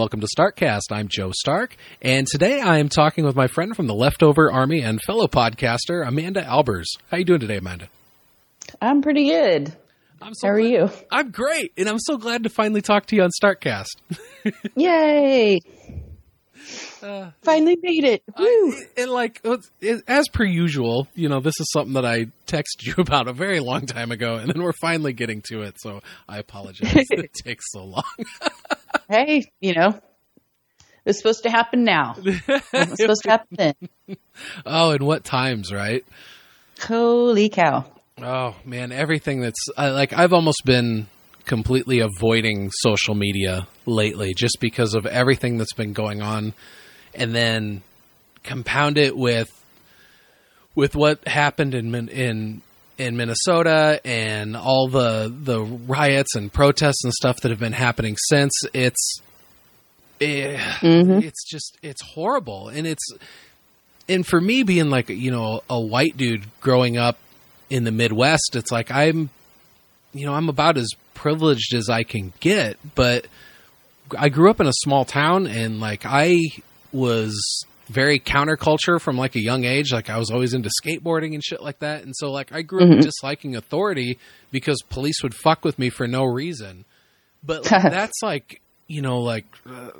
Welcome to Starkcast. I'm Joe Stark, and today I am talking with my friend from the Leftover Army and fellow podcaster Amanda Albers. How are you doing today, Amanda? I'm pretty good. I'm so How are glad- you? I'm great, and I'm so glad to finally talk to you on Starkcast. Yay! Uh, Finally made it. Woo! I, and like as per usual, you know, this is something that I texted you about a very long time ago, and then we're finally getting to it. So I apologize it takes so long. Hey, you know, it's supposed to happen now. It's supposed to happen then. oh, and what times, right? Holy cow! Oh man, everything that's I, like I've almost been completely avoiding social media lately just because of everything that's been going on and then compound it with with what happened in in in Minnesota and all the the riots and protests and stuff that have been happening since it's eh, Mhm. it's just it's horrible and it's and for me being like you know a white dude growing up in the Midwest, it's like I'm, you know, I'm about as privileged as I can get, but I grew up in a small town and like I was very counterculture from like a young age. Like I was always into skateboarding and shit like that. And so like I grew up Mhm. disliking authority because police would fuck with me for no reason. But like, that's like, you know, like uh,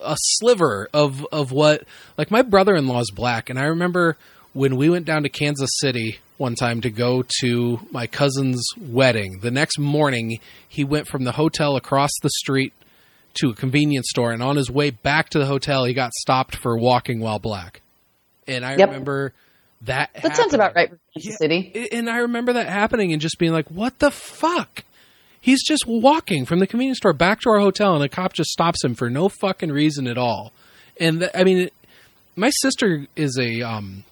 a sliver of of what like my brother-in-law is black and I remember when we went down to Kansas City one time to go to my cousin's wedding. The next morning, he went from the hotel across the street to a convenience store, and on his way back to the hotel, he got stopped for walking while black. And I Yep. remember that. That sounds about right Yeah. City. And I remember that happening and just being like, "What the fuck?" He's just walking from the convenience store back to our hotel, and a cop just stops him for no fucking reason at all. And th- I mean, it, my sister is a um,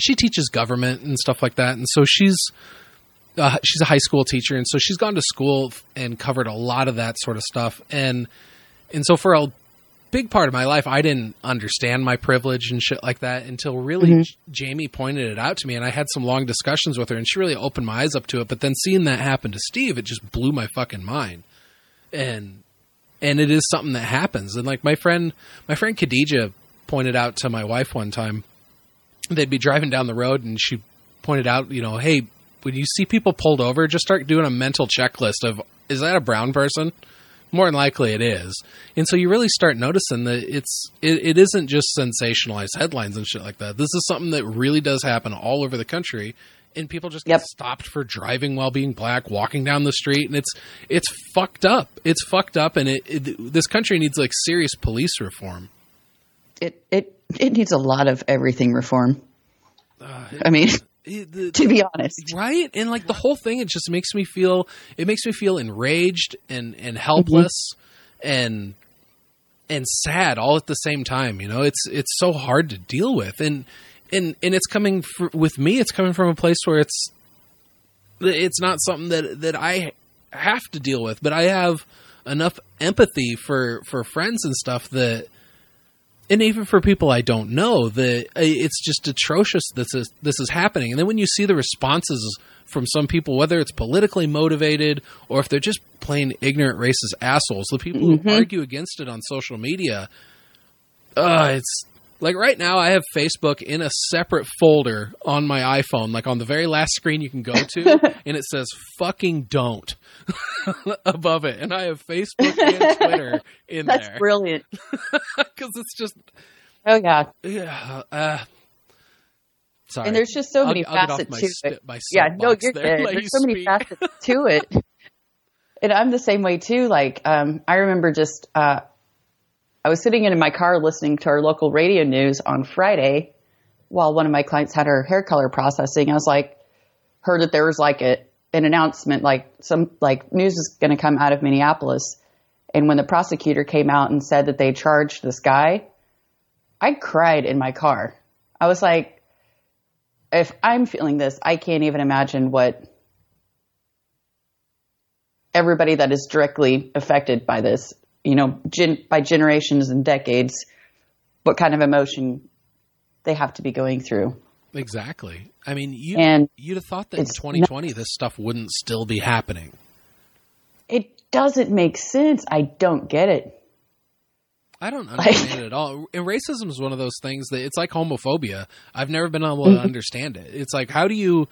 she teaches government and stuff like that, and so she's uh, she's a high school teacher, and so she's gone to school and covered a lot of that sort of stuff, and and so for a big part of my life, I didn't understand my privilege and shit like that until really Mhm. Jamie pointed it out to me, and I had some long discussions with her, and she really opened my eyes up to it. But then seeing that happen to Steve, it just blew my fucking mind, and and it is something that happens. And like my friend, my friend Khadija pointed out to my wife one time, they'd be driving down the road, and she pointed out, you know, hey, when you see people pulled over, just start doing a mental checklist of is that a brown person? More than likely it is. And so you really start noticing that it's it, it isn't just sensationalized headlines and shit like that. This is something that really does happen all over the country and people just Yep. get stopped for driving while being black, walking down the street and it's it's fucked up. It's fucked up and it, it this country needs like serious police reform. It it it needs a lot of everything reform. Uh, I mean, it- the- to be honest, right? And like the whole thing it just makes me feel it makes me feel enraged and and helpless mm-hmm. and and sad all at the same time you know? It's it's so hard to deal with. And and and it's coming fr- with me it's coming from a place where it's it's not something that that I have to deal with but I have enough empathy for for friends and stuff that and even for people I don't know, that uh, it's just atrocious that this is, this is happening. And then when you see the responses from some people, whether it's politically motivated or if they're just plain ignorant, racist assholes, the people Mhm. who argue against it on social media, uh, it's like right now I have Facebook in a separate folder on my iPhone, like on the very last screen you can go to, and it says "fucking don't" above it, and I have Facebook and Twitter in that's there that's brilliant. because it's just Oh yeah, yeah. Uh, sorry. and there's just so I'll- many I'll facets my to it. Yeah, no, you're there, good. There's you so many facets to it. And I'm the same way too. Like, um, I remember just uh, I was sitting in my car listening to our local radio news on Friday while one of my clients had her hair color processing. I was like, heard that there was like a, an announcement, like some like news is going to come out of Minneapolis. And when the prosecutor came out and said that they charged this guy, I cried in my car. I was like, if I'm feeling this, I can't even imagine what everybody that is directly affected by this, you know, gen- by generations and decades, what kind of emotion they have to be going through. Exactly. I mean, you And you'd have thought that in it's 2020 this stuff wouldn't still be happening. it doesn't make sense. I don't get it. I don't understand it at all. And racism is one of those things that it's like homophobia. I've never been able to mm-hmm. understand it. It's like how do you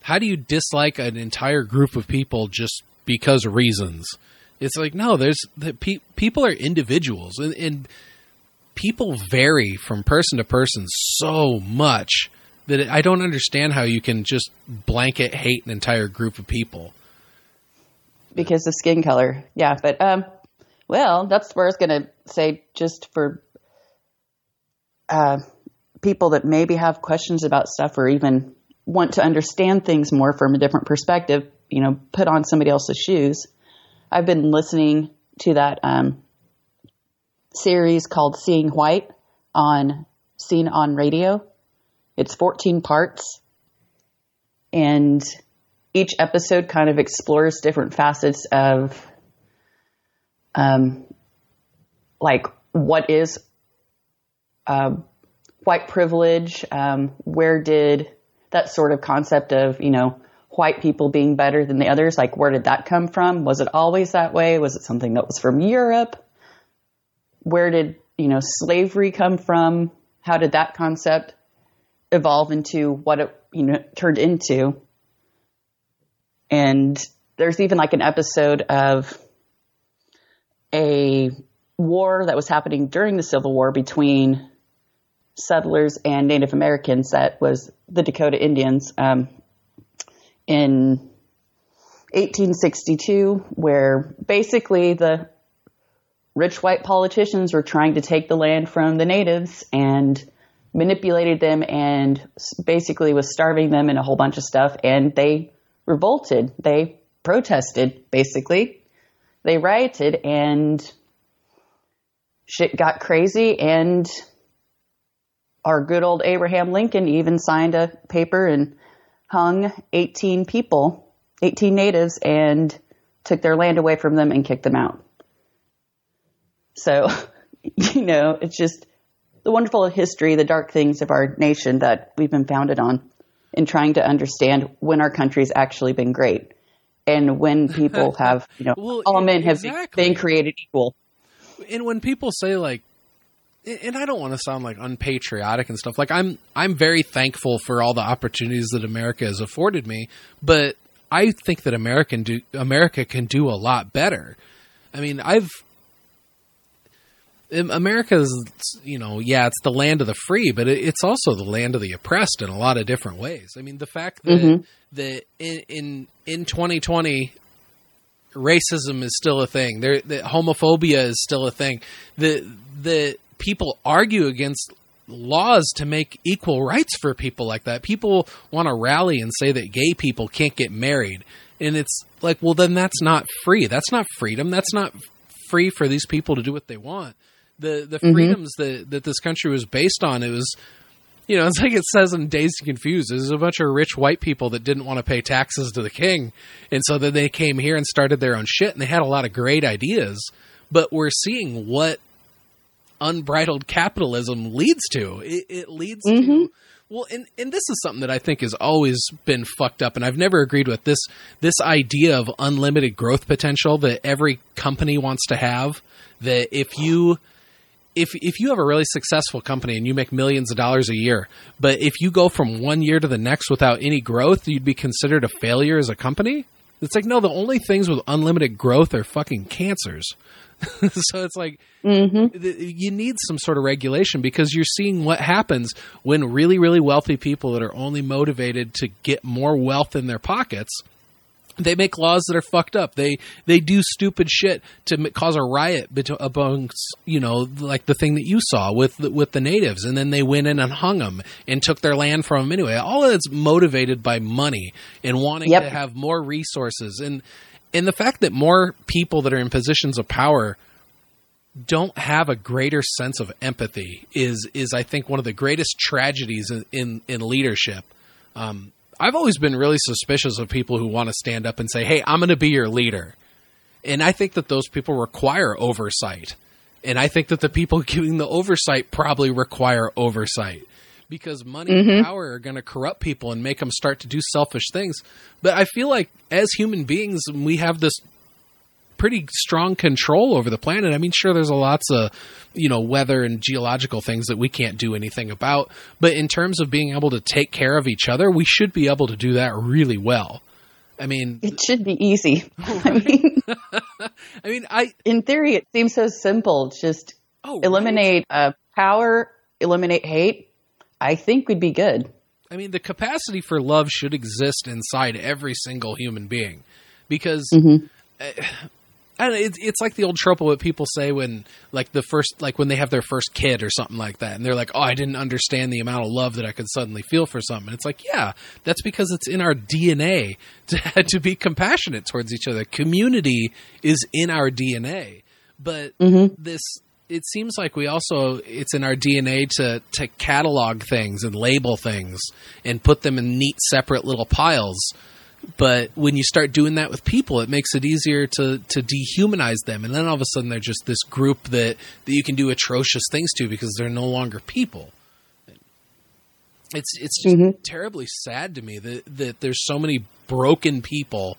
how do you dislike an entire group of people just because of reasons? It's like no, there's the pe- people are individuals and, and people vary from person to person so much that it, I don't understand how you can just blanket hate an entire group of people because of skin color. Yeah, but um, well, that's where I was going to say just for uh, people that maybe have questions about stuff or even want to understand things more from a different perspective. You know, put on somebody else's shoes. I've been listening to that um, series called Seeing White on Scene on Radio. It's 14 parts. And each episode kind of explores different facets of, um, like what is uh, white privilege? Um, where did that sort of concept of, you know, white people being better than the others, like where did that come from? Was it always that way? Was it something that was from Europe? Where did, you know, slavery come from? How did that concept evolve into what it, you know, turned into? And there's even like an episode of a war that was happening during the Civil War between settlers and Native Americans that was the Dakota Indians um, in 1862, where basically the rich white politicians were trying to take the land from the natives and manipulated them and basically was starving them and a whole bunch of stuff. And they revolted. They protested, basically. They rioted and shit got crazy and our good old Abraham Lincoln even signed a paper and hung 18 people, 18 natives and took their land away from them and kicked them out. So, you know, it's just the wonderful history, the dark things of our nation that we've been founded on in trying to understand when our country's actually been great and when people have, you know, well, all men have exactly. been created equal. And when people say like, and I don't want to sound like unpatriotic and stuff. Like I'm, I'm very thankful for all the opportunities that America has afforded me, but I think that American do America can do a lot better. I mean, I've America's, you know, yeah, it's the land of the free, but it's also the land of the oppressed in a lot of different ways. I mean, the fact that mm-hmm. that in, in in 2020 racism is still a thing. There, that homophobia is still a thing. The the people argue against laws to make equal rights for people like that. People want to rally and say that gay people can't get married. And it's like, well, then that's not free. That's not freedom. That's not free for these people to do what they want the the mm-hmm. freedoms that that this country was based on. It was, you know, it's like it says in Dazed and Confused. There's a bunch of rich white people that didn't want to pay taxes to the king, and so then they came here and started their own shit, and they had a lot of great ideas. But we're seeing what unbridled capitalism leads to. It, it leads mm-hmm. to well, and and this is something that I think has always been fucked up, and I've never agreed with this this idea of unlimited growth potential that every company wants to have. That if you if if you have a really successful company and you make millions of dollars a year, but if you go from one year to the next without any growth, you'd be considered a failure as a company. It's like no, the only things with unlimited growth are fucking cancers. so it's like mm-hmm. you need some sort of regulation because you're seeing what happens when really really wealthy people that are only motivated to get more wealth in their pockets they make laws that are fucked up. They they do stupid shit to cause a riot amongst you know like the thing that you saw with the, with the natives, and then they went in and hung them and took their land from them anyway. All of it's motivated by money and wanting yep. to have more resources, and and the fact that more people that are in positions of power don't have a greater sense of empathy is is I think one of the greatest tragedies in in, in leadership. Um, I've always been really suspicious of people who want to stand up and say, "Hey, I'm going to be your leader," and I think that those people require oversight, and I think that the people giving the oversight probably require oversight because money mm-hmm. and power are going to corrupt people and make them start to do selfish things. But I feel like as human beings, we have this pretty strong control over the planet. I mean, sure, there's a lots of you know weather and geological things that we can't do anything about, but in terms of being able to take care of each other, we should be able to do that really well. I mean, it should be easy. I mean, I mean, I in theory it seems so simple. Just oh, eliminate right. uh, power, eliminate hate. I think we'd be good. I mean, the capacity for love should exist inside every single human being, because Mhm. uh, I don't know, it's, it's like the old trope of what people say when, like the first, like when they have their first kid or something like that, and they're like, "Oh, I didn't understand the amount of love that I could suddenly feel for something." It's like, yeah, that's because it's in our DNA to to be compassionate towards each other. Community is in our DNA, but Mhm. this it seems like we also it's in our DNA to to catalog things and label things and put them in neat separate little piles. But when you start doing that with people, it makes it easier to to dehumanize them, and then all of a sudden they're just this group that that you can do atrocious things to because they're no longer people. It's it's just Mhm. terribly sad to me that that there's so many broken people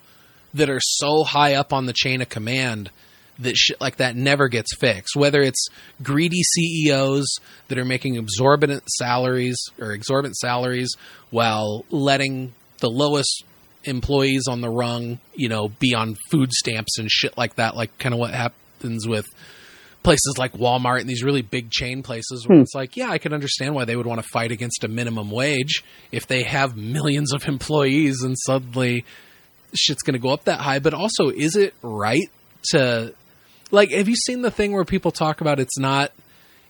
that are so high up on the chain of command that shit like that never gets fixed. Whether it's greedy CEOs that are making exorbitant salaries or exorbitant salaries while letting the lowest employees on the rung, you know, be on food stamps and shit like that, like kind of what happens with places like Walmart and these really big chain places where Hmm. it's like, yeah, I can understand why they would want to fight against a minimum wage if they have millions of employees and suddenly shit's going to go up that high. But also, is it right to like? Have you seen the thing where people talk about it's not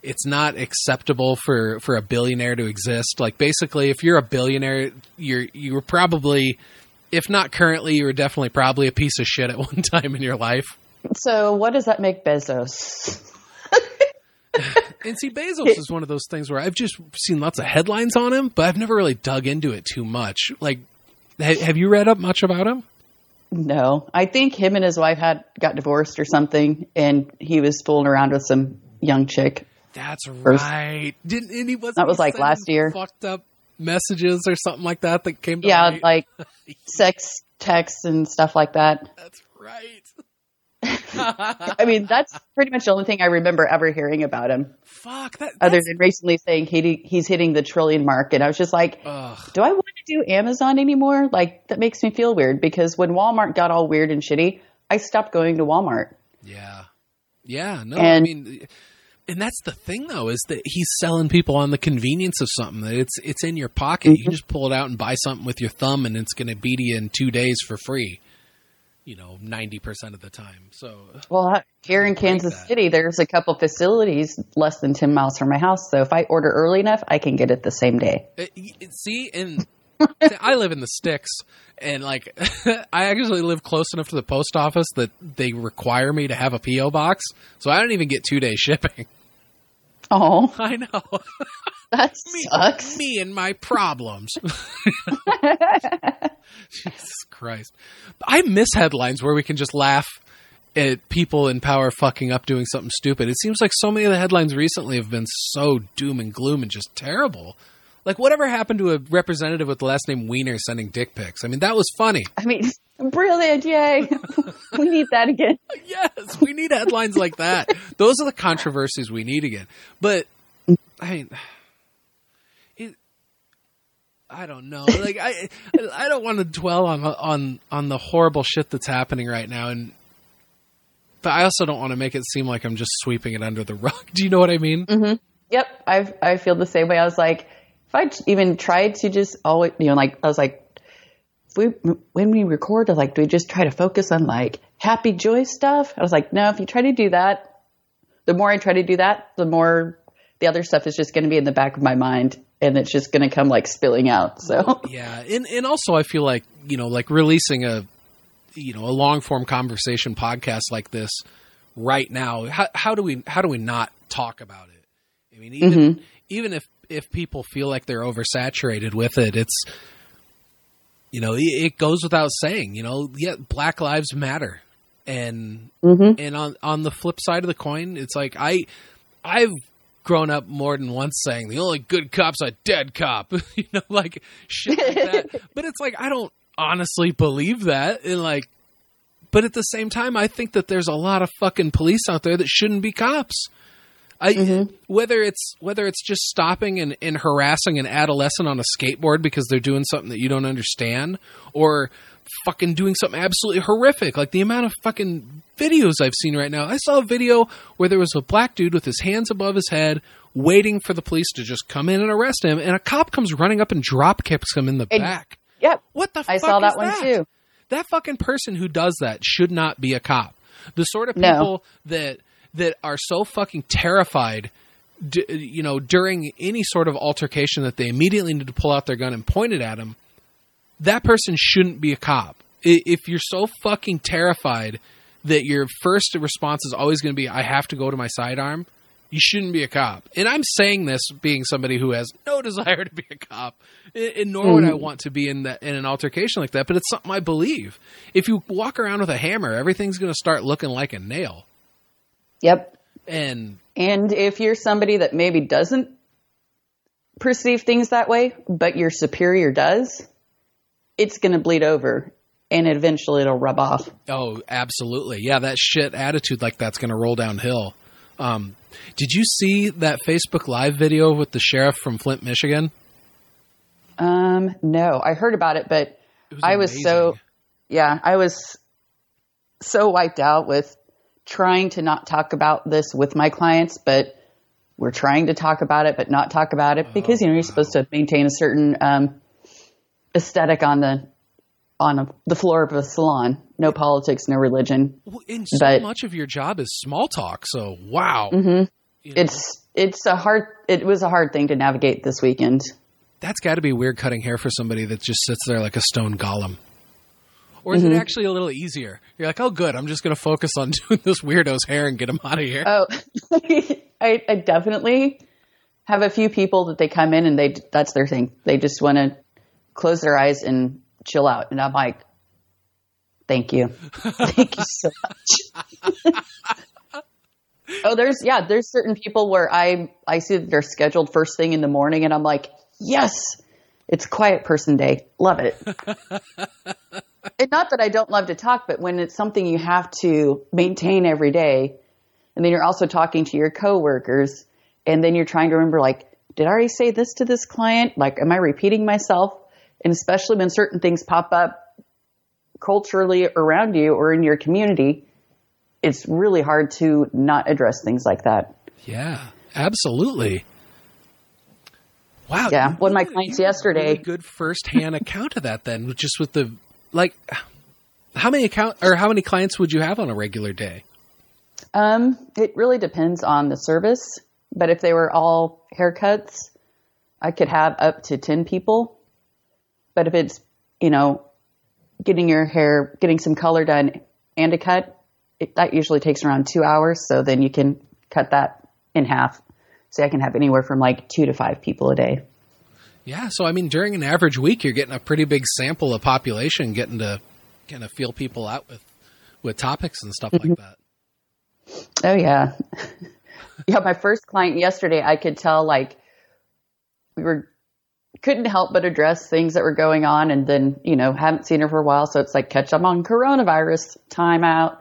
it's not acceptable for for a billionaire to exist? Like basically, if you're a billionaire, you're you were probably if not currently, you were definitely probably a piece of shit at one time in your life. So, what does that make Bezos? And see, Bezos is one of those things where I've just seen lots of headlines on him, but I've never really dug into it too much. Like, ha- have you read up much about him? No, I think him and his wife had got divorced or something, and he was fooling around with some young chick. That's First- right. Didn't and he wasn't That was like last year. Fucked up messages or something like that that came. To Yeah, light? like sex texts and stuff like that. that's right. I mean, that's pretty much the only thing I remember ever hearing about him, Fuck that. other than recently saying he he's hitting the trillion mark. And I was just like, Ugh. do I want to do Amazon anymore? Like, that makes me feel weird because when Walmart got all weird and shitty, I stopped going to Walmart. Yeah. Yeah. No, I mean, and that's the thing though is that he's selling people on the convenience of something that it's it's in your pocket. You can just pull it out and buy something with your thumb, and it's going to be to you in two days for free. You know, ninety percent of the time. So Well, here in Kansas. City, there's a couple facilities less than 10 miles from my house. So if I order early enough, I can get it the same day. Uh, y- see, and I live in the sticks, and like I actually live close enough to the post office that they require me to have a PO box, so I don't even get two day shipping. Oh, I know that me, sucks. me and my problems. Jesus Christ, I miss headlines where we can just laugh at people in power fucking up doing something stupid. It seems like so many of the headlines recently have been so doom and gloom and just terrible. Like whatever happened to a representative with the last name Weiner sending dick pics? I mean, that was funny. I mean, brilliant. Yay. we need that again. Yes, we need headlines like that. Those are the controversies we need again. But I mean, it, I don't know. Like I, I don't want to dwell on on on the horrible shit that's happening right now, and but I also don't want to make it seem like I'm just sweeping it under the rug. Do you know what I mean? Mm-hmm. Yep. I I feel the same way. I was like, if I even tried to just always, you know, like, I was like, we, when we record, like, do we just try to focus on like happy, joy stuff? I was like, no, if you try to do that, the more I try to do that, the more the other stuff is just going to be in the back of my mind and it's just going to come like spilling out. So, Yeah, and and also I feel like you know, like releasing a you know a long form conversation podcast like this right now. How, how do we how do we not talk about it? I mean, even mm-hmm. even if if people feel like they're oversaturated with it, it's you know it, goes without saying. You know, yeah, Black Lives Matter, and mm-hmm. and on on the flip side of the coin, it's like I I've grown up more than once saying the only good cop's a dead cop, you know, like shit like that. but it's like I don't honestly believe that, and like, But at the same time, I think that there's a lot of fucking police out there that shouldn't be cops. I, Mm-hmm. whether it's whether it's just stopping and, and harassing an adolescent on a skateboard because they're doing something that you don't understand, or fucking doing something absolutely horrific, like the amount of fucking videos I've seen right now. I saw a video where there was a black dude with his hands above his head, waiting for the police to just come in and arrest him, and a cop comes running up and drop kicks him in the And- back. Yep. What the fuck? I saw that one that? too. That fucking person who does that should not be a cop. The sort of No. people that that are so fucking terrified, d- you know, during any sort of altercation that they immediately need to pull out their gun and point it at him. That person shouldn't be a cop. If you're so fucking terrified that your first response is always going to be, "I have to go to my sidearm," you shouldn't be a cop. And I'm saying this being somebody who has no desire to be a cop, and nor would I mm. want to be in that in an altercation like that. But it's something I believe. If you walk around with a hammer, everything's going to start looking like a nail. Yep. And And if you're somebody that maybe doesn't perceive things that way, but your superior does, it's going to bleed over and eventually it'll rub off. oh, absolutely, yeah, that shit attitude like that's going to roll downhill. Um, did you see that Facebook Live video with the sheriff from Flint, Michigan? Um, no, I heard about it, but It I was so, yeah, I was so wiped out with trying to not talk about this with my clients, but we're trying to talk about it, but not talk about it because, you know, you're supposed to maintain a certain, um, aesthetic on the, on a, the floor of a salon. No politics, no religion. Well, and so but- much of your job is small talk. So wow, You know, It's, it's a hard, it was a hard thing to navigate this weekend. that's got to be weird cutting hair for somebody that just sits there like a stone golem. Or is Mm-hmm. it actually a little easier? You're like, oh, good. I'm just going to focus on doing this weirdo's hair and get him out of here. Oh, I, I definitely have a few people that they come in and they that's their thing. They just want to close their eyes and chill out, and I'm like, thank you, thank you so much. oh, there's yeah, there's certain people where I I see that they're scheduled first thing in the morning, and I'm like, yes, it's quiet person day, love it. And not that I don't love to talk, but when it's something you have to maintain every day, and then you're also talking to your coworkers, and then you're trying to remember, like, did I already say this to this client? Like, am I repeating myself? And especially when certain things pop up culturally around you or in your community, it's really hard to not address things like that. Yeah, absolutely. Wow. Yeah, one of my clients you have a yesterday- Really good firsthand account of that. Then, just with the like, how many account or how many clients would you have on a regular day? Um, it really depends on the service, but if they were all haircuts, I could have up to 10 people. But if it's, you know, getting your hair, getting some color done and a cut, it, that usually takes around two hours. So then you can cut that in half. So I can have anywhere from like two to five people a day. Yeah. So I mean, during an average week, you're getting a pretty big sample of population, getting to kind of feel people out with with topics and stuff Mm-hmm. like that. Oh yeah. yeah, my first client yesterday, I could tell like we were couldn't help but address things that were going on and then, you know, haven't seen her for a while, so it's like catch up on coronavirus timeout,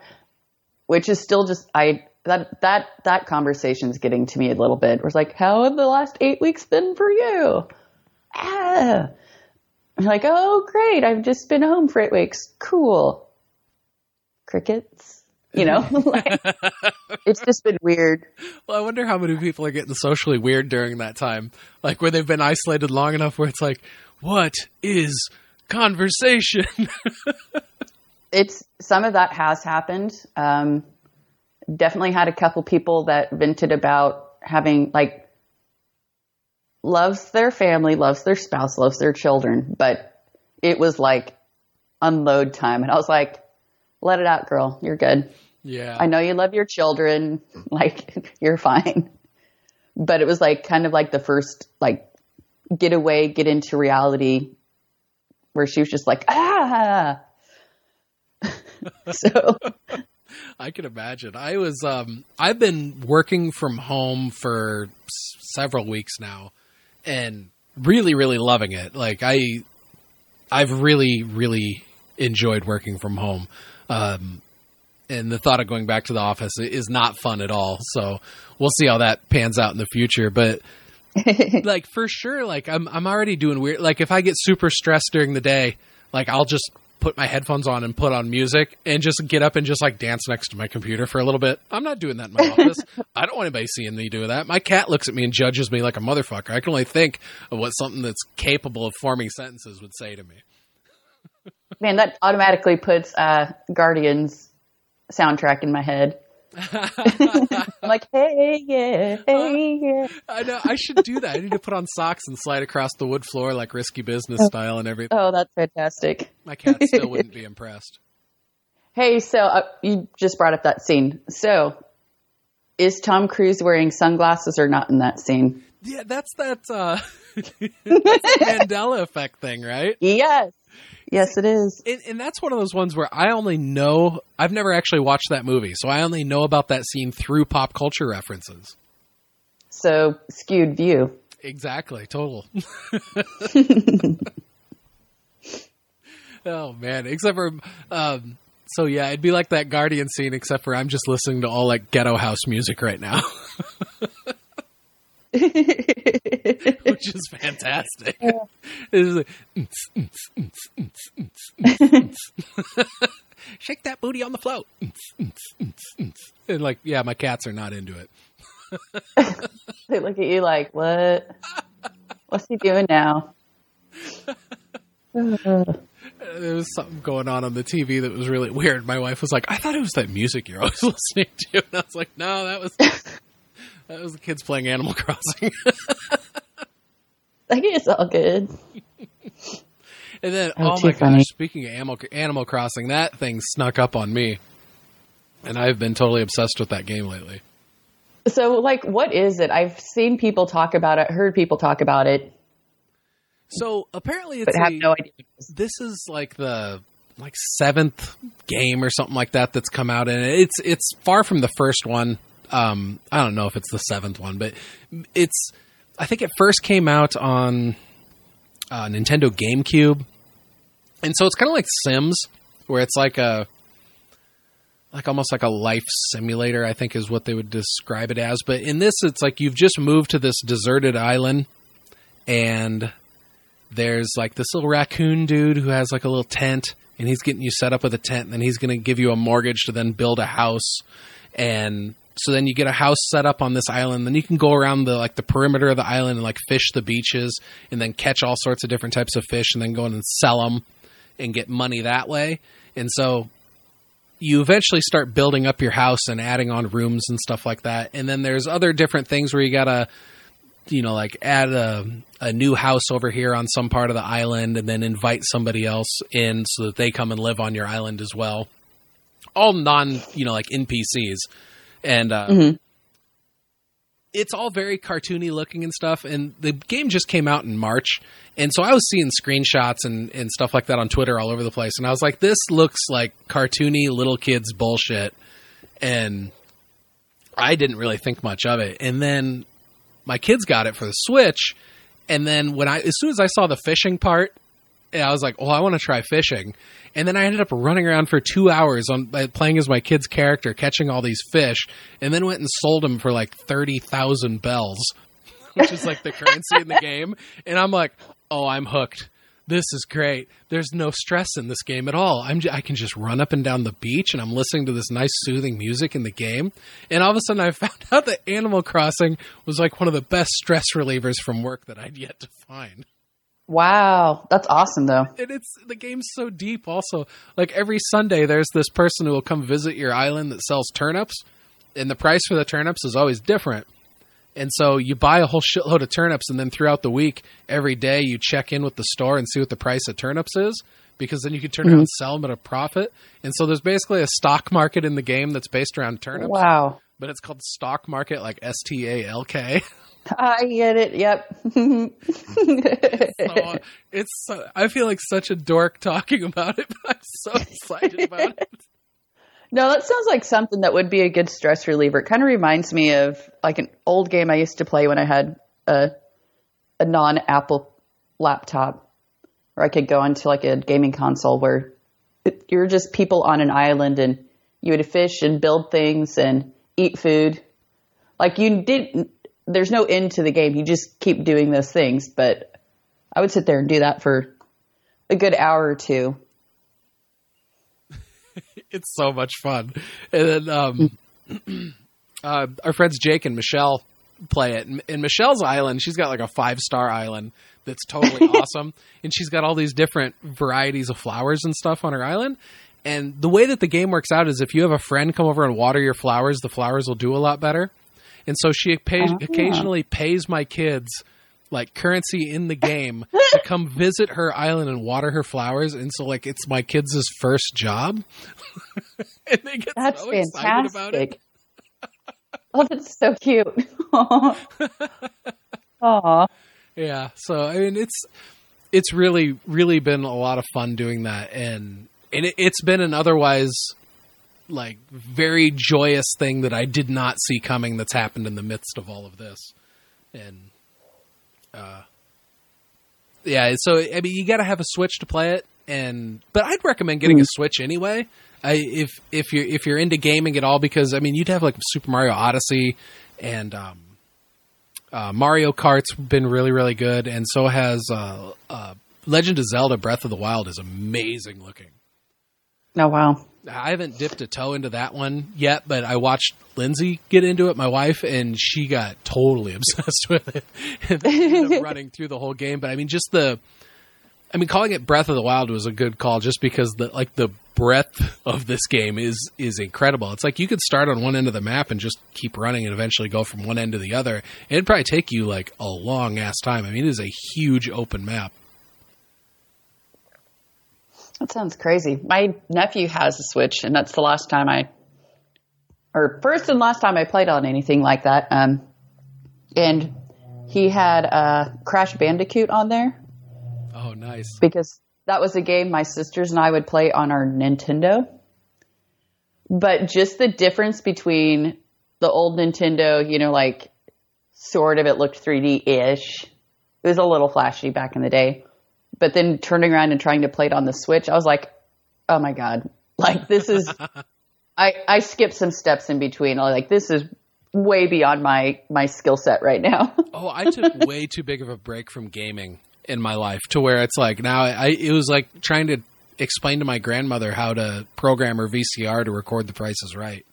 which is still just I that that that conversation's getting to me a little bit. It was like, how have the last eight weeks been for you? Ah. I'm like, oh great, I've just been home for eight weeks. Cool. Crickets. You know, like, it's just been weird. Well, I wonder how many people are getting socially weird during that time, like where they've been isolated long enough, where it's like, what is conversation? It's some of that has happened. Um, definitely had a couple people that vented about having like loves their family, loves their spouse, loves their children, but it was like unload time, and I was like, "Let it out, girl. You're good. yeah. I know you love your children. Like you're fine." But it was like kind of like the first like get away, get into reality, where she was just like, "Ah." so I can imagine. I was um I've been working from home for s- several weeks now and really really loving it. Like I I've really really enjoyed working from home. Um and the thought of going back to the office is not fun at all. So we'll see how that pans out in the future. But like for sure, like I'm I'm already doing weird. Like if I get super stressed during the day, like I'll just put my headphones on and put on music and just get up and just like dance next to my computer for a little bit. I'm not doing that in my office. I don't want anybody seeing me do that. My cat looks at me and judges me like a motherfucker. I can only think of what something that's capable of forming sentences would say to me. Man, that automatically puts uh, Guardians soundtrack in my head. I'm like, hey, yeah, hey, yeah. I know. I should do that. I need to put on socks and slide across the wood floor like risky business style and everything. Oh, that's fantastic. My cat still wouldn't be impressed. Hey, so uh, you just brought up that scene. So, is Tom Cruise wearing sunglasses or not in that scene? Yeah, that's that uh, that's Mandela effect thing, right? Yes. Yes, it is. And, and, that's one of those ones where I only know, I've never actually watched that movie, so I only know about that scene through pop culture references. So, skewed view. Exactly, total. oh, man. Except for, um, so yeah, it'd be like that Guardian scene, except for I'm just listening to all like ghetto house music right now. which is fantastic. Like, Shake that booty on the float. and like, yeah, my cats are not into it. they look at you like, what? What's he doing now? there was something going on on the TV that was really weird. My wife was like, "I thought it was that music you're always listening to," and I was like, "No, that was that was the kids playing Animal Crossing. I think it's all good. And then, oh, oh my funny. gosh, speaking of Animal, Animal Crossing, that thing snuck up on me. And I've been totally obsessed with that game lately. So, like, what is it? I've seen people talk about it, heard people talk about it. So apparently, it's a, no idea. This is like the like seventh game or something like that that's come out, and it's it's far from the first one. Um, I don't know if it's the seventh one, but it's. I think it first came out on uh, Nintendo GameCube, and so it's kind of like Sims, where it's like a like almost like a life simulator. I think is what they would describe it as. But in this, it's like you've just moved to this deserted island, and there's like this little raccoon dude who has like a little tent, and he's getting you set up with a tent, and then he's going to give you a mortgage to then build a house, and so then you get a house set up on this island. Then you can go around the like the perimeter of the island and like fish the beaches, and then catch all sorts of different types of fish, and then go in and sell them and get money that way. And so you eventually start building up your house and adding on rooms and stuff like that. And then there's other different things where you gotta, you know, like add a, a new house over here on some part of the island, and then invite somebody else in so that they come and live on your island as well. All non, you know, like NPCs and uh, mm-hmm. it's all very cartoony looking and stuff. And the game just came out in March, and so I was seeing screenshots and and stuff like that on Twitter all over the place, and I was like, this looks like cartoony little kids bullshit, and I didn't really think much of it. And then my kids got it for the Switch. And then when I, as soon as I saw the fishing part, I was like, well, I want to try fishing. And then I ended up running around for two hours on playing as my kid's character, catching all these fish, and then went and sold them for like thirty thousand bells, which is like the currency in the game. And I'm like, oh, I'm hooked. This is great. There's no stress in this game at all. I'm j- I can just run up and down the beach, and I'm listening to this nice soothing music in the game. And all of a sudden, I found out that Animal Crossing was like one of the best stress relievers from work that I'd yet to find. Wow, that's awesome though. And it's the game's so deep also. Like every Sunday there's this person who will come visit your island that sells turnips and the price for the turnips is always different. And so you buy a whole shitload of turnips and then throughout the week every day you check in with the store and see what the price of turnips is because then you can turn mm-hmm. around and sell them at a profit. And so there's basically a stock market in the game that's based around turnips. Wow. But it's called stock market like S T A L K. I get it. Yep. so, it's. So, I feel like such a dork talking about it, but I'm so excited about it. No, that sounds like something that would be a good stress reliever. It kind of reminds me of like an old game I used to play when I had a a non Apple laptop, where I could go onto like a gaming console where it, you're just people on an island and you would fish and build things and eat food. Like you didn't, there's no end to the game. You just keep doing those things. But I would sit there and do that for a good hour or two. it's so much fun. And then um, uh, our friends Jake and Michelle play it. And, and Michelle's island, she's got like a five star island that's totally awesome. And she's got all these different varieties of flowers and stuff on her island. And the way that the game works out is if you have a friend come over and water your flowers, the flowers will do a lot better. And so she pay- Oh. occasionally pays my kids like currency in the game to come visit her island and water her flowers. And so like it's my kids' first job. and they get That's so excited about it. fantastic. oh, that's so cute. Aw. Yeah. So I mean, it's it's really really been a lot of fun doing that, and and it, it's been an otherwise like very joyous thing that I did not see coming. That's happened in the midst of all of this, and uh, yeah. So I mean, you got to have a Switch to play it, and but I'd recommend getting a Switch anyway. I, if if you're if you're into gaming at all, because I mean, you'd have like Super Mario Odyssey and um, uh, Mario Kart's been really, really good, and so has uh, uh, Legend of Zelda: Breath of the Wild is amazing looking. Oh, wow. I haven't dipped a toe into that one yet, but I watched Lindsay get into it, my wife, and she got totally obsessed with it and running through the whole game. But I mean, just the, I mean, calling it Breath of the Wild was a good call, just because the like the breadth of this game is is incredible. It's like you could start on one end of the map and just keep running, and eventually go from one end to the other. It'd probably take you like a long ass time. I mean, it is a huge open map. That sounds crazy. My nephew has a Switch, and that's the last time I, or first and last time I played on anything like that. Um, and he had uh, Crash Bandicoot on there Oh, nice. because that was a game my sisters and I would play on our Nintendo. But just the difference between the old Nintendo, you know, like sort of it looked 3D ish. It was a little flashy back in the day. But then turning around and trying to play it on the Switch, I was like, oh my God. Like this is, I, I skipped some steps in between. I was like, this is way beyond my, my skill set right now. Oh, I took way too big of a break from gaming in my life to where it's like now I it was like trying to explain to my grandmother how to program her VCR to record The Price is Right.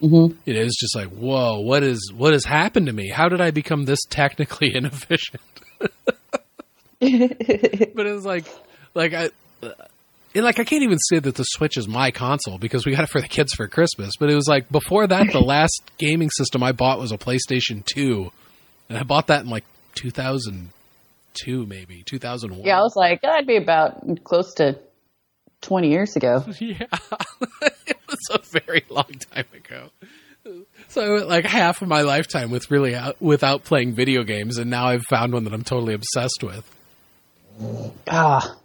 mm-hmm. It is just like, whoa, what is what has happened to me? How did I become this technically inefficient? But it was like, like I. And like I can't even say that the Switch is my console because we got it for the kids for Christmas. But it was like before that, the last gaming system I bought was a PlayStation Two, and I bought that in like 2002, maybe 2001. Yeah, I was like, that'd be about close to 20 years ago. Yeah, it was a very long time ago. So I went like half of my lifetime with really out, without playing video games, and now I've found one that I'm totally obsessed with. Ah,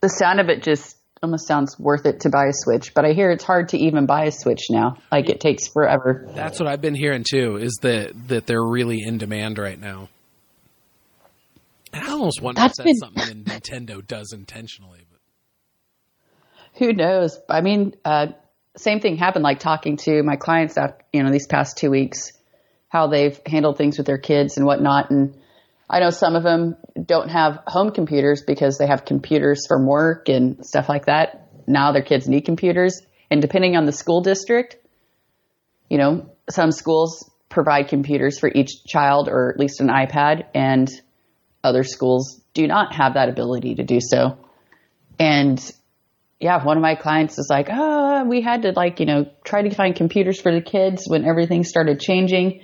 the sound of it just almost sounds worth it to buy a Switch, but I hear it's hard to even buy a Switch now. Like it takes forever. That's what I've been hearing too. Is that that they're really in demand right now. And I almost wonder That's if that's been- something that Nintendo does intentionally. But Who knows? I mean, uh, same thing happened like talking to my clients after, you know, these past two weeks, how they've handled things with their kids and whatnot. And I know some of them don't have home computers because they have computers from work and stuff like that. Now their kids need computers. And depending on the school district, you know, some schools provide computers for each child or at least an iPad and other schools do not have that ability to do so. And yeah, one of my clients is like, oh, we had to like, you know, try to find computers for the kids when everything started changing.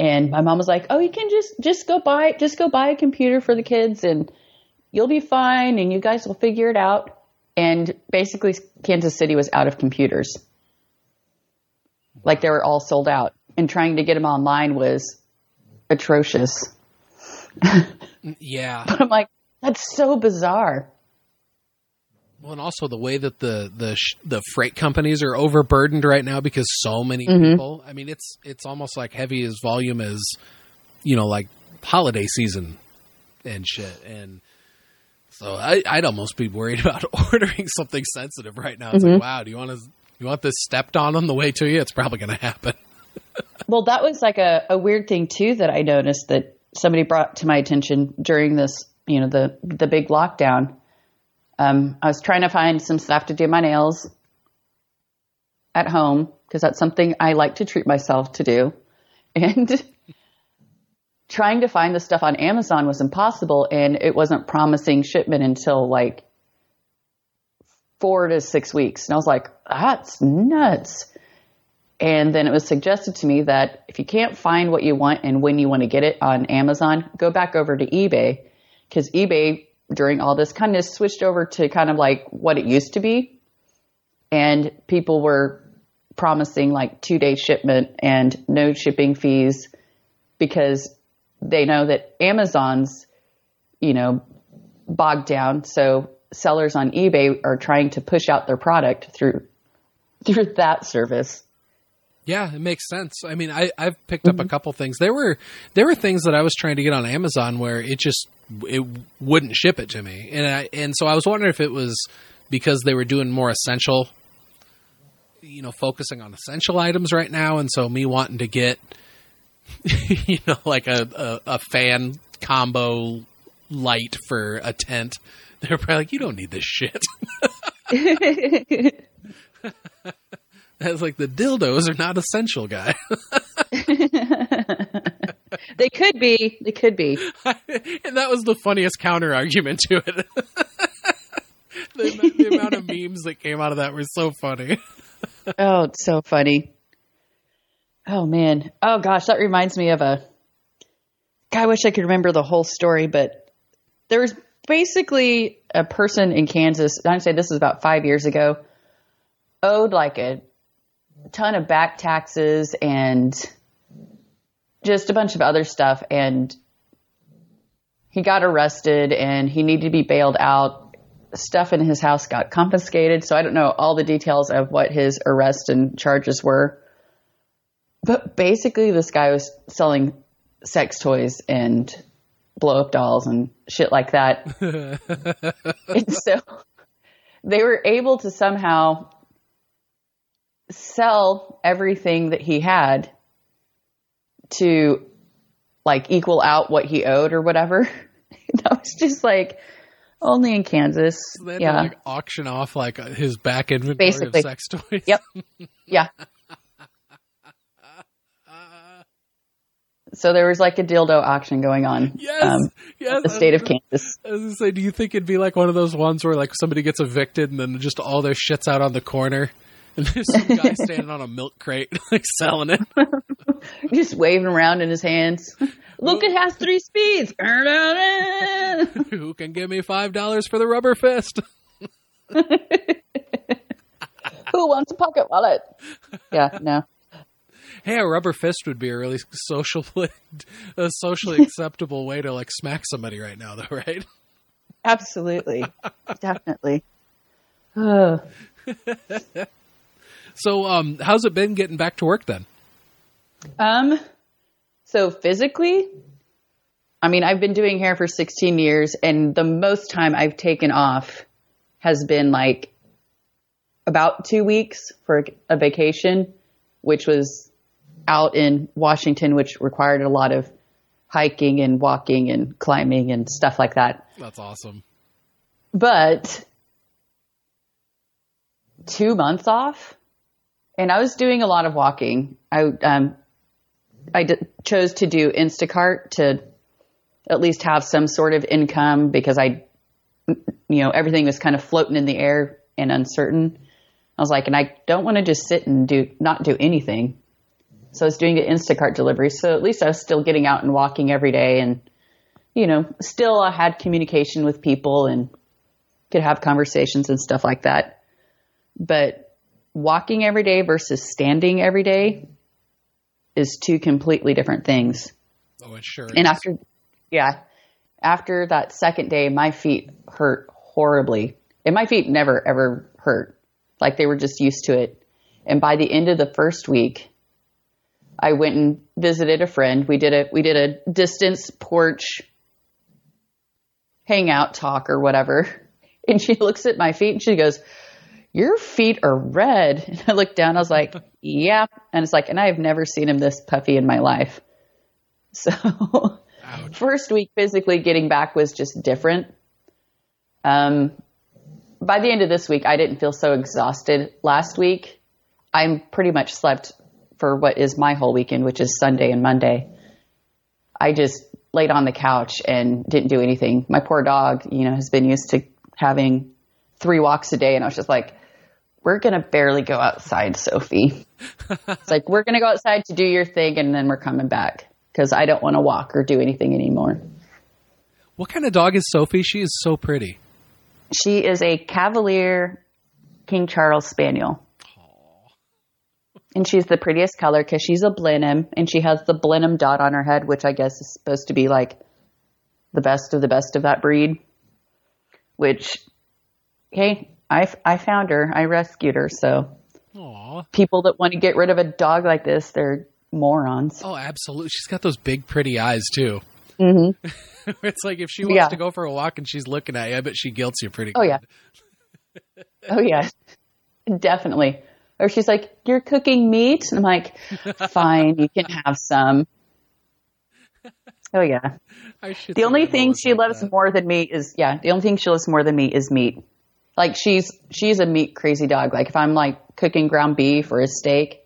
And my mom was like, oh, you can just, just go buy, just go buy a computer for the kids and you'll be fine and you guys will figure it out. And basically Kansas City was out of computers. Like they were all sold out and trying to get them online was atrocious. yeah, But I'm like, that's so bizarre. Well, and also the way that the the sh- the freight companies are overburdened right now because so many Mhm. people. I mean, it's it's almost like heavy as volume as you know, like holiday season and shit. And so I, I'd almost be worried about ordering something sensitive right now. It's Mhm. like, wow, do you want to You want this stepped on on the way to you? It's probably going to happen. well, that was like a, a weird thing too that I noticed that somebody brought to my attention during this, you know, the the big lockdown. Um, I was trying to find some stuff to do my nails at home because that's something I like to treat myself to do, and trying to find the stuff on Amazon was impossible, and it wasn't promising shipment until like four to six weeks. And I was like, that's nuts. And then it was suggested to me that if you can't find what you want and when you want to get it on Amazon, go back over to eBay because eBay during all this kind of switched over to kind of like what it used to be. And people were promising like two day shipment and no shipping fees because they know that Amazon's, you know, bogged down. So sellers on eBay are trying to push out their product through through that service. Yeah, it makes sense. I mean, I, I've picked up mm-hmm. a couple things. There were there were things that I was trying to get on Amazon where it just it wouldn't ship it to me, and I and so I was wondering if it was because they were doing more essential, you know, focusing on essential items right now, and so me wanting to get, you know, like a, a, a fan combo light for a tent They're probably like, you don't need this shit. That's like the dildos are not essential, guy. They could be. They could be. and that was the funniest counter argument to it. the, the amount of memes that came out of that were so funny. oh, it's so funny. Oh man. Oh gosh, that reminds me of a. God, I wish I could remember the whole story, but there was basically a person in Kansas, I'd say this is about five years ago, owed like a ton of back taxes and just a bunch of other stuff. And he got arrested and he needed to be bailed out. Stuff in his house got confiscated. So I don't know all the details of what his arrest and charges were. But basically, this guy was selling sex toys and blow up dolls and shit like that. and so they were able to somehow sell everything that he had to like equal out what he owed or whatever. that was just like only in Kansas. So yeah. To, like, auction off like his back inventory Basically. of sex toys. Yep. Yeah. So there was like a dildo auction going on. Yes, um, yes. The state of Kansas. I was gonna say, do you think it'd be like one of those ones where like somebody gets evicted and then just all their shit's out on the corner, and there's some guy standing on a milk crate like selling it, just waving around in his hands. Look, it has three speeds. Who can give me five dollars for the rubber fist? Who wants a pocket wallet? Yeah, no hey, a rubber fist would be a really socially, a socially acceptable way to like smack somebody right now, though, right? Absolutely, definitely. So, um, how's it been getting back to work then? Um, so physically, I mean, I've been doing hair for 16 years, and the most time I've taken off has been like about two weeks for a vacation, which was out in Washington, which required a lot of hiking and walking and climbing and stuff like that. That's awesome. But two months off, and I was doing a lot of walking. I um, I d- chose to do Instacart to at least have some sort of income because I, you know, everything was kind of floating in the air and uncertain. I was like, and I don't want to just sit and do not do anything. So I was doing an Instacart delivery. So at least I was still getting out and walking every day and, you know, still I had communication with people and could have conversations and stuff like that. But walking every day versus standing every day is two completely different things. Oh, it sure And after, yeah, after that second day, my feet hurt horribly. And my feet never ever hurt. Like they were just used to it. And by the end of the first week, I went and visited a friend. We did a we did a distance porch hangout talk or whatever. And she looks at my feet and she goes, your feet are red. And I looked down, I was like, yeah. And it's like, and I have never seen him this puffy in my life. So first week physically getting back was just different. Um, by the end of this week, I didn't feel so exhausted. Last week, I'm pretty much slept for what is my whole weekend, which is Sunday and Monday. I just laid on the couch and didn't do anything. My poor dog, you know, has been used to having three walks a day, and I was just like, "We're gonna barely go outside, Sophie." it's like we're gonna go outside to do your thing, and then we're coming back because I don't want to walk or do anything anymore. What kind of dog is Sophie? She is so pretty. She is a Cavalier King Charles Spaniel. And she's the prettiest color because she's a Blenheim and she has the Blenheim dot on her head, which I guess is supposed to be like the best of the best of that breed. Which, hey, I, I found her. I rescued her. So Aw. people that want to get rid of a dog like this, they're morons. Oh, absolutely. She's got those big, pretty eyes too. Mm-hmm. it's like if she wants Yeah. to go for a walk and she's looking at you, I bet she guilts you pretty. Oh, yeah. Oh, yeah. Definitely. Or she's like, You're cooking meat? And I'm like, Fine, you can have some. Oh, yeah. I should The only thing she like loves that. more than meat is, yeah, the only thing she loves more than meat is meat. Like, she's, she's a meat crazy dog. Like, if I'm like cooking ground beef or a steak,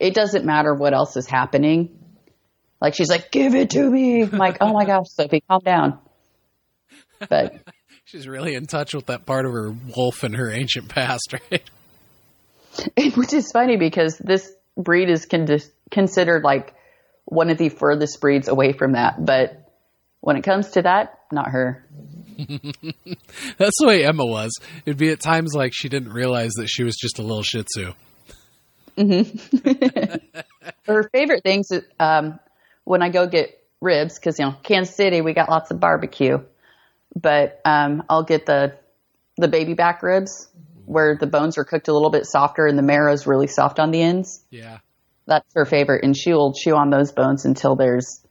it doesn't matter what else is happening. Like, she's like, Give it to me. I'm like, Oh my gosh, Sophie, calm down. But She's really in touch with that part of her wolf and her ancient past, right? Which is funny because this breed is con- considered like one of the furthest breeds away from that. But when it comes to that, not her. That's the way Emma was. It'd be at times like she didn't realize that she was just a little Shih Tzu. Her favorite things um, when I go get ribs, because, you know, Kansas City, we got lots of barbecue. But um, I'll get the, the baby back ribs where the bones are cooked a little bit softer and the marrow is really soft on the ends. Yeah. That's her favorite. And she will chew on those bones until there's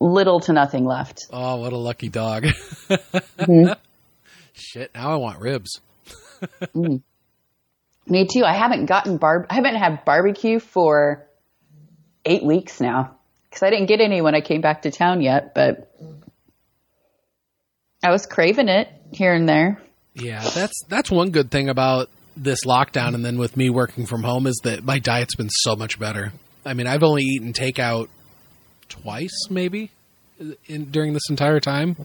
little to nothing left. Oh, what a lucky dog. Mm-hmm. Shit, now I want ribs. Mm-hmm. Me too. I haven't gotten barb. I haven't had barbecue for eight weeks now because I didn't get any when I came back to town yet. But I was craving it here and there. Yeah, that's that's one good thing about this lockdown and then with me working from home is that my diet's been so much better. I mean, I've only eaten takeout twice maybe in during this entire time.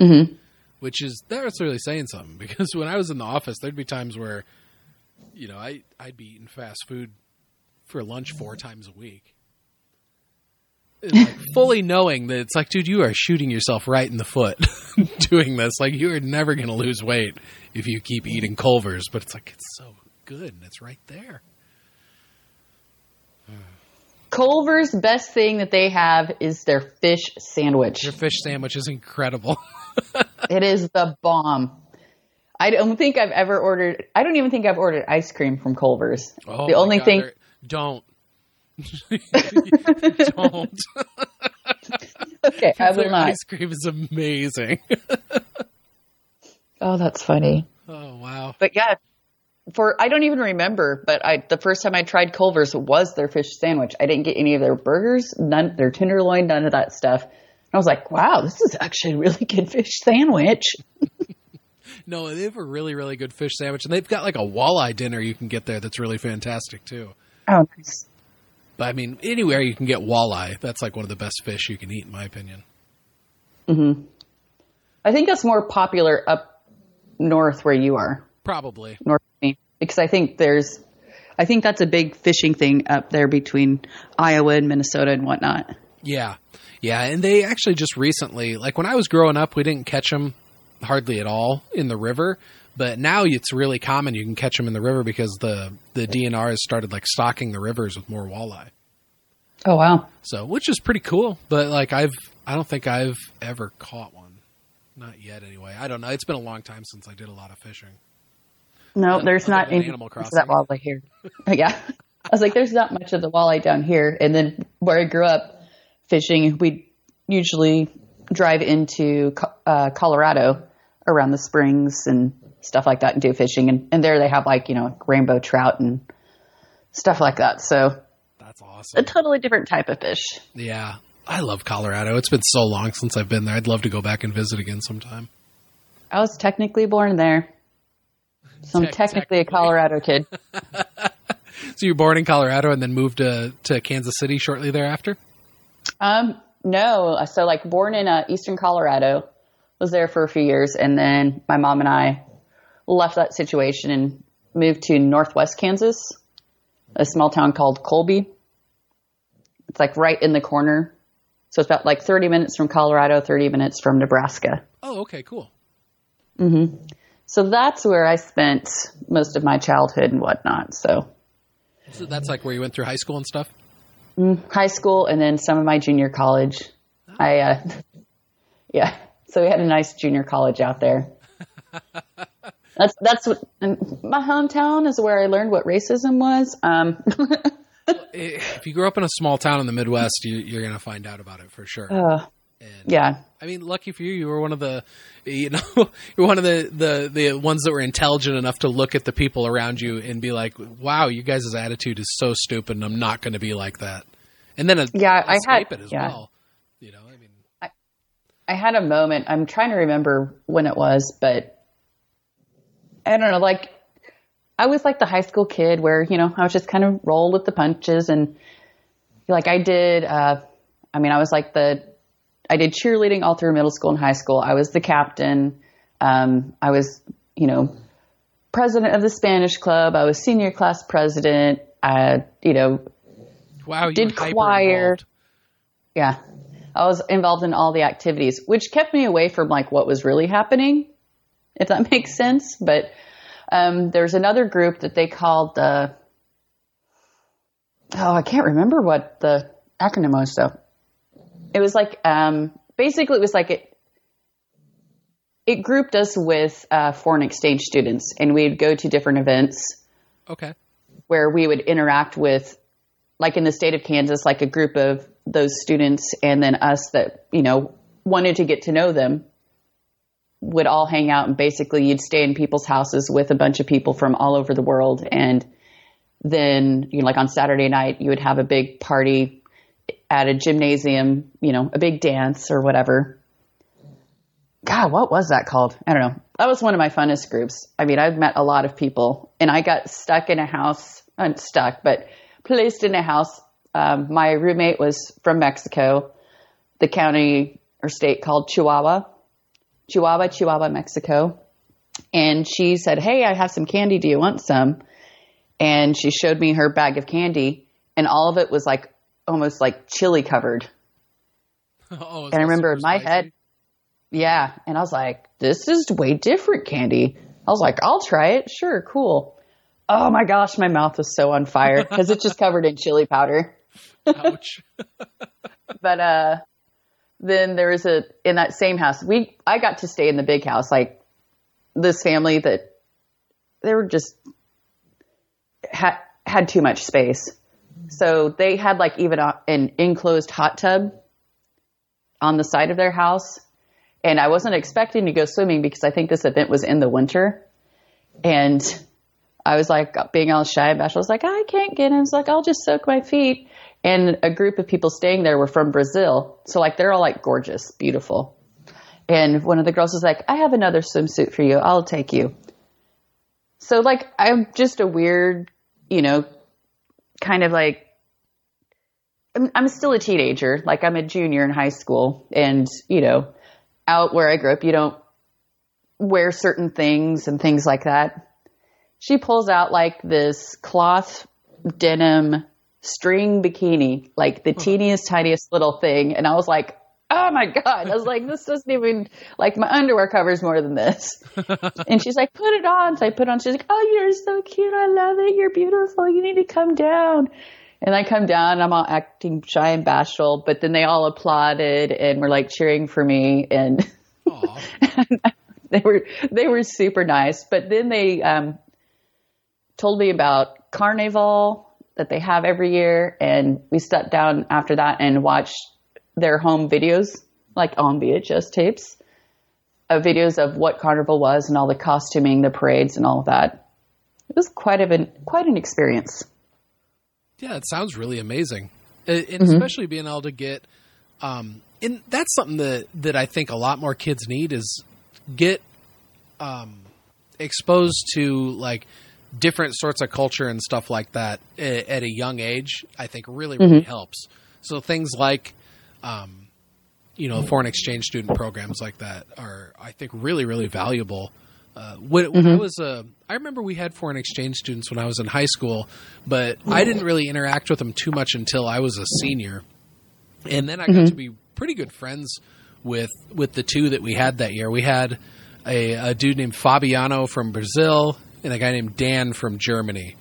Mm-hmm. Which is that's really saying something because when I was in the office there'd be times where you know, I I'd be eating fast food for lunch four times a week. Like, fully knowing that it's like, dude, you are shooting yourself right in the foot doing this. Like, you are never going to lose weight if you keep eating Culver's. But it's like, it's so good and it's right there. Culver's best thing that they have is their fish sandwich. Your fish sandwich is incredible. It is the bomb. I don't think I've ever ordered. I don't even think I've ordered ice cream from Culver's. Oh the only God, thing. don't. don't. Okay, I will not. ice cream is amazing. Oh, that's funny. oh wow. But yeah, for I don't even remember, but I the first time I tried Culver's was their fish sandwich. I didn't get any of their burgers, none their tenderloin, none of that stuff. And I was like, wow, this is actually a really good fish sandwich. No, they have a really, really good fish sandwich, and they've got like a walleye dinner you can get there that's really fantastic too. Oh, nice. But I mean, anywhere you can get walleye, that's like one of the best fish you can eat, in my opinion. Hmm. I think that's more popular up north where you are, Probably. north because I think there's, I think that's a big fishing thing up there between Iowa and Minnesota and whatnot. Yeah, yeah, and they actually just recently, like when I was growing up, we didn't catch them hardly at all in the river. But now it's really common you can catch them in the river because the the DNR has started like stocking the rivers with more walleye. Oh wow. So, which is pretty cool. But like I've, I don't think I've ever caught one. Not yet, anyway. I don't know. It's been a long time since I did a lot of fishing. No, there's not any Animal of that Crossing. walleye here. yeah. I was like, there's not much of the walleye down here. And then where I grew up fishing, we usually drive into uh, Colorado around the springs and stuff like that and do fishing. And, and there they have like, you know, rainbow trout and stuff like that. So That's awesome. a totally different type of fish. Yeah. I love Colorado. It's been so long since I've been there. I'd love to go back and visit again sometime. I was technically born there. So I'm Tec- technically a. Colorado kid. So you were born in Colorado and then moved to, to Kansas City shortly thereafter? Um, no. So like born in uh, Eastern Colorado, was there for a few years, and then my mom and I left that situation and moved to Northwest Kansas, a small town called Colby. It's like right in the corner. So it's about like 30 minutes from Colorado, 30 minutes from Nebraska. Oh, okay, cool. So that's where I spent most of my childhood and whatnot. So So that's like where you went through high school and stuff? high school and then some of my junior college. I, uh, yeah. So we had a nice junior college out there. That's that's what and my hometown is where I learned what racism was. Um, If you grew up in a small town in the Midwest, you, you're going to find out about it for sure. uh, And yeah, I mean, lucky for you, you were one of the, you know, you're one of the, the, the ones that were intelligent enough to look at the people around you and be like, wow, you guys' attitude is so stupid and I'm not going to be like that. And then Yeah, I had- it as yeah. well. You know, I mean, I had a moment. I'm trying to remember when it was, but I don't know. Like I was like the high school kid where you know I was just kind of roll with the punches and like I did. Uh, I mean, I was like the I did cheerleading all through middle school and high school. I was the captain. Um, I was you know president of the Spanish club. I was senior class president. I you know wow, you Did choir. involved. yeah. I was involved in all the activities, which kept me away from like what was really happening, if that makes sense. But um, there's another group that they called the, oh, I can't remember what the acronym was. So it was like, um, basically, it was like it, it grouped us with uh, foreign exchange students, and we'd go to different events Okay. where we would interact with like in the state of Kansas like a group of those students and then us that you know wanted to get to know them would all hang out and basically you'd stay in people's houses with a bunch of people from all over the world and then you know like on Saturday night you would have a big party at a gymnasium you know a big dance or whatever God, what was that called? I don't know. That was one of my funnest groups. I mean, I've met a lot of people, and I got stuck in a house. Not stuck, but placed in a house. Um, my roommate was from Mexico, the county or state called Chihuahua, Chihuahua, Chihuahua, Mexico. And she said, "Hey, I have some candy. Do you want some?" And she showed me her bag of candy, and all of it was like almost like chili covered. Oh, And I remember in my head, yeah. And I was like, this is way different candy. I was like, I'll try it. Sure, cool. Oh my gosh, my mouth was so on fire because it's just covered in chili powder. Ouch. But uh, then there was a in that same house. We I got to stay in the big house. Like this family that they were just had had too much space, so they had like even a, an enclosed hot tub on the side of their house. And I wasn't expecting to go swimming because I think this event was in the winter. And I was like being all shy and bashful. I was like, I can't get in. I was like, I'll just soak my feet. And a group of people staying there were from Brazil. So like they're all like gorgeous, beautiful. And one of the girls was like, I have another swimsuit for you. I'll take you. So like I'm just a weird, you know, kind of like I'm, I'm still a teenager. Like I'm a junior in high school and, you know, out where I grew up, you don't wear certain things and things like that. She pulls out like this cloth denim string bikini, like the uh-huh. teeniest, tiniest little thing. And I was like, oh my God. I was like, this doesn't even, like my underwear covers more than this. and she's like, put it on. So I put it on. She's like, oh, you're so cute. I love it. You're beautiful. You need to come down. And I come down, and I'm all acting shy and bashful, but then they all applauded and were like cheering for me and Aw. they were they were super nice. But then they um, told me about Carnival that they have every year, and we sat down after that and watched their home videos, like on VHS tapes. uh, videos of what Carnival was and all the costuming, the parades, and all of that. It was quite of an quite an experience. Yeah, it sounds really amazing, and mm-hmm. especially being able to get. Um, and that's something that that I think a lot more kids need is get um, exposed to like different sorts of culture and stuff like that at a young age. I think really really mm-hmm. helps. So things like um, you know, foreign exchange student programs like that are, I think, really, really valuable. Uh, when, when mm-hmm. I was, uh, I remember we had foreign exchange students when I was in high school, but I didn't really interact with them too much until I was a senior, and then I got mm-hmm. to be pretty good friends with with the two that we had that year. We had a, a dude named Fabiano from Brazil and a guy named Dan from Germany,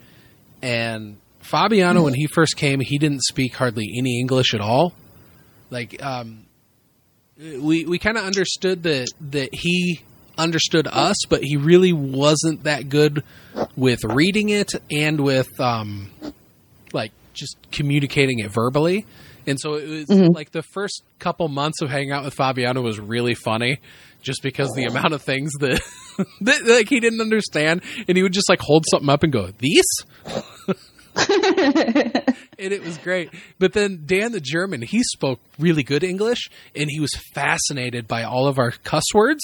and Fabiano, when he first came, he didn't speak hardly any English at all. Like, um, we we kind of understood that that he understood us, but he really wasn't that good with reading it and with um, like just communicating it verbally. And so it was mm-hmm. like the first couple months of hanging out with Fabiano was really funny, just because the amount of things that, that like he didn't understand, and he would just like hold something up and go, "These." and it was great. But then Dan the German, he spoke really good English and he was fascinated by all of our cuss words,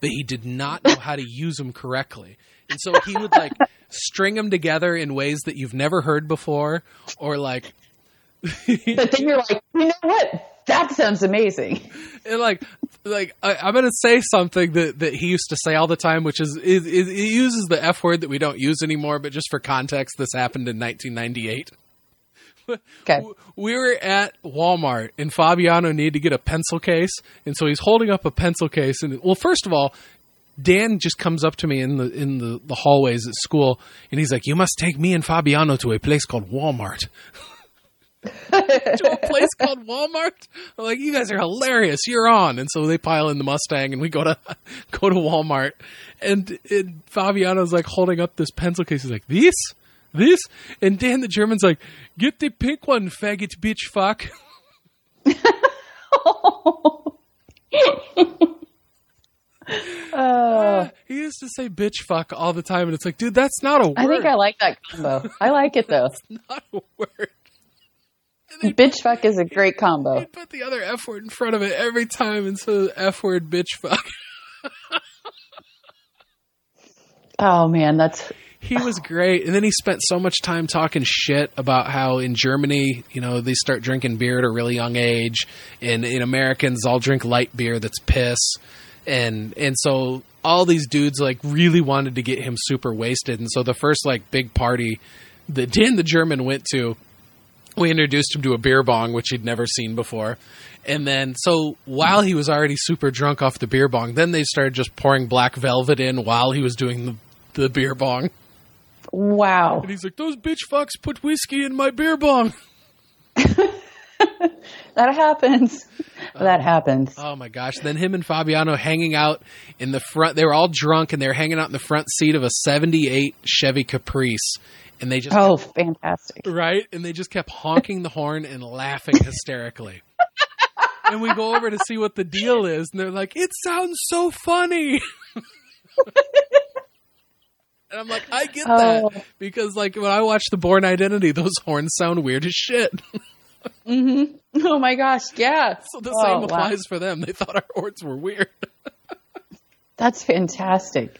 but he did not know how to use them correctly. And so he would like string them together in ways that you've never heard before or like But then you're like, "You know what? That sounds amazing." And like like I, am gonna say something that, that he used to say all the time, which is, is, is he uses the F word that we don't use anymore, but just for context, this happened in 1998. Okay. We were at Walmart and Fabiano needed to get a pencil case, and so he's holding up a pencil case. And well, first of all, Dan just comes up to me in the in the, the hallways at school, and he's like, "You must take me and Fabiano to a place called Walmart." to a place called Walmart. I'm like, you guys are hilarious. You're on. And so they pile in the Mustang and we go to go to Walmart. And, and Fabiano's like holding up this pencil case. He's like, this? This? And Dan the German's like, get the pink one, faggot bitch fuck. Uh, he used to say bitch fuck all the time, and it's like, dude, that's not a word. I think I like that combo. I like it though. It's not a word. Bitch fuck is a great combo. He put the other F word in front of it every time and so F word bitch fuck. oh man, that's he was great. And then he spent so much time talking shit about how in Germany, you know, they start drinking beer at a really young age, and in Americans all drink light beer that's piss. And and so all these dudes like really wanted to get him super wasted. And so the first like big party that Dan the German went to we introduced him to a beer bong, which he'd never seen before. And then, so while he was already super drunk off the beer bong, then they started just pouring black velvet in while he was doing the, the beer bong. Wow. And he's like, those bitch fucks put whiskey in my beer bong. that happens. that happens. Oh my gosh. Then him and Fabiano hanging out in the front. They were all drunk and they were hanging out in the front seat of a 78 Chevy Caprice and they just oh, kept, fantastic, right? And they just kept honking the horn and laughing hysterically. and we go over to see what the deal is, and they're like, "It sounds so funny." and I'm like, I get oh. that because, like, when I watch The Bourne Identity, those horns sound weird as shit. mm-hmm. Oh my gosh, yeah. So the oh, same applies wow. for them. They thought our horns were weird. That's fantastic.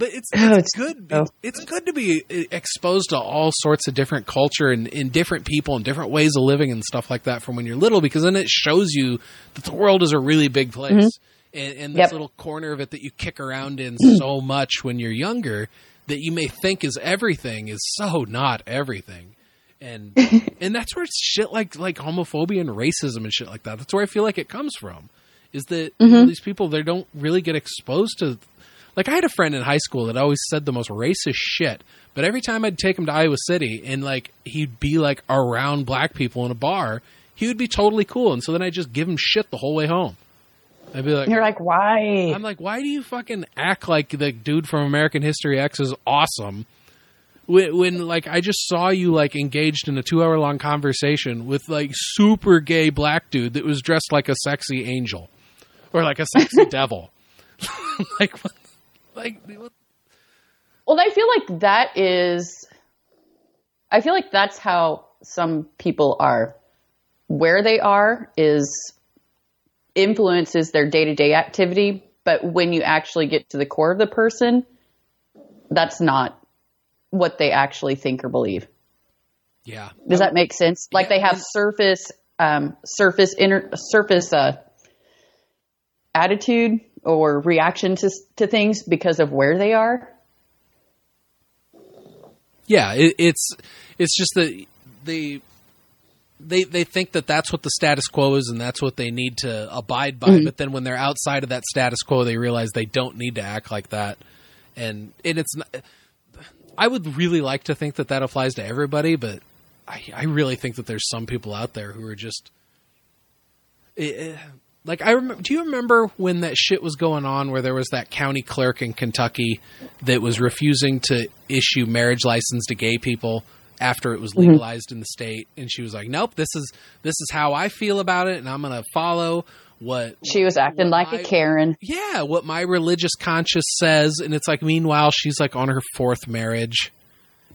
But it's, it's, it's good. Oh. It's good to be exposed to all sorts of different culture and, and different people and different ways of living and stuff like that from when you're little, because then it shows you that the world is a really big place. Mm-hmm. And, and, this yep. little corner of it that you kick around in so much when you're younger that you may think is everything is so not everything. And and that's where shit like like homophobia and racism and shit like that. That's where I feel like it comes from. Is that mm-hmm. these people they don't really get exposed to like I had a friend in high school that always said the most racist shit, but every time I'd take him to Iowa City and like he'd be like around black people in a bar, he would be totally cool, and so then I just give him shit the whole way home. I'd be like, "You're like, why?" I'm like, "Why do you fucking act like the dude from American History X is awesome?" When, when like I just saw you like engaged in a two hour long conversation with like super gay black dude that was dressed like a sexy angel or like a sexy devil. like, what, like, what? Well, I feel like that is. I feel like that's how some people are. Where they are is influences their day to day activity, but when you actually get to the core of the person, that's not what they actually think or believe. Yeah. Does that make sense? Like Yeah. they have surface, um, surface inner, surface uh, attitude or reaction to to things because of where they are. Yeah, it, it's it's just that they they they think that that's what the status quo is and that's what they need to abide by. But then when they're outside of that status quo, they realize they don't need to act like that. And and it's not, I would really like to think that that applies to everybody, but I I really think that there's some people out there who are just eh, like I remember. Do you remember when that shit was going on, where there was that county clerk in Kentucky that was refusing to issue marriage license to gay people after it was mm-hmm. legalized in the state, and she was like, "Nope, this is this is how I feel about it, and I'm going to follow what She was acting like a Karen. yeah what my religious conscience says." And it's like, meanwhile, she's like on her fourth marriage,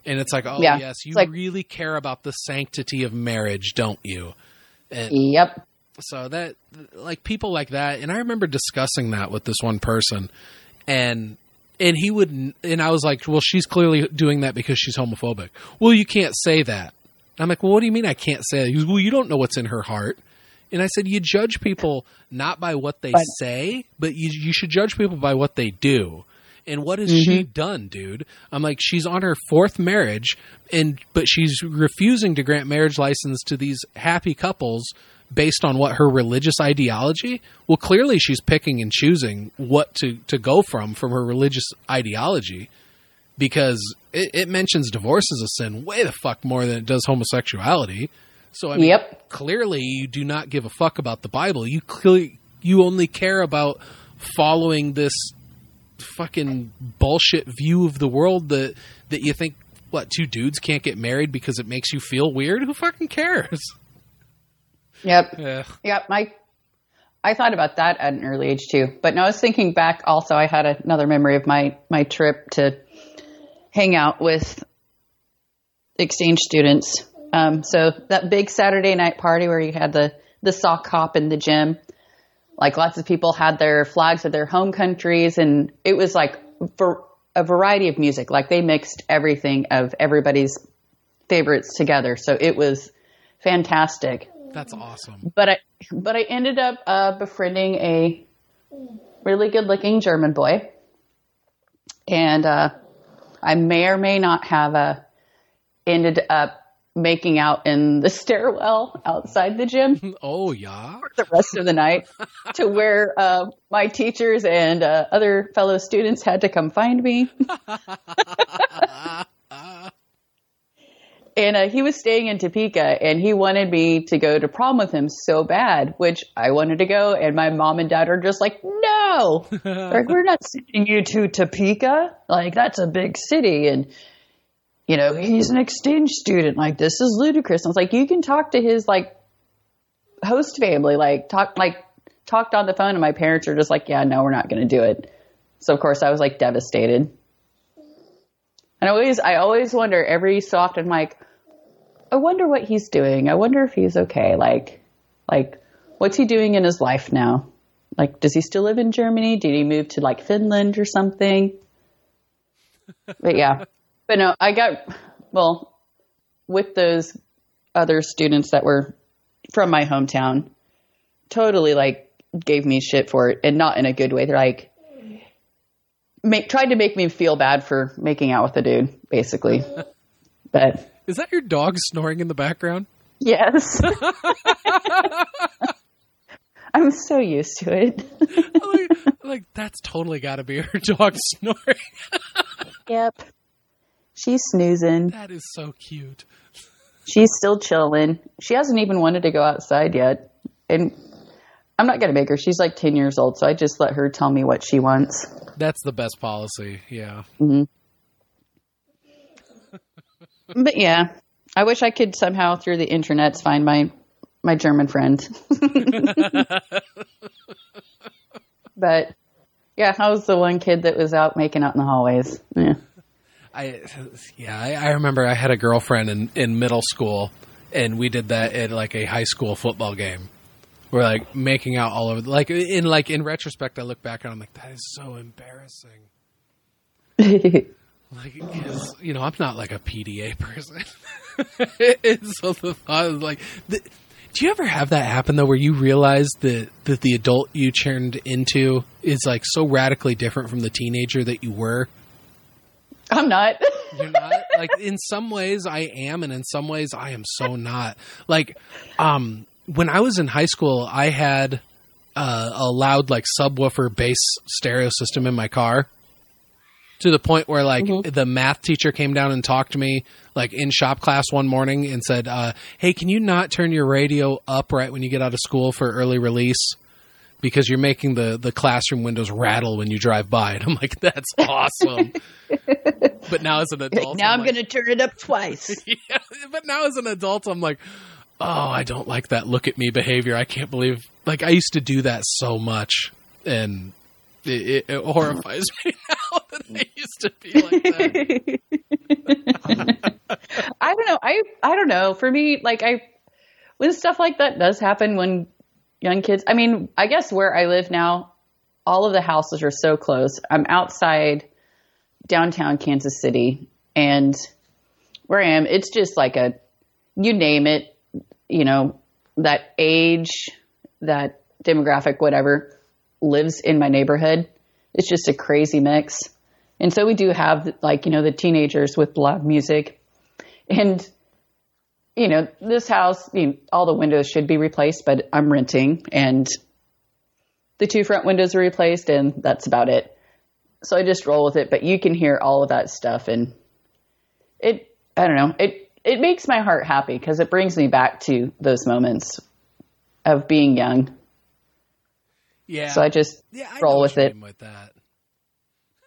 and it's like, "Oh Yeah. yes, you like- really care about the sanctity of marriage, don't you?" And Yep. So that like people like that and i remember discussing that with this one person and and he would and i was like well she's clearly doing that because she's homophobic. Well you can't say that. I'm like well what do you mean i can't say that? He goes well you don't know what's in her heart. And i said you judge people not by what they But- say but you, you should judge people by what they do. And what has she mm-hmm. done dude? I'm like she's on her fourth marriage and but she's refusing to grant marriage license to these happy couples based on what her religious ideology well clearly she's picking and choosing what to to go from from her religious ideology because it, it mentions divorce as a sin way the fuck more than it does homosexuality. So i mean Yep. clearly you do not give a fuck about the bible. You clearly you only care about following this fucking bullshit view of the world that that you think what two dudes can't get married because it makes you feel weird? Who fucking cares Yep. yeah Yep. My, I thought about that at an early age too. But no, I was thinking back. Also, I had another memory of my my trip to hang out with exchange students. Um, so that big Saturday night party where you had the the sock hop in the gym, like lots of people had their flags of their home countries, and it was like for a variety of music. Like they mixed everything of everybody's favorites together. So it was fantastic that's awesome. But I but I ended up uh, befriending a really good looking German boy, and uh, I may or may not have uh, ended up making out in the stairwell outside the gym oh yeah? the rest of the night, to where uh, my teachers and uh, other fellow students had to come find me. And uh, he was staying in Topeka, and he wanted me to go to prom with him so bad, which I wanted to go. And my mom and dad are just like, "No, like we're not sending you to Topeka. Like that's a big city, and you know he's an exchange student. Like this is ludicrous." I was like, "You can talk to his like host family, like talk like talked on the phone." And my parents are just like, "Yeah, no, we're not going to do it." So of course I was like devastated. And I always, I always wonder every so often, like, I wonder what he's doing. I wonder if he's okay. Like, like, what's he doing in his life now? Like, does he still live in Germany? Did he move to like Finland or something? But yeah, but no, I got, well, with those other students that were from my hometown, totally like gave me shit for it and not in a good way. They're like, make, tried to make me feel bad for making out with a dude, basically. but is that your dog snoring in the background yes, I'm so used to it. like, like that's totally got to be her dog snoring yep. She's snoozing. that is so cute She's still chilling. She hasn't even wanted to go outside yet. And I'm not going to make her. She's like 10 years old, so I just let her tell me what she wants. that's the best policy yeah mm-hmm. But yeah, I wish I could somehow through the internets find my my German friend. but Yeah, I was the one kid that was out making out in the hallways. Yeah. I yeah, I, I remember I had a girlfriend in, in middle school, and we did that at like a high school football game. We're like making out all over, like in like in retrospect, I look back and I'm like, that is so embarrassing. Like, 'cause, you know, I'm not like a PDA person. and so the thought is like, the, do you ever have that happen though, where you realize that that the adult you turned into is like so radically different from the teenager that you were? I'm not. You're not like in some ways I am, and in some ways I am so not. Like, um, when I was in high school, I had uh, a loud like subwoofer bass stereo system in my car. To the point where like the math teacher came down and talked to me like in shop class one morning and said, uh, "Hey, can you not turn your radio up right when you get out of school for early release?" Because you're making the, the classroom windows rattle when you drive by, and I'm like, "That's awesome." but now as an adult, now I'm like, going to turn it up twice. yeah, but now as an adult, I'm like, oh, I don't like that look at me behavior. I can't believe, like, I used to do that so much, and it, it, it horrifies me I used to be like that. I don't know. I I don't know. For me, like I when stuff like that does happen when young kids I mean, I guess where I live now, all of the houses are so close. I'm outside downtown Kansas City and where I am, it's just like a you name it, you know, that age, that demographic, whatever, lives in my neighborhood. It's just a crazy mix. And so we do have like, you know, the teenagers with loud music. And, you know, this house, you know, all the windows should be replaced, but I'm renting and the two front windows are replaced and that's about it. So I just roll with it, but you can hear all of that stuff and it, I don't know, it, it makes my heart happy because it brings me back to those moments of being young. Yeah. So I just yeah, I roll with it. With that.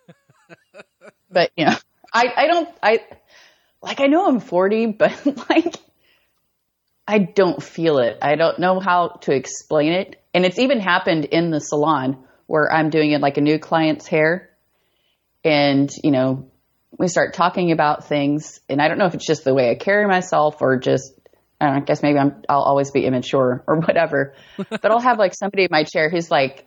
but you know, I, I don't, I, like, I know I'm 40, but like, I don't feel it. I don't know how to explain it. And it's even happened in the salon where I'm doing it like a new client's hair. And, you know, we start talking about things. And I don't know if it's just the way I carry myself or just, I don't know, I guess maybe I'm, I'll always be immature or whatever. but I'll have like somebody in my chair who's like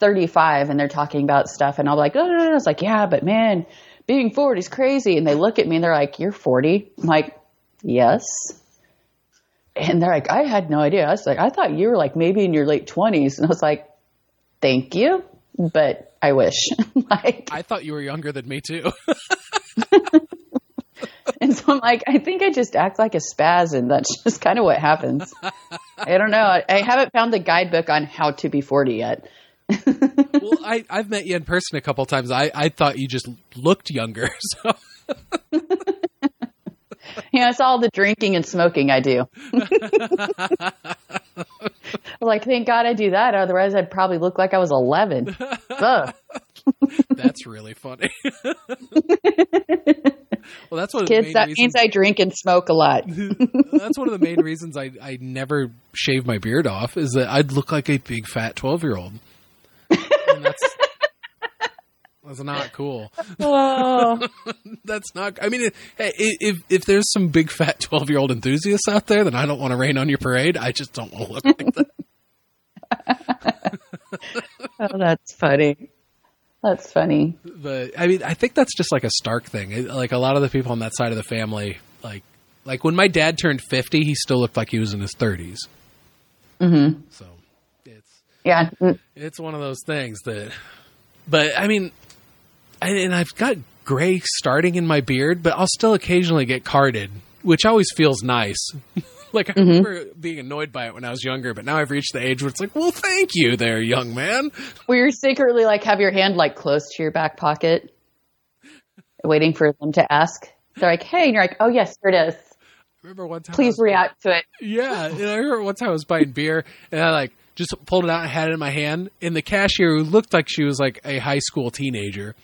35 and they're talking about stuff. And I'll be like, oh, no, no, no. It's like, yeah, but man, being 40 is crazy. And they look at me and they're like, you're 40. I'm like, yes. And they're like, I had no idea. I was like, I thought you were like maybe in your late 20s. And I was like, thank you, but I wish. like, I thought you were younger than me too. and so I'm like, I think I just act like a spaz, and that's just kind of what happens. I don't know. I, I haven't found the guidebook on how to be 40 yet. well, I, I've met you in person a couple times. I, I thought you just looked younger. So Yeah, it's all the drinking and smoking I do. like, thank God I do that. Otherwise, I'd probably look like I was 11. Ugh. that's really funny. well, that's one of Kids, that reasons. means I drink and smoke a lot. that's one of the main reasons I, I never shave my beard off is that I'd look like a big fat 12 year old. That's, that's not cool. Oh. That's not, I mean, hey, if, if there's some big fat 12 year old enthusiasts out there, then I don't want to rain on your parade. I just don't want to look like that. oh, that's funny. That's funny. But I mean, I think that's just like a Stark thing. Like a lot of the people on that side of the family, like, like when my dad turned 50, he still looked like he was in his 30s. Mm-hmm. So it's, Yeah. mm, it's one of those things that but i mean and, and i've got gray starting in my beard but i'll still occasionally get carded which always feels nice like i mm-hmm. remember being annoyed by it when i was younger but now i've reached the age where it's like well thank you there young man Where you're secretly like have your hand like close to your back pocket, waiting for them to ask. They're like, hey, and you're like, oh, yes, here it is. I remember one time Please was- react to it. Yeah, and I remember one time I was buying beer, and I like just pulled it out and had it in my hand, and the cashier, who looked like she was like a high school teenager,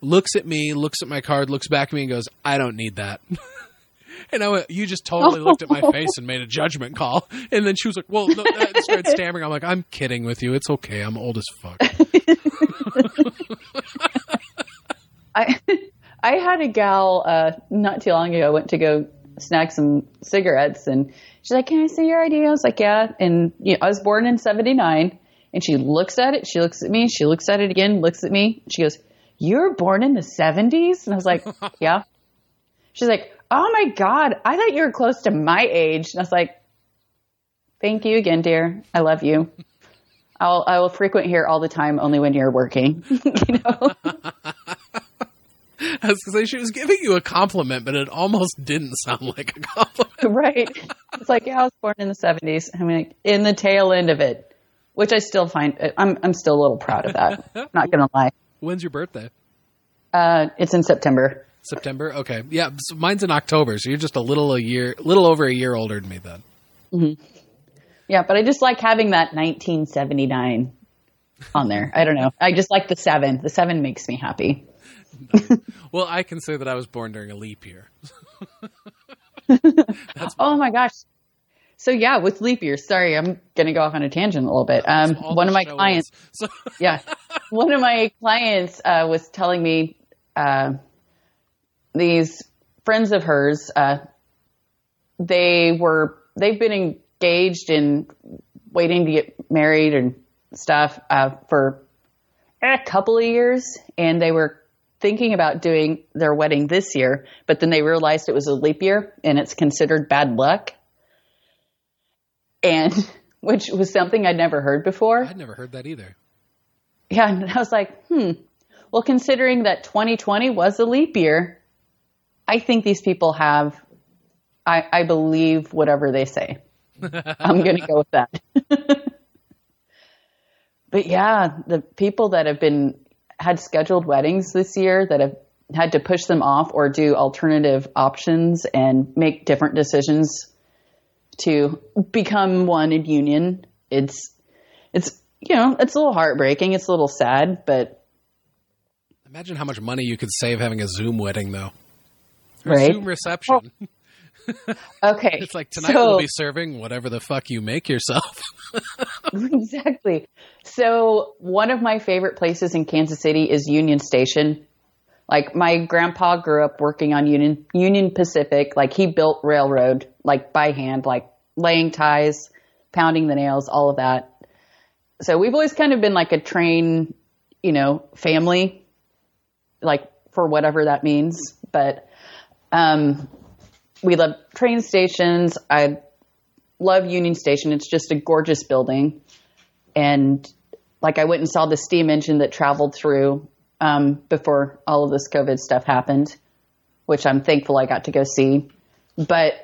looks at me, looks at my card, looks back at me, and goes, "I don't need that." And I went, you just totally looked at my face and made a judgment call. And then she was like, well, no, started stammering. I'm like, I'm kidding with you. It's okay. I'm old as fuck. I I had a gal uh, not too long ago I went to go snag some cigarettes and she's like, "Can I see your ID?" I was like, "Yeah." And you know, I was born in '79, and she looks at it. She looks at me. She looks at it again. Looks at me. She goes, "You were born in the '70s?" And I was like, "Yeah." She's like, "Oh my god, I thought you were close to my age." And I was like, "Thank you again, dear. I love you." I'll, I will frequent here all the time, only when you're working. you know. I was gonna say she was giving you a compliment, but it almost didn't sound like a compliment. right. It's like, yeah, I was born in the 70s. I mean, in the tail end of it, which I still find, I'm, I'm still a little proud of that. Not going to lie. When's your birthday? Uh, it's in September. September. Okay. Yeah. So mine's in October. So you're just a little a year, little over a year older than me then. Mm-hmm. Yeah. But I just like having that 1979 on there. I don't know. I just like the seven. The seven makes me happy. well, I can say that I was born during a leap year. oh my gosh. So yeah, with leap year, sorry, I'm going to go off on a tangent a little bit. Um, one of my clients, so. yeah, one of my clients uh, was telling me uh, these friends of hers, uh, they were they've been engaged in waiting to get married and stuff uh, for a couple of years, and they were thinking about doing their wedding this year, but then they realized it was a leap year and it's considered bad luck. And which was something I'd never heard before. I'd never heard that either. Yeah. And I was like, hmm, well, considering that 2020 was a leap year, I think these people have, I, I believe whatever they say. I'm going to go with that. but yeah, the people that have been had scheduled weddings this year that have had to push them off or do alternative options and make different decisions to become one in union. It's, it's, you know, it's a little heartbreaking. It's a little sad, but. Imagine how much money you could save having a Zoom wedding, though. Right. Zoom reception. okay. It's like tonight so, we'll be serving whatever the fuck you make yourself. exactly. So, one of my favorite places in Kansas City is Union Station. Like my grandpa grew up working on Union Union Pacific. Like he built railroad like by hand, like laying ties, pounding the nails, all of that. So we've always kind of been like a train, you know, family, like for whatever that means. But um, we love train stations. I love Union Station. It's just a gorgeous building. And like I went and saw the steam engine that traveled through um, before all of this COVID stuff happened, which I'm thankful I got to go see. But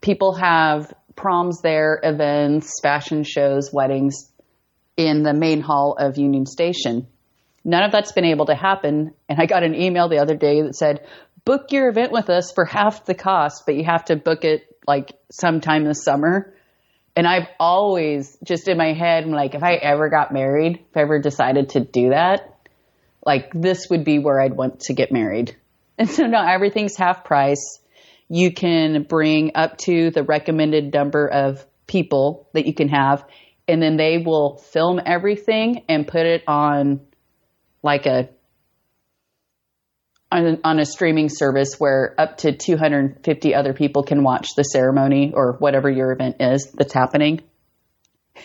people have proms there, events, fashion shows, weddings in the main hall of Union Station. None of that's been able to happen. And I got an email the other day that said, book your event with us for half the cost, but you have to book it like sometime this summer. And I've always just in my head, I'm like, if I ever got married, if I ever decided to do that, like this would be where I'd want to get married. And so now everything's half price. You can bring up to the recommended number of people that you can have, and then they will film everything and put it on like a on, on a streaming service where up to 250 other people can watch the ceremony or whatever your event is that's happening.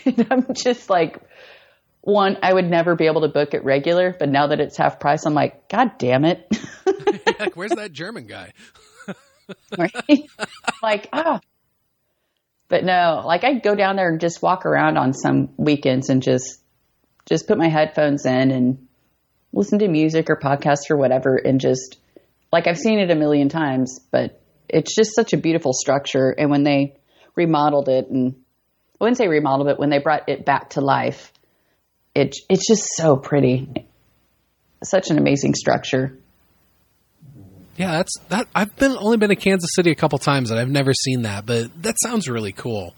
And I'm just like, one, I would never be able to book it regular, but now that it's half price, I'm like, God damn it. like, where's that German guy? right? Like, ah. But no, like I'd go down there and just walk around on some weekends and just just put my headphones in and listen to music or podcasts or whatever and just like I've seen it a million times, but it's just such a beautiful structure. And when they remodeled it and I wouldn't say remodeled it, when they brought it back to life, it, it's just so pretty. Such an amazing structure. Yeah, that's that. I've been only been to Kansas City a couple times, and I've never seen that, but that sounds really cool.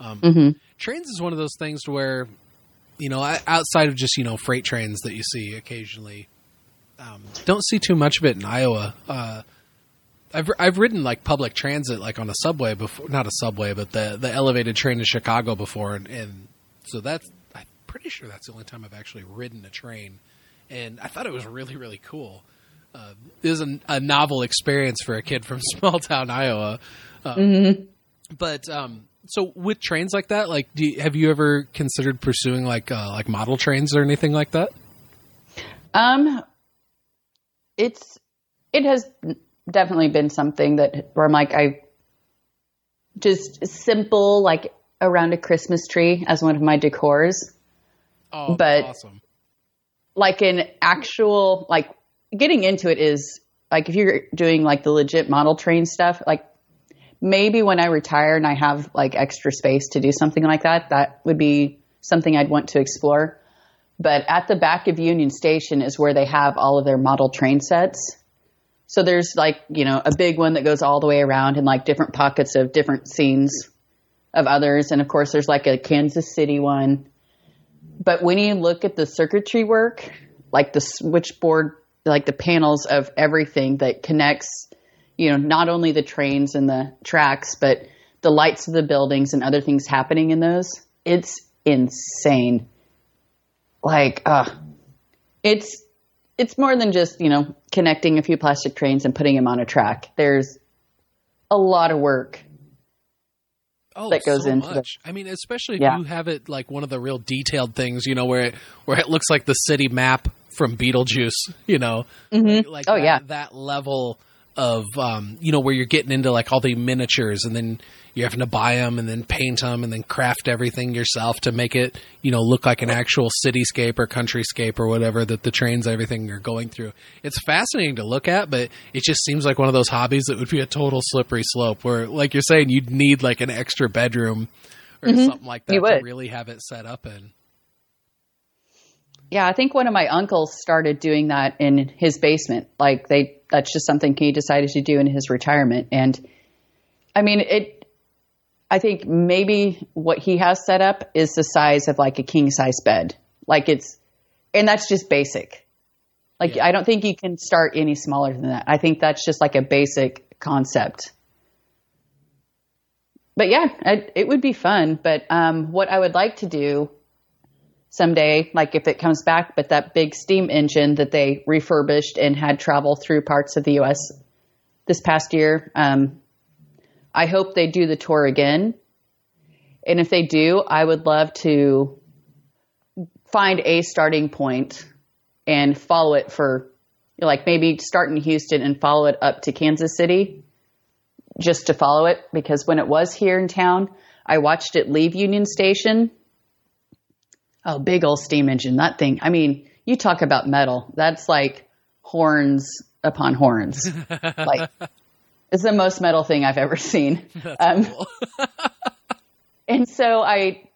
Um, mm-hmm. Trains is one of those things where you know, outside of just you know freight trains that you see occasionally, um, don't see too much of it in Iowa. Uh, I've I've ridden like public transit, like on a subway before, not a subway, but the the elevated train in Chicago before, and, and so that's I'm pretty sure that's the only time I've actually ridden a train, and I thought it was really really cool. Uh, it was a, a, novel experience for a kid from small town Iowa. Uh, mm-hmm. But um, so with trains like that, like, you, have you ever considered pursuing like uh, like model trains or anything like that? Um, it's it has definitely been something that where I'm like I just simple like around a Christmas tree as one of my decors. Oh, but awesome. like an actual like getting into it is like if you're doing like the legit model train stuff, like maybe when I retire and I have like extra space to do something like that, that would be something I'd want to explore. But at the back of Union Station is where they have all of their model train sets. So there's like, you know, a big one that goes all the way around and like different pockets of different scenes of others. And of course, there's like a Kansas City one. But when you look at the circuitry work, like the switchboard, like the panels of everything that connects, you know, not only the trains and the tracks, but the lights of the buildings and other things happening in those, it's insane like uh it's it's more than just you know connecting a few plastic trains and putting them on a track there's a lot of work oh, that goes so into much. it. I mean, especially if yeah. you have it like one of the real detailed things, you know, where it where it looks like the city map from Beetlejuice, you know, mm-hmm. like, oh that, yeah, that level of um, you know where you're getting into like all the miniatures and then you're having to buy them and then paint them and then craft everything yourself to make it you know look like an actual cityscape or countryscape or whatever that the trains everything are going through it's fascinating to look at but it just seems like one of those hobbies that would be a total slippery slope where like you're saying you'd need like an extra bedroom or mm-hmm. something like that to really have it set up in yeah, I think one of my uncles started doing that in his basement. Like they, that's just something he decided to do in his retirement. And I mean, it, I think maybe what he has set up is the size of like a king size bed. Like it's, and that's just basic. Like yeah. I don't think you can start any smaller than that. I think that's just like a basic concept. But yeah, it, it would be fun. But um, what I would like to do someday, like if it comes back, but that big steam engine that they refurbished and had travel through parts of the U.S. this past year. Um, I hope they do the tour again. And if they do, I would love to find a starting point and follow it for, like maybe start in Houston and follow it up to Kansas City just to follow it. Because when it was here in town, I watched it leave Union Station Oh, big old steam engine. That thing. I mean, you talk about metal. That's like horns upon horns. like it's the most metal thing I've ever seen. Um, cool. and so I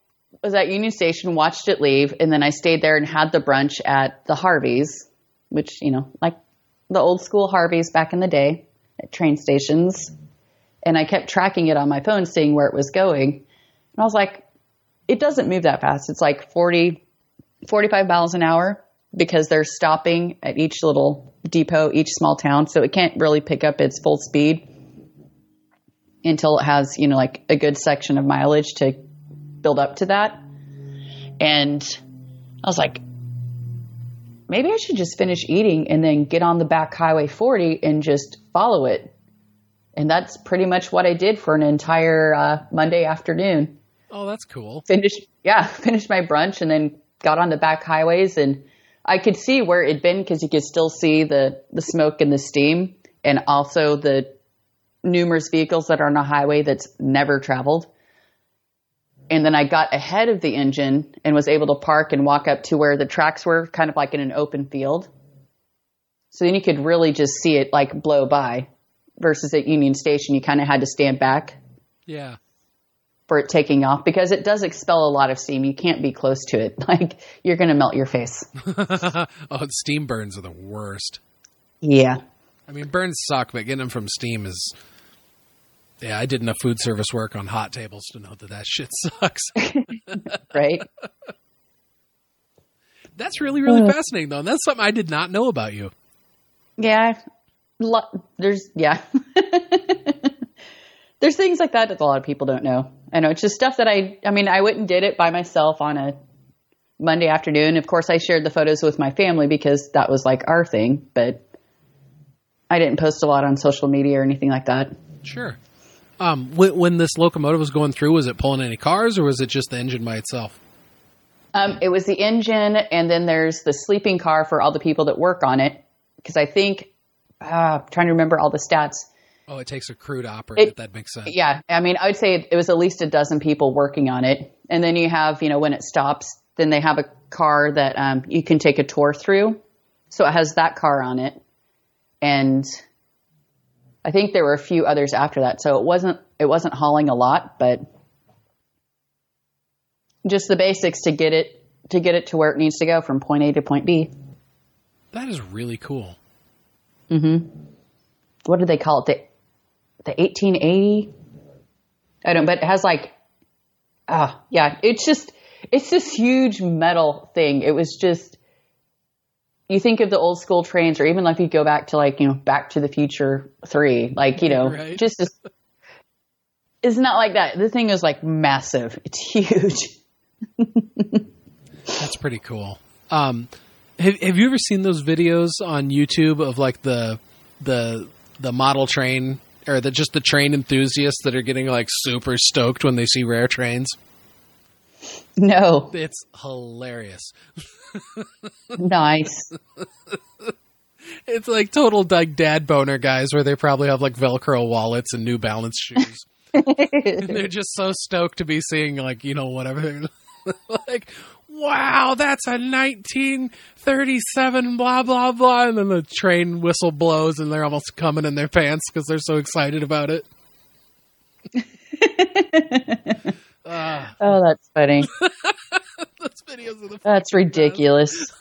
was at Union Station, watched it leave, and then I stayed there and had the brunch at the Harveys, which, you know, like the old school Harveys back in the day at train stations. And I kept tracking it on my phone, seeing where it was going. And I was like, it doesn't move that fast. It's like 40, 45 miles an hour because they're stopping at each little depot, each small town. So it can't really pick up its full speed until it has, you know, like a good section of mileage to build up to that. And I was like, maybe I should just finish eating and then get on the back highway 40 and just follow it. And that's pretty much what I did for an entire uh, Monday afternoon. Oh, that's cool. Finished, yeah, finished my brunch and then got on the back highways and I could see where it'd been because you could still see the, the smoke and the steam and also the numerous vehicles that are on a highway that's never traveled. And then I got ahead of the engine and was able to park and walk up to where the tracks were, kind of like in an open field. So then you could really just see it like blow by versus at Union Station, you kind of had to stand back. Yeah for it taking off because it does expel a lot of steam. You can't be close to it. Like you're going to melt your face. oh, steam burns are the worst. Yeah. I mean, burns suck, but getting them from steam is. Yeah, I did enough food service work on hot tables to know that that shit sucks. right. That's really, really uh, fascinating, though. And that's something I did not know about you. Yeah. Lo- there's yeah. There's things like that that a lot of people don't know. I know it's just stuff that I. I mean, I went and did it by myself on a Monday afternoon. Of course, I shared the photos with my family because that was like our thing, but I didn't post a lot on social media or anything like that. Sure. Um, when, when this locomotive was going through, was it pulling any cars, or was it just the engine by itself? Um, it was the engine, and then there's the sleeping car for all the people that work on it. Because I think, uh, I'm trying to remember all the stats. Oh, it takes a crew to operate it. That makes sense. Yeah, I mean, I would say it, it was at least a dozen people working on it, and then you have, you know, when it stops, then they have a car that um, you can take a tour through. So it has that car on it, and I think there were a few others after that. So it wasn't it wasn't hauling a lot, but just the basics to get it to get it to where it needs to go from point A to point B. That is really cool. What do they call it? The the 1880. I don't, but it has like, ah, yeah. It's just it's this huge metal thing. It was just. You think of the old school trains, or even like you go back to like you know Back to the Future three, like you know, Right. just this, it's not like that. The thing is like massive. It's huge. That's pretty cool. Um, have, have you ever seen those videos on YouTube of like the the the model train or the just the train enthusiasts that are getting like super stoked when they see rare trains? No, It's hilarious. nice. It's like total like dad boner guys where they probably have like Velcro wallets and New Balance shoes. and they're just so stoked to be seeing like you know whatever. like, wow, that's a 1937 blah blah blah, and then the train whistle blows and they're almost coming in their pants because they're so excited about it. Ah, Oh, that's funny. those videos of the That's ridiculous.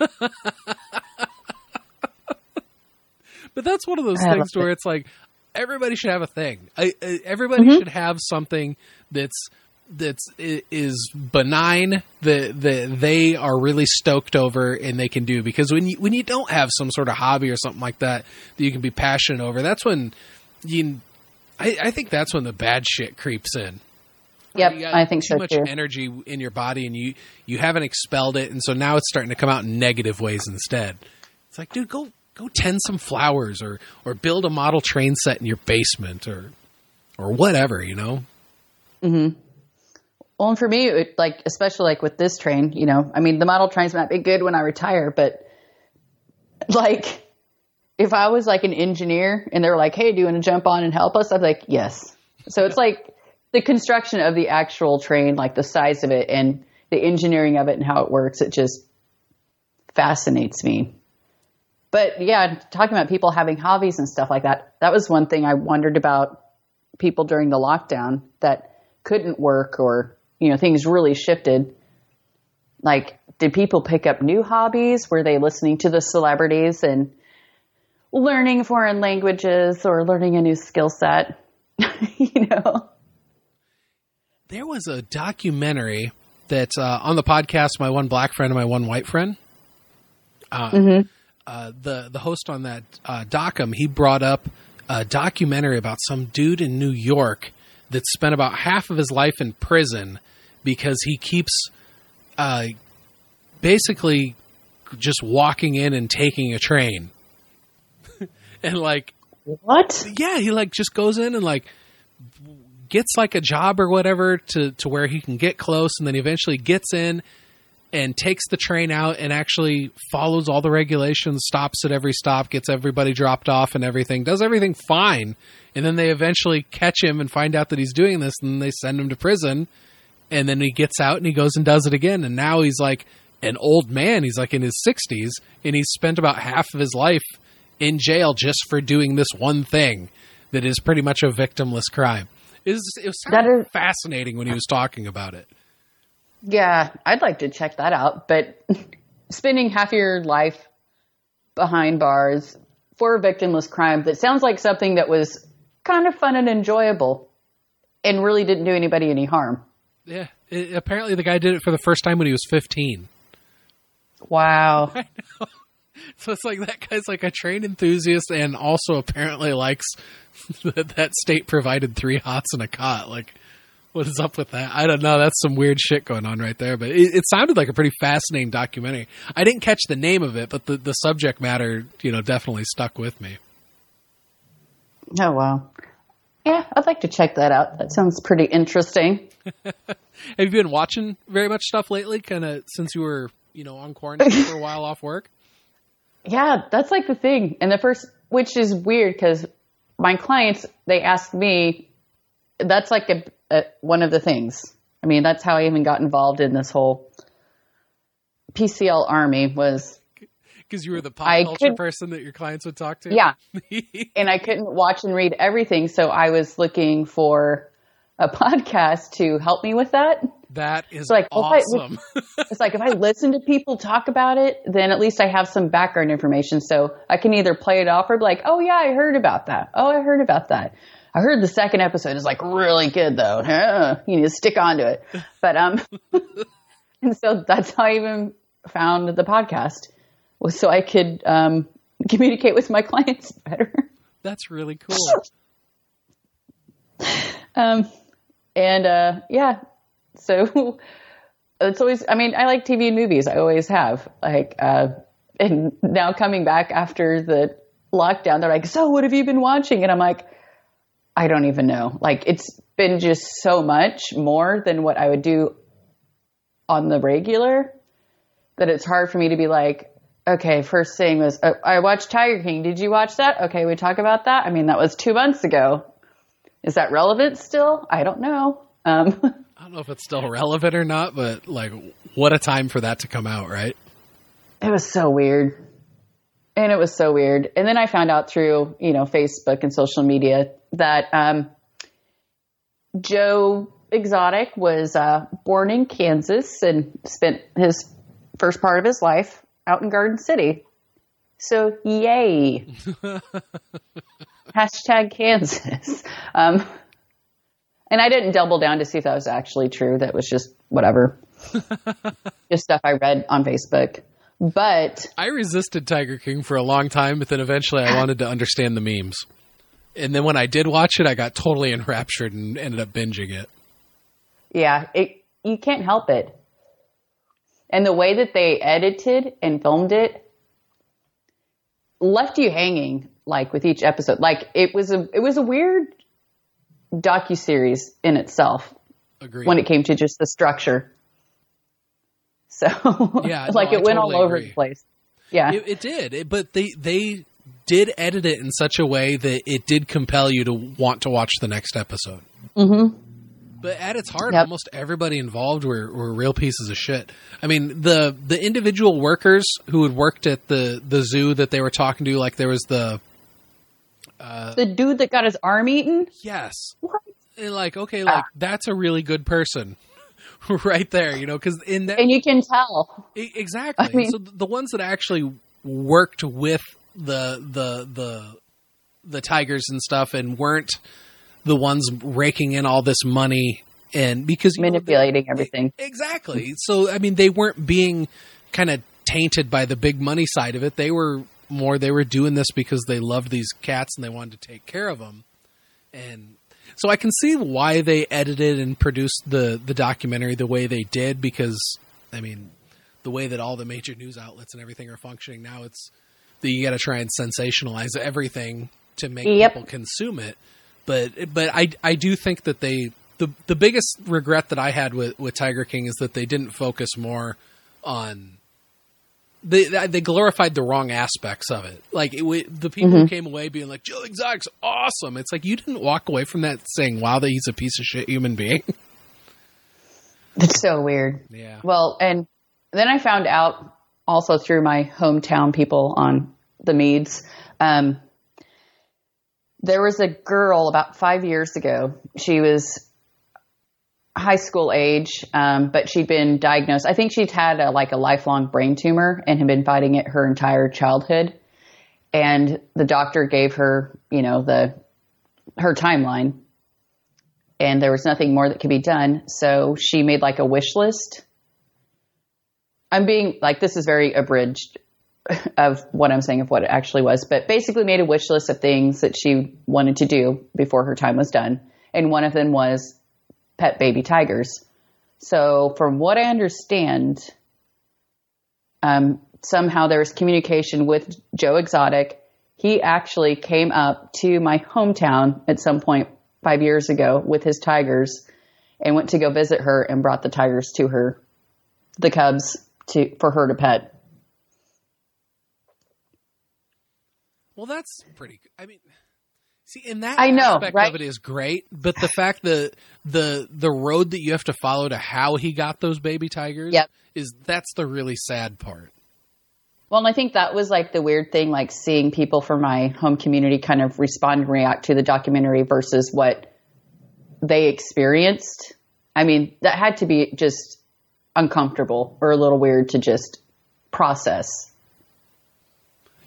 But that's one of those I things where it. it's like everybody should have a thing. I, I, everybody Mm-hmm. should have something that's that's is benign that that they are really stoked over and they can do because when you when you don't have some sort of hobby or something like that that you can be passionate over, that's when you. I, I think that's when the bad shit creeps in. Yep, I think too so much too. energy in your body and you you haven't expelled it and so now it's starting to come out in negative ways instead it's like dude go go tend some flowers or or build a model train set in your basement or or whatever you know mm-hmm. Well, and for me, it, like especially like with this train, you know, I mean, the model trains might be good when I retire, but like if I was like an engineer and they were like, "Hey, do you want to jump on and help us?" I'd be like, "Yes." So it's like the construction of the actual train, like the size of it and the engineering of it and how it works. It just fascinates me. But yeah, talking about people having hobbies and stuff like that, that was one thing I wondered about people during the lockdown that couldn't work or, you know, things really shifted. Like, did people pick up new hobbies? Were they listening to the celebrities and learning foreign languages or learning a new skill set? you know? there was a documentary that uh, on the podcast my one black friend and my one white friend uh, uh, the the host on that uh, docum he brought up a documentary about some dude in New York that spent about half of his life in prison because he keeps uh, basically just walking in and taking a train. And like What? yeah, he like just goes in and like gets like a job or whatever to to where he can get close, and then eventually gets in and takes the train out and actually follows all the regulations, stops at every stop, gets everybody dropped off and everything, does everything fine, and then they eventually catch him and find out that he's doing this, and they send him to prison, and then he gets out and he goes and does it again, and now he's like an old man, he's like in his sixties, and he's spent about half of his life in jail just for doing this one thing that is pretty much a victimless crime. It was, it was That is- fascinating when he was talking about it. Yeah, I'd like to check that out. But spending half your life behind bars for a victimless crime that sounds like something that was kind of fun and enjoyable and really didn't do anybody any harm. Yeah, it, apparently the guy did it for the first time when he was 15. Wow. So it's like that guy's like a train enthusiast and also apparently likes that, that state provided three hots and a cot. Like, what is up with that? I don't know. That's some weird shit going on right there. But it, it sounded like a pretty fascinating documentary. I didn't catch the name of it, but the, the subject matter, you know, definitely stuck with me. Oh wow. Yeah, I'd like to check that out. That sounds pretty interesting. Have you been watching very much stuff lately? Kind of since you were, you know, on quarantine for a while off work. Yeah, that's like the thing. And the first, which is weird because my clients, they ask me, that's like a, a, one of the things. I mean, that's how I even got involved in this whole PCL army was because you were the pop I culture could- person that your clients would talk to. Yeah. and I couldn't watch and read everything. So I was looking for a podcast to help me with that. that is like, if I- awesome. It's like if I listen to people talk about it, then at least I have some background information. So I can either play it off or be like, oh, yeah, I heard about that. Oh, I heard about that. I heard the second episode is like really good though. You need to stick onto it. But, um, and so that's how I even found the podcast so I could, um, communicate with my clients better. That's really cool. Um, and uh, yeah, so it's always. I mean, I like TV and movies. I always have. Like, uh, and now coming back after the lockdown, they're like, "So, what have you been watching?" And I'm like, "I don't even know." Like, it's been just so much more than what I would do on the regular that it's hard for me to be like. Okay, first thing was uh, I watched Tiger King. Did you watch that? Okay, we talk about that. I mean, that was two months ago. Is that relevant still? I don't know. Um, I don't know if it's still relevant or not, but like, what a time for that to come out, right? it was so weird. And it was so weird. And then I found out through, you know, Facebook and social media that um, Joe Exotic was uh, born in Kansas and spent his first part of his life out in Garden City. So, yay. Hashtag Kansas. Um, and I didn't double down to see if that was actually true. That was just whatever. just stuff I read on Facebook. But I resisted Tiger King for a long time, but then eventually I wanted to understand the memes. And then when I did watch it, I got totally enraptured and ended up binging it. yeah, it, you can't help it. And the way that they edited and filmed it left you hanging like with each episode. Like it was a it was a weird docu series in itself Agreed. when it came to just the structure. So Yeah, like no, it I went totally all over agree. the place. Yeah. It, it did, it, but they they did edit it in such a way that it did compel you to want to watch the next episode. Mm-hmm. But at its heart, Yep. almost everybody involved were, were real pieces of shit. I mean, the the individual workers who had worked at the the zoo that they were talking to, like there was the uh, the dude that got his arm eaten? yes, What? and like okay, like ah. that's a really good person. right there, you know, because in that And you can tell. Exactly. I mean- so the ones that actually worked with the the the the tigers and stuff, and weren't the ones raking in all this money and because you know, Manipulating everything. exactly. So I mean, they weren't being kind of tainted by the big money side of it. They were more. They were doing this because they loved these cats and they wanted to take care of them. And so I can see why they edited and produced the the documentary the way they did because I mean the way that all the major news outlets and everything are functioning now it's that you got to try and sensationalize everything to make Yep. people consume it but but I I do think that they the the biggest regret that I had with with Tiger King is that they didn't focus more on they they glorified the wrong aspects of it. Like it, the people who came away being like Joe Exotic's awesome. It's like you didn't walk away from that saying, "Wow, that he's a piece of shit human being." It's so weird. yeah. Well, and then I found out also through my hometown people on the Meads. Um, there was a girl about five years ago. She was high school age, um, but she'd been diagnosed. I think she'd had a, like a lifelong brain tumor and had been fighting it her entire childhood. And the doctor gave her, you know, the her timeline, and there was nothing more that could be done. So she made like a wish list. I'm being like this is very abridged, of what I'm saying of what it actually was, but basically made a wish list of things that she wanted to do before her time was done. And one of them was pet baby tigers. So from what I understand, um, somehow there was communication with Joe Exotic. He actually came up to my hometown at some point five years ago with his tigers and went to go visit her and brought the tigers to her, the cubs to for her to pet. Well, that's pretty. I mean, see, in that I know, aspect right? of it is great, but the fact that the the road that you have to follow to how he got those baby tigers Yep. is that's the really sad part. Well, and I think that was like the weird thing, like seeing people from my home community kind of respond and react to the documentary versus what they experienced. I mean, that had to be just uncomfortable or a little weird to just process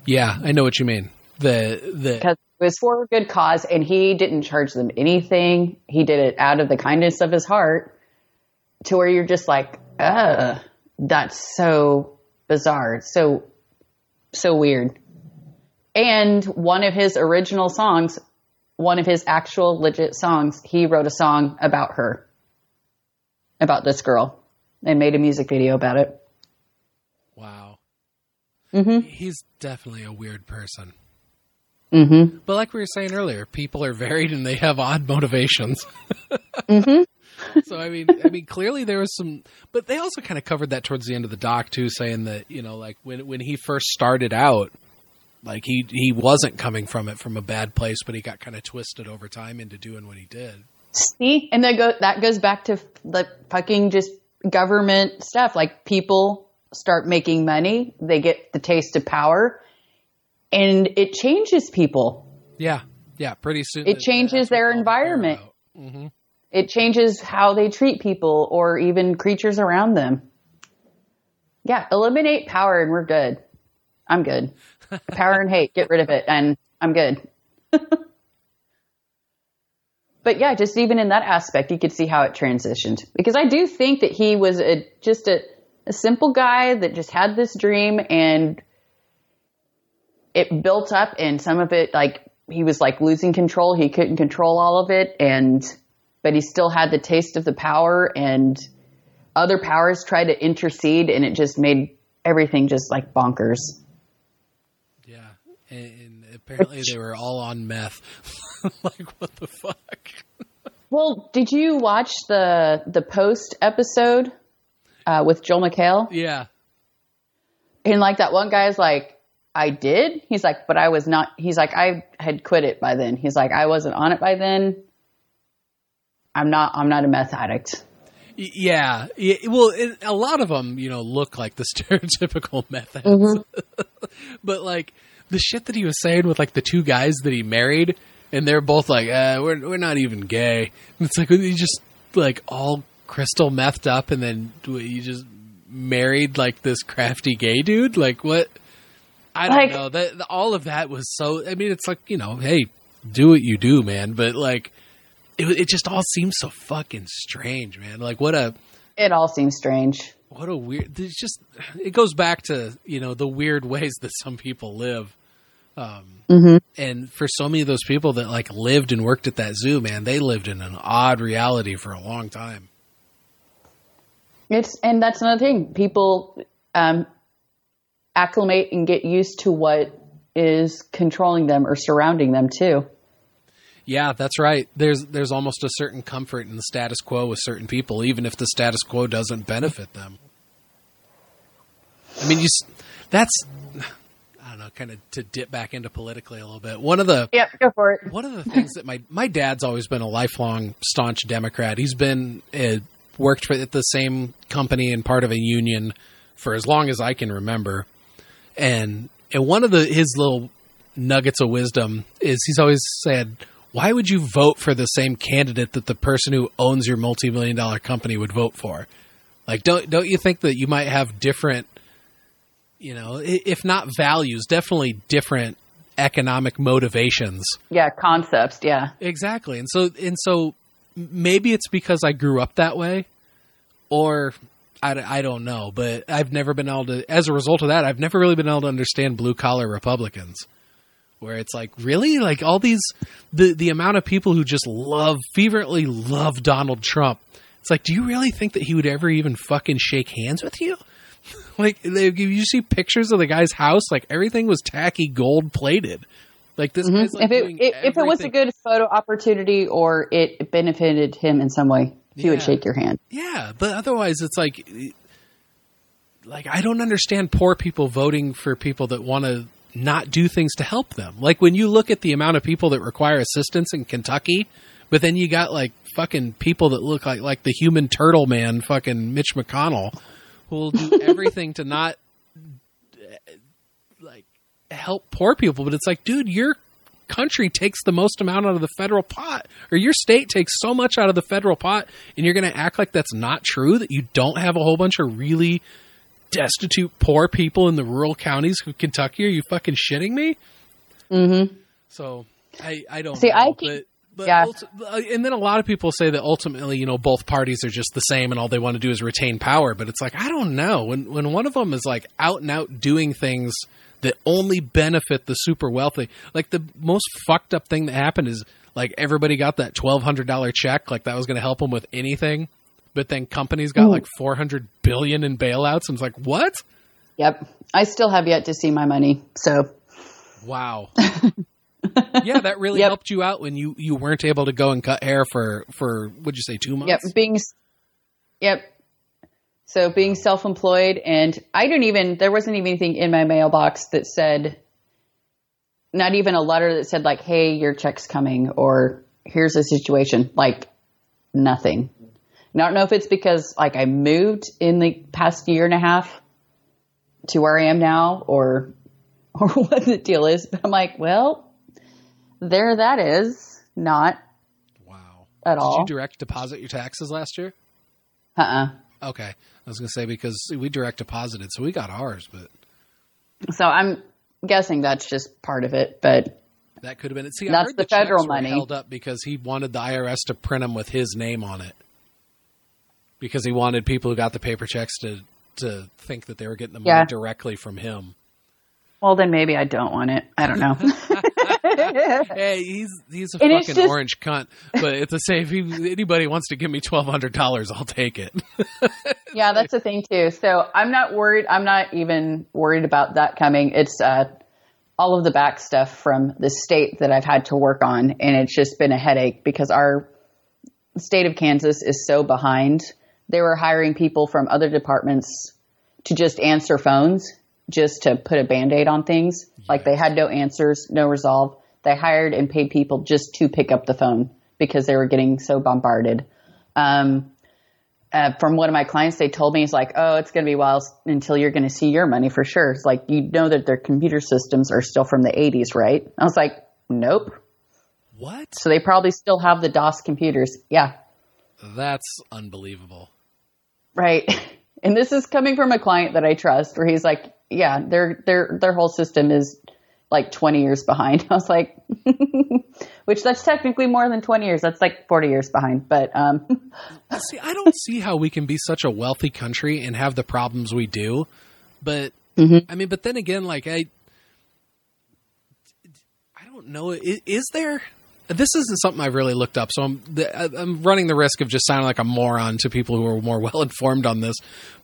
Yeah, I know what you mean. The the because it was for a good cause and he didn't charge them anything. He did it out of the kindness of his heart to where you're just like, uh, that's so bizarre. So, so weird. And one of his original songs, one of his actual legit songs, he wrote a song about her, about this girl and made a music video about it. wow, Mm-hmm. he's definitely a weird person. Mm-hmm. But like we were saying earlier, people are varied and they have odd motivations. Mm-hmm. so I mean, I mean, clearly there was some, but they also kind of covered that towards the end of the doc too, saying that you know, like when when he first started out, like he he wasn't coming from it from a bad place, but he got kind of twisted over time into doing what he did. See, and that go that goes back to the fucking just government stuff. Like people start making money, they get the taste of power, and it changes people. Yeah, yeah, pretty soon It changes their environment. hmm It changes how they treat people or even creatures around them. Yeah, eliminate power and we're good. I'm good. Power and hate, get rid of it, and I'm good. but yeah, just even in that aspect, you could see how it transitioned. Because I do think that he was a, just a, a simple guy that just had this dream and it built up and some of it like he was like losing control. He couldn't control all of it and but he still had the taste of the power and other powers tried to intercede and it just made everything just like bonkers. Yeah, and, and apparently they were all on meth. like what the fuck? Well, did you watch the the post episode uh, with Joel McHale? Yeah, And like that one guy's like, I did. He's like, but I was not. He's like, I had quit it by then. He's like, I wasn't on it by then. I'm not. I'm not a meth addict. Yeah, yeah well, it, a lot of them, you know, look like the stereotypical meth heads. but like the shit that he was saying with like the two guys that he married, and they're both like, uh, "We're we're not even gay." And it's like you just like all crystal methed up, and then you just married like this crafty gay dude. Like what? I don't Like- know. That all of that was so. I mean, it's like you know, hey, do what you do, man. But like. It, it just all seems so fucking strange, man. Like what a It all seems strange. what a weird it's just it goes back to you know the weird ways that some people live um and for so many of those people that like lived and worked at that zoo man they lived in an odd reality for a long time It's and that's another thing. People um, acclimate and get used to what is controlling them or surrounding them too. yeah that's right there's there's almost a certain comfort in the status quo with certain people even if the status quo doesn't benefit them i mean you that's i don't know kind of to dip back into politically a little bit one of the Yep, go for it. one of the things that my my dad's always been a lifelong staunch Democrat. He's been uh, worked for at the same company and part of a union for as long as I can remember. And and one of the his little nuggets of wisdom is he's always said, "Why would you vote for the same candidate that the person who owns your multi-million dollar company would vote for?" Like don't don't you think that you might have different you know, if not values, definitely different economic motivations Yeah, concepts. Yeah, Exactly. And so and so maybe it's because I grew up that way or I, I don't know, but I've never been able to. As a result of that, I've never really been able to understand blue collar Republicans, where it's like really like all these the the amount of people who just love fervently love Donald Trump. It's like, do you really think that he would ever even fucking shake hands with you? like, they, you see pictures of the guy's house, like everything was tacky gold plated. Like this, mm-hmm. like if it if, if it was a good photo opportunity or it benefited him in some way, he yeah. would shake your hand. Yeah, but otherwise, it's like, like I don't understand poor people voting for people that want to not do things to help them. Like when you look at the amount of people that require assistance in Kentucky, but then you got like fucking people that look like like the human turtle man, fucking Mitch McConnell, who will do everything to not like help poor people. But it's like, dude, you're country takes the most amount out of the federal pot, or your state takes so much out of the federal pot, and you're going to act like that's not true, that you don't have a whole bunch of really destitute, poor people in the rural counties of Kentucky? Are you fucking shitting me? Mm-hmm. So I, I don't see. Know, I keep, but yeah. Uh, and then a lot of people say that ultimately, you know, both parties are just the same, and all they want to do is retain power. But it's like I don't know when when one of them is like out and out doing things that only benefit the super wealthy. Like the most fucked up thing that happened is like everybody got that twelve hundred dollar check, like that was going to help them with anything. But then companies got Ooh. like four hundred billion in bailouts, and it's like what? Yep, I still have yet to see my money. So, wow. yeah, that really yep. helped you out when you you weren't able to go and cut hair for for would you say two months? Yep, being yep so being self-employed and I didn't even, there wasn't even anything in my mailbox that said, not even a letter that said like, Hey, your check's coming or here's a situation. Like nothing. I don't know if it's because like I moved in the past year and a half to where I am now or, or what the deal is, but I'm like, well, there that is not. Wow. At all. Did you direct deposit your taxes last year? Uh uh-uh. uh Okay. I was going to say because we direct deposited, so we got ours, but so I'm guessing that's just part of it, but that could have been it. See, that's the, the federal money held up because he wanted the IRS to print them with his name on it because he wanted people who got the paper checks to to think that they were getting the money yeah. directly from him. Well, then maybe I don't want it. I don't know. hey, he's he's a and fucking just, orange cunt. But it's the same. If he, anybody wants to give me twelve hundred dollars, I'll take it. yeah, that's the thing too. So I'm not worried. I'm not even worried about that coming. It's uh, all of the back stuff from the state that I've had to work on, and it's just been a headache because our state of Kansas is so behind. They were hiring people from other departments to just answer phones just to put a band-aid on things. Like they had no answers, no resolve. They hired and paid people just to pick up the phone because they were getting so bombarded. Um, uh, from one of my clients, they told me, it's like, oh, it's going to be a while until you're going to see your money for sure. It's like, you know that their computer systems are still from the 80s, right? I was like, nope. What? So they probably still have the DOS computers. Yeah. That's unbelievable. Right. And this is coming from a client that I trust where he's like, yeah, their their their whole system is like 20 years behind. I was like, which that's technically more than 20 years. That's like 40 years behind. But um, see, I don't see how we can be such a wealthy country and have the problems we do. But mm-hmm. I mean, but then again, like I, I don't know. Is, is there? This isn't something I've really looked up, so I'm I'm running the risk of just sounding like a moron to people who are more well informed on this.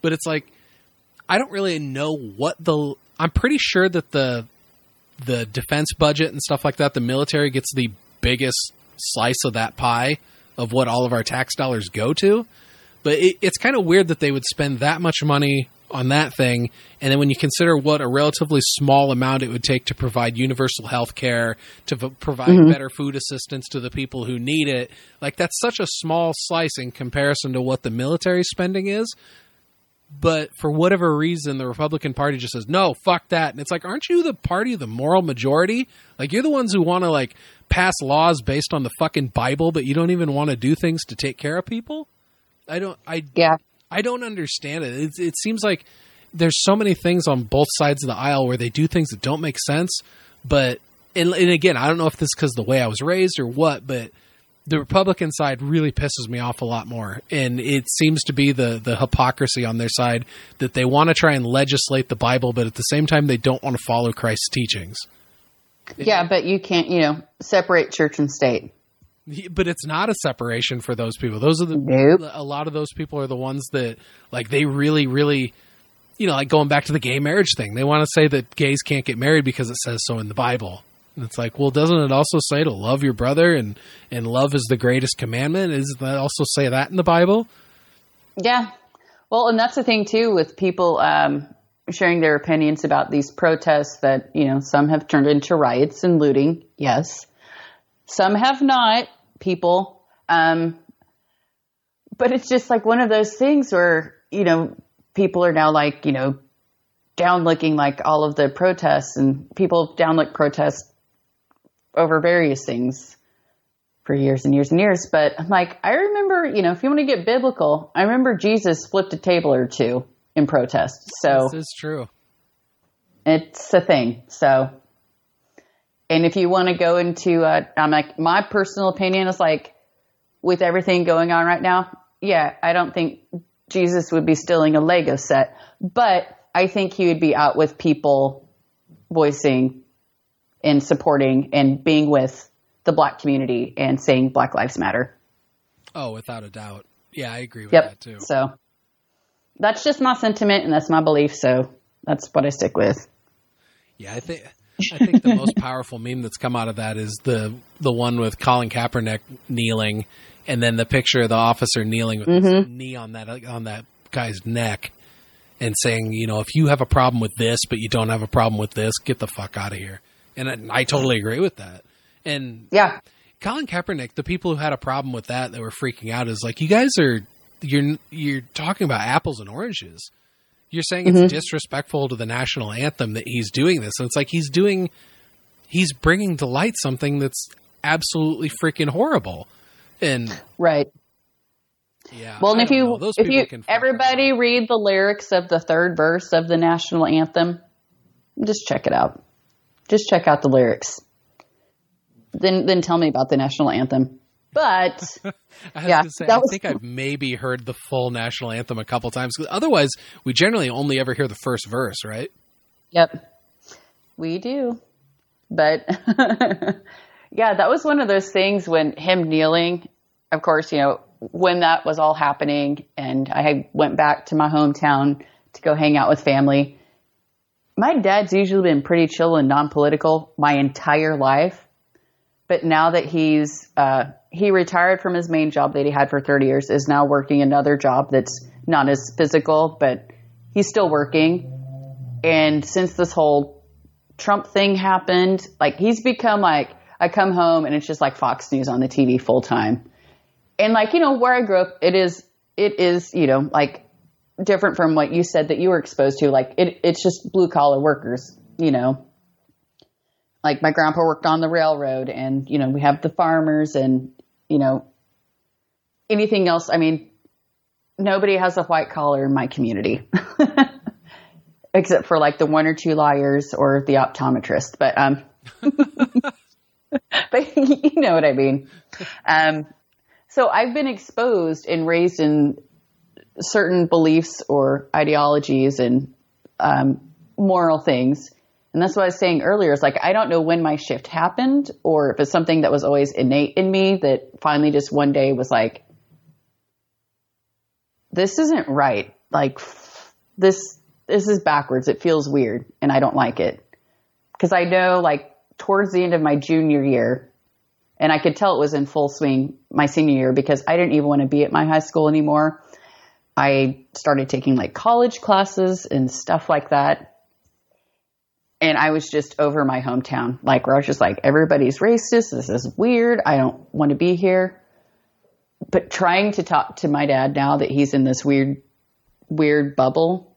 But it's like I don't really know what the. I'm pretty sure that the the defense budget and stuff like that, the military gets the biggest slice of that pie of what all of our tax dollars go to. But it, it's kind of weird that they would spend that much money on that thing, and then when you consider what a relatively small amount it would take to provide universal health care, to v- provide mm-hmm. better food assistance to the people who need it, like that's such a small slice in comparison to what the military spending is but for whatever reason the republican party just says no fuck that. And it's like aren't you the party of the moral majority? Like you're the ones who want to like pass laws based on the fucking bible but you don't even want to do things to take care of people? I don't i yeah. I don't understand it. It, it seems like there's so many things on both sides of the aisle where they do things that don't make sense but and, and again i don't know if this is because the way i was raised or what but the Republican side really pisses me off a lot more, and it seems to be the the hypocrisy on their side that they want to try and legislate the Bible, but at the same time they don't want to follow Christ's teachings. Yeah, but you can't, you know, separate church and state. But it's not a separation for those people. Those are the Nope. a lot of those people are the ones that like they really really you know like going back to the gay marriage thing. They want to say that gays can't get married because it says so in the Bible. And it's like, well, doesn't it also say to love your brother and and love is the greatest commandment? Doesn't that also say that in the Bible? Yeah. Well, and that's the thing too with people um, sharing their opinions about these protests that, you know, some have turned into riots and looting. Yes. Some have not, people. Um, but it's just like one of those things where, you know, people are now like, you know, down looking like all of the protests and people down look protests over various things for years and years and years. But I'm like, I remember, you know, if you want to get biblical, I remember Jesus flipped a table or two in protest. So This is true. it's a thing. So, and if you want to go into, uh, I'm like, my personal opinion is like, with everything going on right now, yeah, I don't think Jesus would be stealing a Lego set, but I think he would be out with people voicing and supporting and being with the black community and saying Black Lives Matter. Oh, without a doubt. Yeah, I agree with Yep. that too. So that's just my sentiment and that's my belief. So that's what I stick with. Yeah, I think I think the most powerful meme that's come out of that is the the one with Colin Kaepernick kneeling, and then the picture of the officer kneeling with his mm-hmm. knee on that on that guy's neck, and saying, you know, if you have a problem with this, but you don't have a problem with this, get the fuck out of here. And I, I totally agree with that. And Yeah. Colin Kaepernick, the people who had a problem with that that were freaking out is like, you guys are you're you're talking about apples and oranges. You're saying it's mm-hmm. disrespectful to the national anthem that he's doing this, and it's like he's doing, he's bringing to light something that's absolutely freaking horrible. And Right. yeah, Well, and if you, if you, everybody read the lyrics of the third verse of the national anthem, just check it out. Just check out the lyrics. Then, then tell me about the national anthem. But Yeah, say, I was- think I've maybe heard the full national anthem a couple times. Otherwise, we generally only ever hear the first verse, right? Yep. We do. But yeah, that was one of those things when him kneeling, of course, you know, when that was all happening and I went back to my hometown to go hang out with family. My dad's usually been pretty chill and non-political my entire life. But now that he's, uh, he retired from his main job that he had for 30 years, is now working another job that's not as physical, but he's still working. And since this whole Trump thing happened, like he's become like, I come home and it's just like Fox News on the TV full time. And like, you know, where I grew up, it is, it is, you know, like different from what you said that you were exposed to. Like it, it's just blue collar workers, you know. Like my grandpa worked on the railroad and, you know, we have the farmers and, you know, anything else. I mean, nobody has a white collar in my community. except for like the one or two liars or the optometrist. But um, but you know what I mean. Um, so I've been exposed and raised in certain beliefs or ideologies and um, moral things. And that's what I was saying earlier. It's like I don't know when my shift happened, or if it's something that was always innate in me that finally just one day was like, "This isn't right." Like this this is backwards. It feels weird and I don't like it. Cause I know like towards the end of my junior year, and I could tell it was in full swing my senior year because I didn't even want to be at my high school anymore. I started taking like college classes and stuff like that. And I was just over my hometown, like where I was just like, everybody's racist. This is weird. I don't want to be here. But trying to talk to my dad now that he's in this weird, weird bubble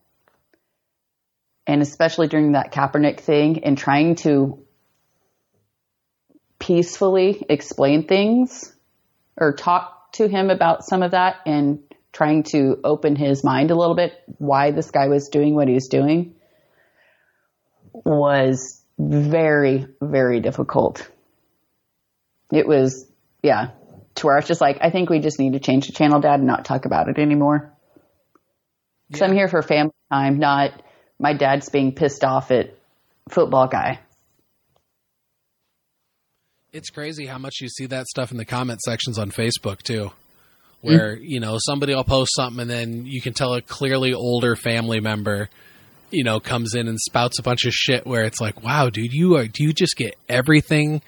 and especially during that Kaepernick thing and trying to peacefully explain things or talk to him about some of that and trying to open his mind a little bit why this guy was doing what he was doing was very very difficult it was yeah to where I was just like, I think we just need to change the channel, Dad, and not talk about it anymore. Because I'm here for family time, not my dad's being pissed off at football guy. It's crazy how much you see that stuff in the comment sections on Facebook too. Where, mm-hmm. you know, somebody will post something and then you can tell a clearly older family member, you know, comes in and spouts a bunch of shit where it's like, wow, dude, you are, do you just get everything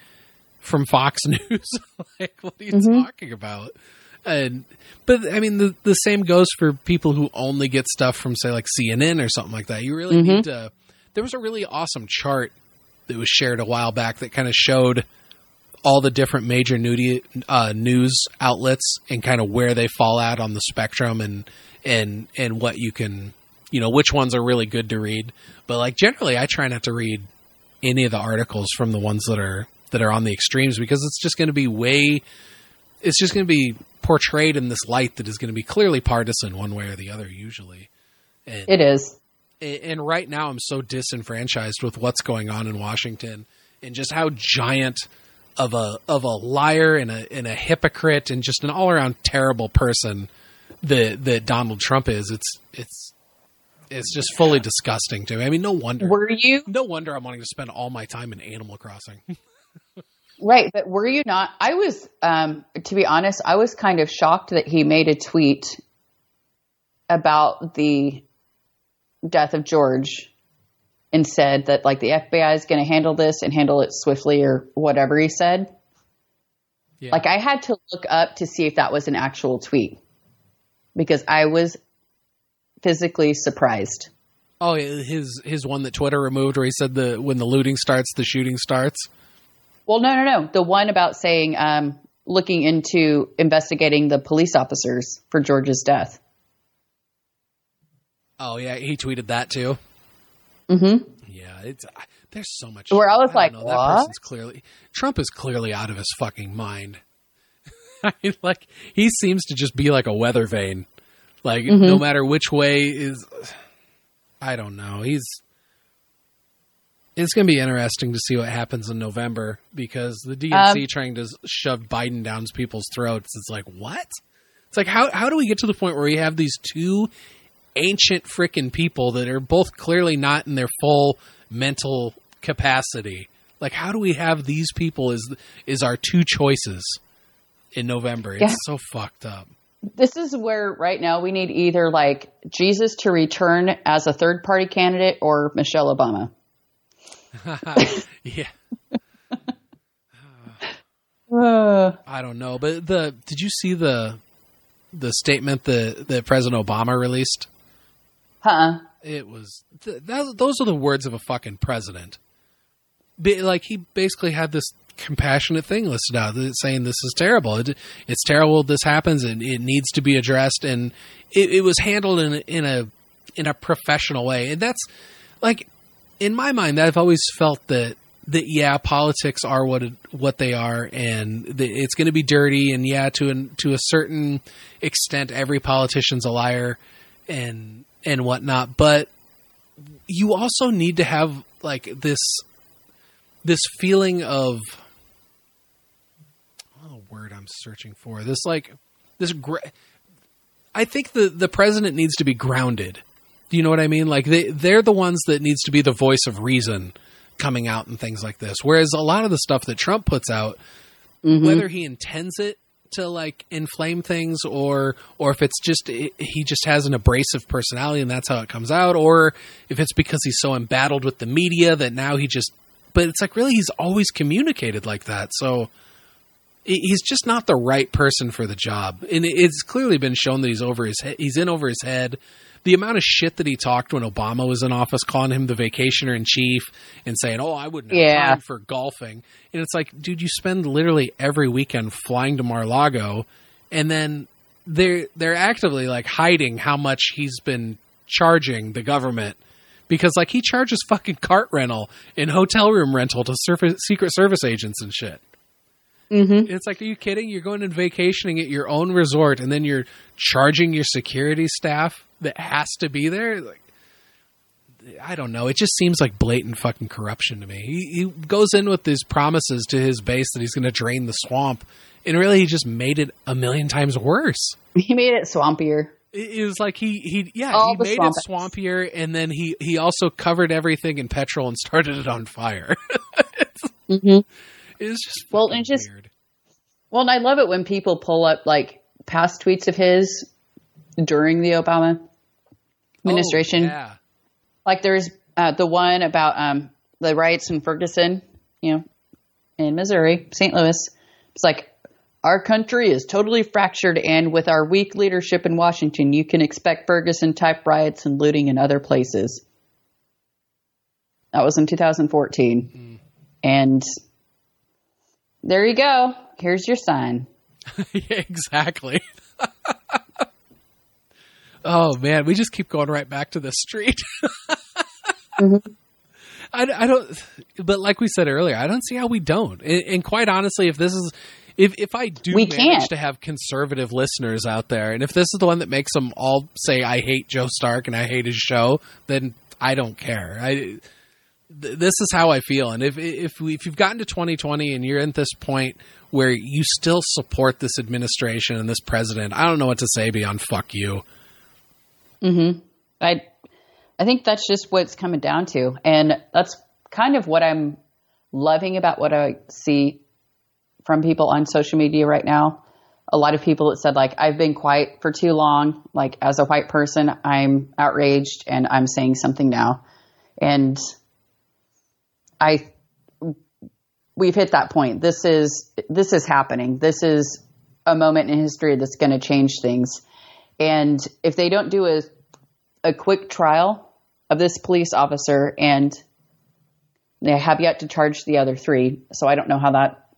from Fox News? like, what are you mm-hmm. talking about? And, but I mean, the, the same goes for people who only get stuff from, say, like CNN or something like that. You really mm-hmm. need to. There was a really awesome chart that was shared a while back that kind of showed all the different major nudie, uh, news outlets and kind of where they fall out on the spectrum and and and what you can you know which ones are really good to read. But like generally i try not to read any of the articles from the ones that are that are on the extremes because it's just going to be way it's just going to be portrayed in this light that is going to be clearly partisan one way or the other usually. And, it is. and right now i'm so disenfranchised with what's going on in washington and just how giant of a of a liar and a and a hypocrite and just an all around terrible person that that Donald Trump is. It's it's it's just fully disgusting to me. I mean, no wonder. Were you? No wonder I'm wanting to spend all my time in Animal Crossing. right, but were you not? I was, um, to be honest, I was kind of shocked that he made a tweet about the death of George and said that like the FBI is going to handle this and handle it swiftly or whatever he said. Yeah. Like I had to look up to see if that was an actual tweet because I was physically surprised. Oh, his his one that Twitter removed where he said the when the looting starts, the shooting starts. Well, no, no, no. The one about saying um, looking into investigating the police officers for George's death. Oh yeah, he tweeted that too. Mm-hmm. Yeah, it's there's so much. Where I was I like, know, that person's clearly Trump is clearly out of his fucking mind. I mean, like he seems to just be like a weather vane. Like mm-hmm. no matter which way is, I don't know. He's. It's going to be interesting to see what happens in November because the DNC um, trying to shove Biden down people's throats. It's like what? It's like how how do we get to the point where we have these two ancient freaking people that are both clearly not in their full mental capacity. Like, how do we have these people as is our two choices in November? It's yeah. so fucked up. This is where right now we need either like Jesus to return as a third party candidate or Michelle Obama. yeah. Uh, I don't know, but the did you see the the statement that that President Obama released? Huh? It was th- that, those are the words of a fucking president. Be, like he basically had this compassionate thing listed out saying this is terrible. It, it's terrible. This happens and it needs to be addressed. And it, it was handled in in a in a professional way. And that's like in my mind, I've always felt that that yeah, politics are what what they are, and the, it's going to be dirty. And yeah, to an, to a certain extent, every politician's a liar, and and whatnot. But you also need to have like this this feeling of oh, word I'm searching for this like this. Gra- I think the the president needs to be grounded. Do you know what I mean? Like they they're the ones that needs to be the voice of reason coming out and things like this. Whereas a lot of the stuff that Trump puts out, mm-hmm. whether he intends it to like inflame things or or if it's just he just has an abrasive personality and that's how it comes out or if it's because he's so embattled with the media that now he just but it's like really he's always communicated like that. So he's just not the right person for the job. And it's clearly been shown that he's over his head he's in over his head the amount of shit that he talked when Obama was in office, calling him the vacationer in chief and saying, "Oh, I wouldn't have yeah. time for golfing," and it's like, dude, you spend literally every weekend flying to Mar-a-Lago, and then they're they're actively like hiding how much he's been charging the government because like he charges fucking cart rental and hotel room rental to surface, secret service agents and shit. Mm-hmm. It's like, are you kidding? You're going and vacationing at your own resort, and then you're charging your security staff that has to be there. Like, I don't know. It just seems like blatant fucking corruption to me. He, he goes in with these promises to his base that he's going to drain the swamp, and really he just made it a million times worse. He made it swampier. It, it was like he he yeah All he made swamp it swampier, and then he he also covered everything in petrol and started it on fire. Mm-hmm. it was just Well, and just- weird. Well, and I love it when people pull up like past tweets of his during the Obama administration. Oh, yeah. Like there's uh, the one about um, the riots in Ferguson, you know, in Missouri, St. Louis. It's like our country is totally fractured, and with our weak leadership in Washington, you can expect Ferguson type riots and looting in other places. That was in 2014. And there you go. Here's your sign. yeah, exactly. oh man, we just keep going right back to the street. Mm-hmm. I, I don't, but like we said earlier, I don't see how we don't. And, and quite honestly, if this is, if if I do We manage can't. to have conservative listeners out there, and if this is the one that makes them all say I hate Joe Stark and I hate his show, then I don't care. I th- this is how I feel. And if if we, if you've gotten to 2020 and you're at this point where you still support this administration and this president, I don't know what to say beyond fuck you. Mm-hmm. I I think that's just what it's coming down to. And that's kind of what I'm loving about what I see from people on social media right now. A lot of people that said like I've been quiet for too long, like as a white person, I'm outraged and I'm saying something now. And I we've hit that point. This is this is happening. This is a moment in history that's going to change things. And if they don't do a a quick trial of this police officer and they have yet to charge the other three. So I don't know how that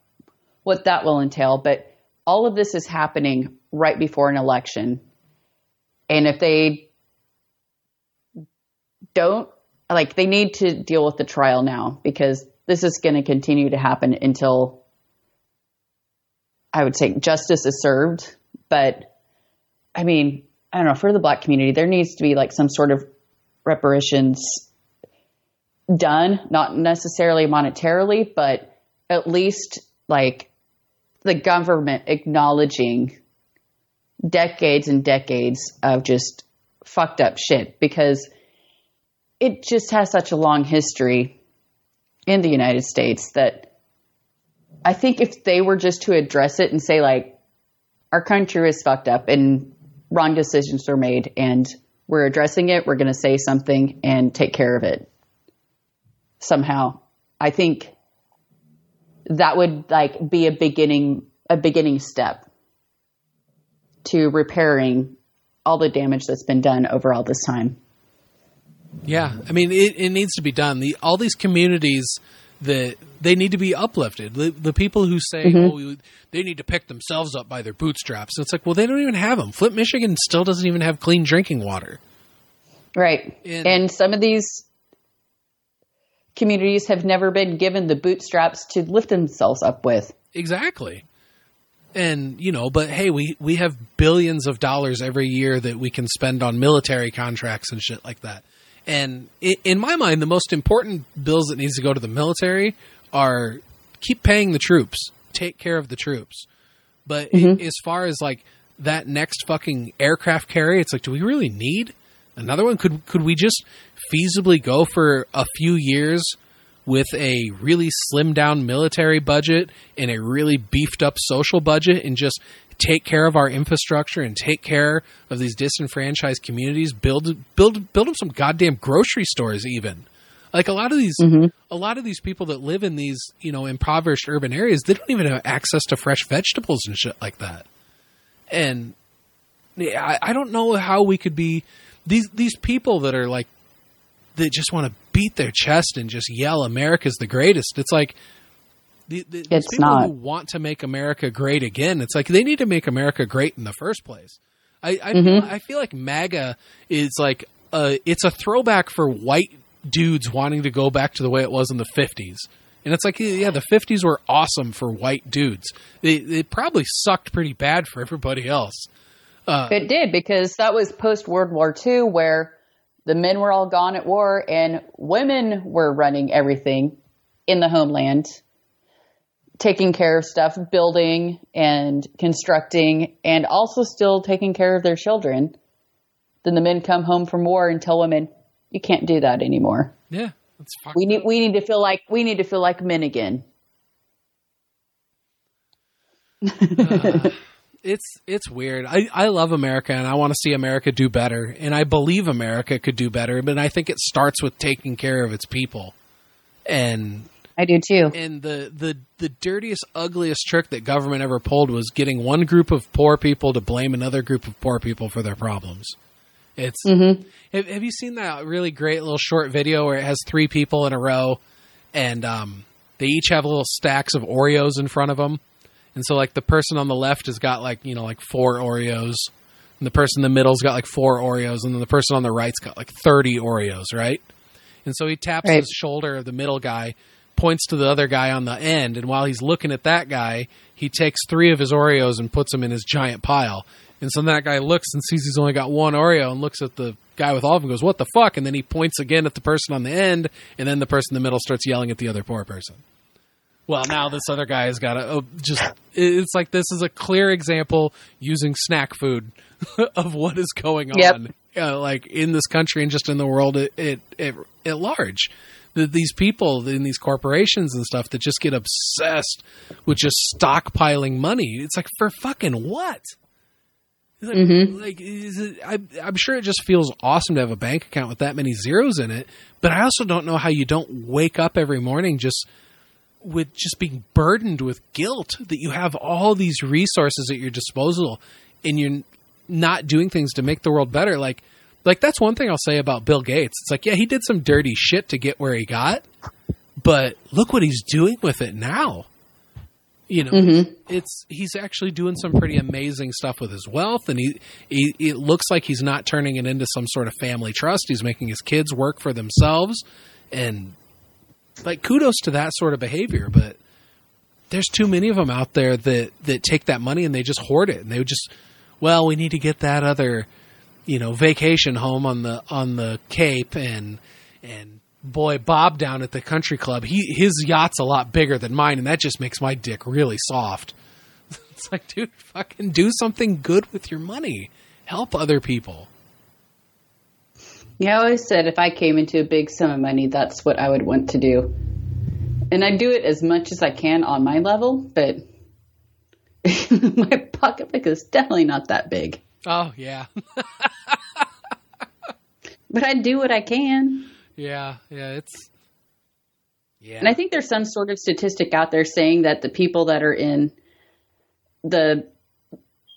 what that will entail, but all of this is happening right before an election. And if they don't like they need to deal with the trial now because this is going to continue to happen until I would say justice is served, but I mean, I don't know, for the black community, there needs to be like some sort of reparations done, not necessarily monetarily, but at least like the government acknowledging decades and decades of just fucked up shit because it just has such a long history in the United States that I think if they were just to address it and say like our country is fucked up and wrong decisions were made and we're addressing it, we're going to say something and take care of it somehow. I think that would like be a beginning a beginning step to repairing all the damage that's been done over all this time. Yeah, I mean, it, it needs to be done. The all these communities that they need to be uplifted. The, the people who say, mm-hmm. "Oh, we, they need to pick themselves up by their bootstraps," it's like, well, they don't even have them. Flint, Michigan, still doesn't even have clean drinking water. Right. And- And, some of these communities have never been given the bootstraps to lift themselves up with. Exactly. And you know, but hey, we we have billions of dollars every year that we can spend on military contracts and shit like that. And in my mind, the most important bills that needs to go to the military are keep paying the troops, take care of the troops. But i- mm-hmm. as far as like that next fucking aircraft carrier, it's like, do we really need another one? Could could we just feasibly go for a few years with a really slimmed down military budget and a really beefed up social budget and just take care of our infrastructure and take care of these disenfranchised communities build build build them some goddamn grocery stores even. Like a lot of these mm-hmm. a lot of these people that live in these you know impoverished urban areas they don't even have access to fresh vegetables and shit like that. And yeah, I, I don't know how we could be these these people that are like that just want to beat their chest and just yell America's the greatest. It's like the, the, It's people not. who want to make America great again. It's like they need to make America great in the first place. I I, Mm-hmm. I feel like MAGA is like a, it's a throwback for white dudes wanting to go back to the way it was in the fifties. And it's like, yeah, the '50s were awesome for white dudes. It, it probably sucked pretty bad for everybody else. it did because that was post World War II where the men were all gone at war and women were running everything in the homeland, taking care of stuff, building and constructing, and also still taking care of their children. Then the men come home from war and tell women, "You can't do that anymore." Yeah, that's We need we need to feel like we need to feel like men again. uh, it's it's weird. I, I love America and I want to see America do better and I believe America could do better, but I think it starts with taking care of its people. And I do too. And the the the dirtiest, ugliest trick that government ever pulled was getting one group of poor people to blame another group of poor people for their problems. It's mm-hmm. have, have you seen that really great little short video where it has three people in a row and um, they each have little stacks of Oreos in front of them and so like the person on the left has got like, you know, like four Oreos. And the person in the middle's got like four Oreos, and then the person on the right's got like thirty Oreos, right? And so he taps right. his shoulder of the middle guy, points to the other guy on the end, and while he's looking at that guy, he takes three of his Oreos and puts them in his giant pile. And so that guy looks and sees he's only got one Oreo and looks at the guy with all of them goes, What the fuck? And then he points again at the person on the end, and then the person in the middle starts yelling at the other poor person well, now this other guy has got to oh, just. It's like this is a clear example using snack food of what is going yep. on, uh, like in this country and just in the world at, at, large. That these people in these corporations and stuff that just get obsessed with just stockpiling money. It's like for fucking what? Like, mm-hmm. like it, I, I'm sure it just feels awesome to have a bank account with that many zeros in it. But I also don't know how you don't wake up every morning just with just being burdened with guilt that you have all these resources at your disposal and you're not doing things to make the world better like like that's one thing I'll say about Bill Gates. It's like, yeah, he did some dirty shit to get where he got, but look what he's doing with it now. You know, mm-hmm. it's he's actually doing some pretty amazing stuff with his wealth, and he, he it looks like he's not turning it into some sort of family trust. He's making his kids work for themselves, and like kudos to that sort of behavior, but there's too many of them out there that that take that money and they just hoard it and they just well, we need to get that other, you know, vacation home on the on the Cape and and boy Bob down at the country club, he his yacht's a lot bigger than mine and that just makes my dick really soft. it's like, dude, fucking do something good with your money. Help other people. Yeah, I always said if I came into a big sum of money, that's what I would want to do. And I do it as much as I can on my level, but my pocketbook is definitely not that big. Oh, yeah. but I do what I can. Yeah, yeah, it's. Yeah. And I think there's some sort of statistic out there saying that the people that are in the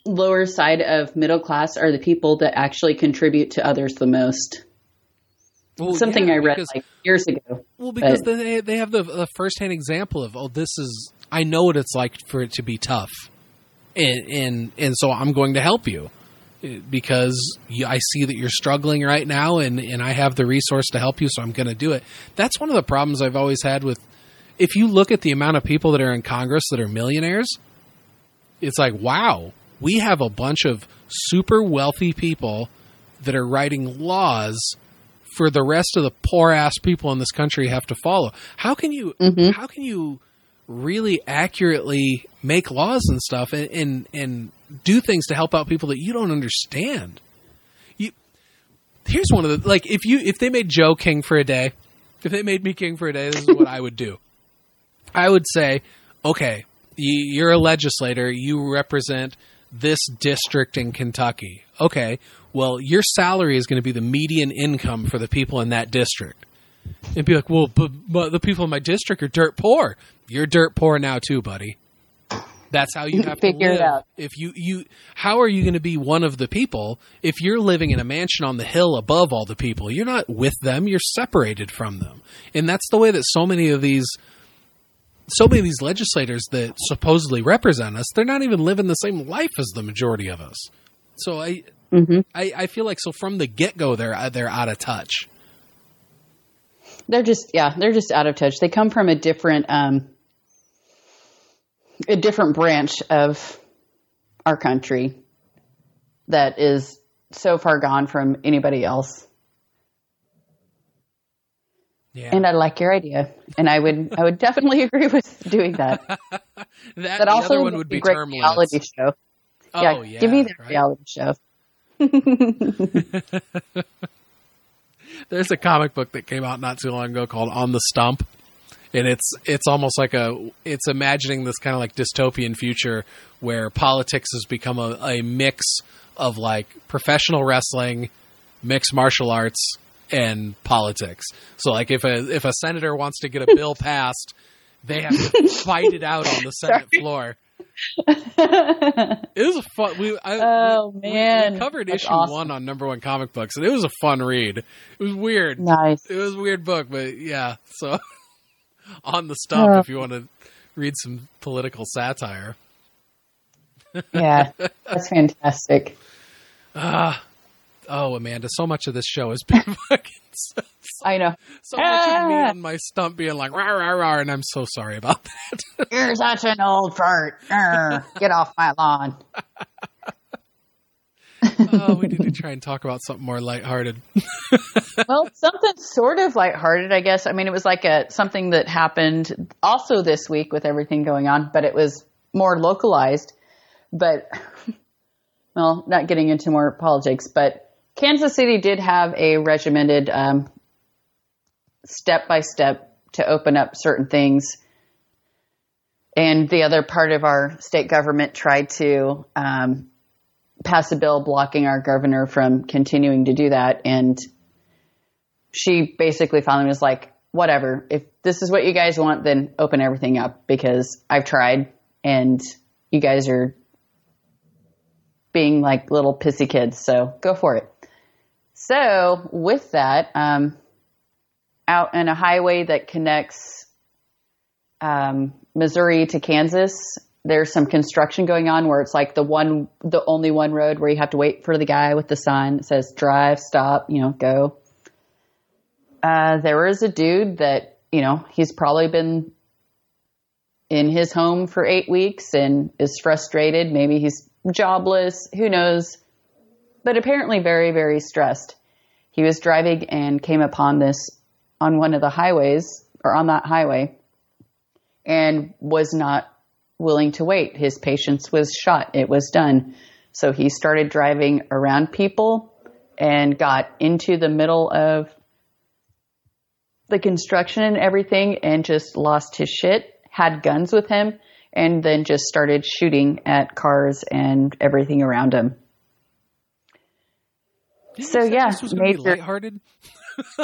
lower side of middle class are the people that actually contribute to others the most. Well, Something yeah, I read because, like years ago. Well, because but, they they have the, the firsthand example of oh, this is I know what it's like for it to be tough, and and and so I'm going to help you eh, because I see that you're struggling right now, and and I have the resource to help you, so I'm going to do it. That's one of the problems I've always had with. If you look at the amount of people that are in Congress that are millionaires, it's like wow, we have a bunch of super wealthy people that are writing laws for the rest of the poor ass people in this country have to follow. How can you mm-hmm. how can you really accurately make laws and stuff and, and and do things to help out people that you don't understand? You here's one of the like if you if they made Joe king for a day, if they made me king for a day, this is what I would do. I would say, okay, you're a legislator, you represent this district in Kentucky. Okay, well, your salary is going to be the median income for the people in that district. And be like, well, but, but the people in my district are dirt poor. You're dirt poor now too, buddy. That's how you have Figure to live. It out. If you you how are you going to be one of the people if you're living in a mansion on the hill above all the people? You're not with them, you're separated from them. And that's the way that so many of these so many of these legislators that supposedly represent us, they're not even living the same life as the majority of us. So I Mm-hmm. I, I feel like so from the get go they're uh, they're out of touch. They're just yeah they're just out of touch. They come from a different um, a different branch of our country that is so far gone from anybody else. Yeah. And I like your idea, and I would I would definitely agree with doing that. that That also would be a great reality show. Oh yeah, yeah, give me that right? reality show. There's a comic book that came out not too long ago called On the Stump. And it's it's almost like a it's imagining this kind of like dystopian future where politics has become a, a mix of like professional wrestling, mixed martial arts, and politics. So like if a if a senator wants to get a bill passed, they have to fight it out on the Senate Sorry. floor. It was a fun. We, I, Oh, we- man. we covered That's issue awesome. one on number one comic books, and it was a fun read. It was weird. nice. It was a weird book, but yeah. So on the stump, Oh. if you want to read some political satire. Yeah, that's fantastic. Ah, oh, Amanda, so much of this show has been fucking so, I know. so much of me Ah. on my stump being like rah rah rah, and I'm so sorry about that. You're such an old fart. Get off my lawn. oh, we need to try and talk about something more lighthearted. well, something sort of lighthearted, I guess. I mean, it was like a something that happened also this week with everything going on, but it was more localized. But well, not getting into more politics, but Kansas City did have a regimented step by step to open up certain things. And the other part of our state government tried to um, pass a bill blocking our governor from continuing to do that. And she basically finally was like, whatever, if this is what you guys want, then open everything up because I've tried and you guys are being like little pissy kids. So go for it. So with that, um, out in a highway that connects um, Missouri to Kansas, there's some construction going on where it's like the one, the only one road where you have to wait for the guy with the sign that says drive, stop, you know, go. Uh, there was a dude that, you know, he's probably been in his home for eight weeks and is frustrated. Maybe he's jobless. Who knows? But apparently very, very stressed. He was driving and came upon this on one of the highways or on that highway and was not willing to wait. His patience was shot. It was done. So he started driving around people and got into the middle of the construction and everything and just lost his shit, had guns with him, and then just started shooting at cars and everything around him. Didn't So, yeah, this was gonna be major- lighthearted.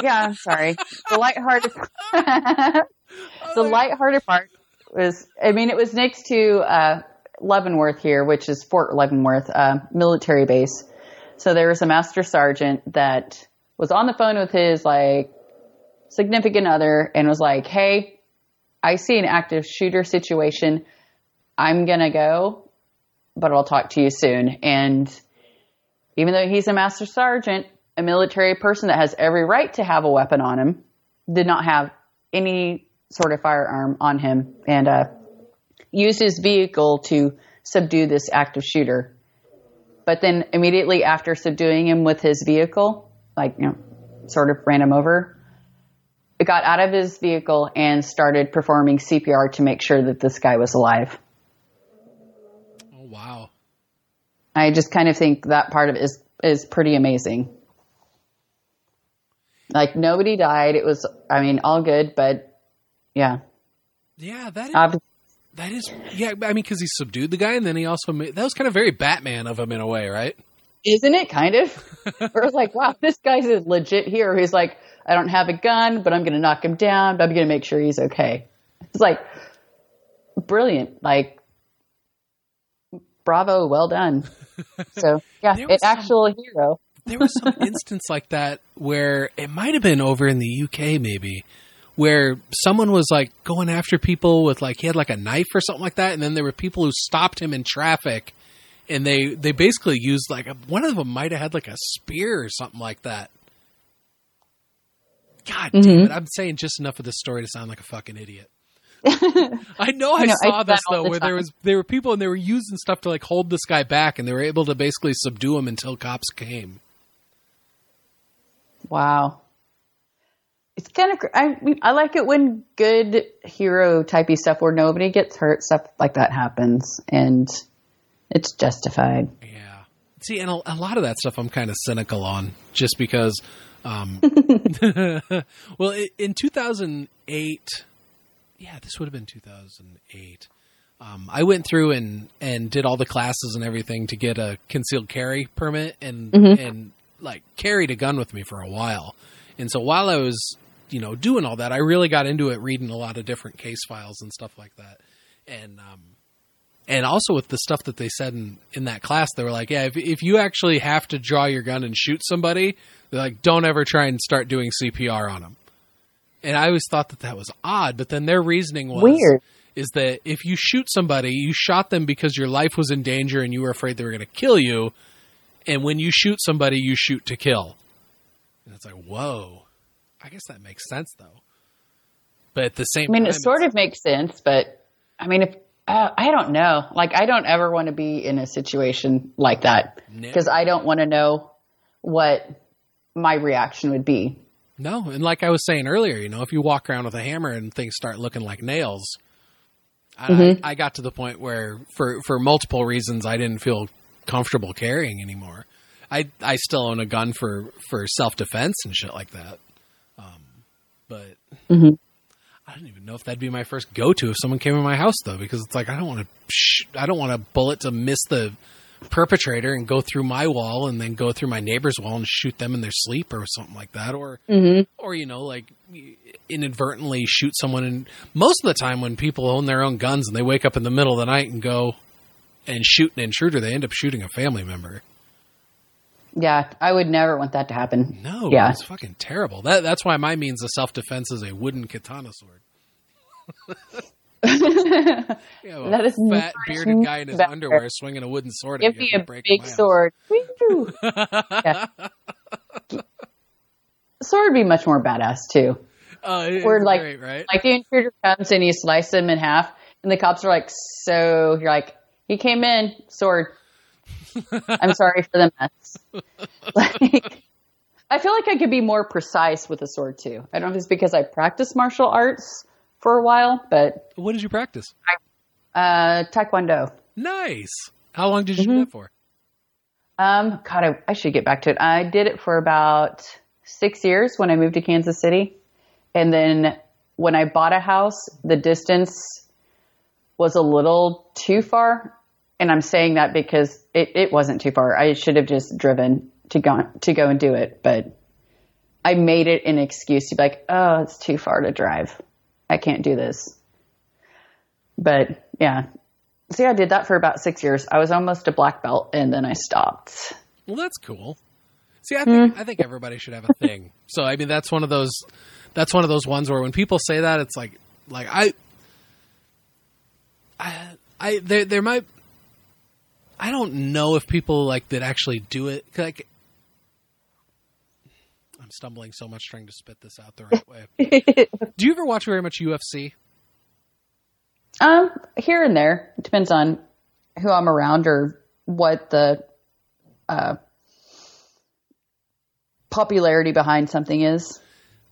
Yeah, I'm sorry. The lighthearted the lighthearted part was I mean it was next to uh, Leavenworth here, which is Fort Leavenworth uh, military base. So there was a master sergeant that was on the phone with his like significant other and was like, "Hey, I see an active shooter situation. I'm gonna go, but I'll talk to you soon." And even though he's a master sergeant, a military person that has every right to have a weapon on him, did not have any sort of firearm on him and uh, used his vehicle to subdue this active shooter. But then immediately after subduing him with his vehicle, like, you know, sort of ran him over, got out of his vehicle and started performing CPR to make sure that this guy was alive. Oh wow. I just kind of think that part of it is is pretty amazing. Like nobody died. It was, I mean, all good, but yeah, Yeah, that is, Ob- that is. Yeah, I mean, because he subdued the guy, and then he also made that was kind of very Batman of him in a way, right? isn't it kind of? Where it's like, wow, this guy's legit here. He's like, I don't have a gun, but I'm going to knock him down. But I'm going to make sure he's okay. It's like brilliant. Like, bravo, well done. So yeah, an some- actual hero. There was some instance like that where it might have been over in the UK, maybe, where someone was like going after people with like he had like a knife or something like that, and then there were people who stopped him in traffic, and they they basically used like a, one of them might have had like a spear or something like that. God damn Mhm. it! I'm saying just enough of this story to sound like a fucking idiot. I know I, know, saw that this though, the where there was there were people and they were using stuff to like hold this guy back, and they were able to basically subdue him until cops came. Wow. it's kind of I I like it when good hero typey stuff where nobody gets hurt, stuff like that happens, and it's justified. Yeah. See, and a, a lot of that stuff I'm kind of cynical on, just because. Um, well, i- in 2008, yeah, this would have been 2008. Um, I went through and and did all the classes and everything to get a concealed carry permit and and like carried a gun with me for a while. And so while I was, you know, doing all that, I really got into it, reading a lot of different case files and stuff like that. And um, and also with the stuff that they said in, in that class, they were like, yeah, if, if you actually have to draw your gun and shoot somebody, they're like, don't ever try and start doing CPR on them. And I always thought that that was odd, but then their reasoning was Weird. is that if you shoot somebody, you shot them because your life was in danger and you were afraid they were going to kill you. And when you shoot somebody, you shoot to kill. And it's like, whoa. I guess that makes sense though. But at the same I mean, time, it sort of makes sense, but I mean, if uh, I don't know, like I don't ever want to be in a situation like that No. because I don't want to know what my reaction would be. No, and like I was saying earlier, you know, if you walk around with a hammer and things start looking like nails, I, I got to the point where, for for multiple reasons, I didn't feel comfortable carrying anymore. I I still own a gun for for self defense and shit like that, um, but I don't even know if that'd be my first go to if someone came in my house though, because it's like I don't want to I don't want a bullet to miss the perpetrator and go through my wall and then go through my neighbor's wall and shoot them in their sleep or something like that. Or mm-hmm. or you know like inadvertently shoot someone and most of the time when people own their own guns and they wake up in the middle of the night and go and shoot an intruder they end up shooting a family member. Yeah, I would never want that to happen. no Yeah. it's fucking terrible. That that's why my means of self-defense is a wooden katana sword yeah, well, That is fat much bearded guy in his better. underwear swinging a wooden sword Give me a big sword. Yeah. Sword would be much more badass too. Uh, or it's like, great, right? like the intruder comes and you slice him in half, and the cops are like, "So you're like, he came in, sword. I'm sorry for the mess." like, I feel like I could be more precise with a sword too. I don't know if it's because I practice martial arts for a while, but what did you practice? uh, taekwondo. Nice. How long did you Mm-hmm. do that for? Um, God, I, I should get back to it. I did it for about six years when I moved to Kansas City. And then when I bought a house, the distance was a little too far. And I'm saying that because it, it wasn't too far. I should have just driven to go, to go and do it. But I made it an excuse to be like, oh, it's too far to drive. I can't do this. But yeah. See, I did that for about six years. I was almost a black belt and then I stopped. Well, that's cool. See, I think Mm. I think everybody should have a thing. So, I mean, that's one of those that's one of those ones where when people say that, it's like like I I, I there there might I don't know if people like that actually do it. 'cause, Like, I'm stumbling so much trying to spit this out the right way. do you ever watch very much UFC? Um, here and there. It depends on who I'm around or what the uh, popularity behind something is.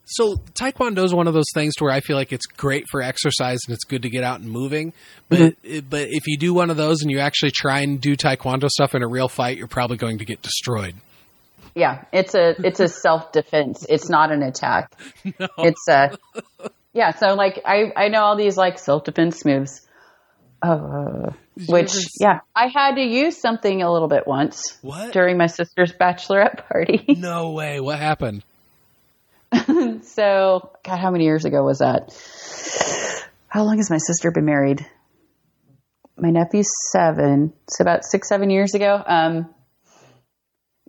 So taekwondo is one of those things to where I feel like it's great for exercise and it's good to get out and moving. But it, but if you do one of those and you actually try and do taekwondo stuff in a real fight, you're probably going to get destroyed. Yeah, it's a it's a self defense. It's not an attack. It's a yeah. So like I I know all these like self defense moves. Uh, which ever yeah, I had to use something a little bit once What? during my sister's bachelorette party. No way! What happened? so, God, how many years ago was that? How long has my sister been married? My nephew's seven, so about six, seven years ago. Um,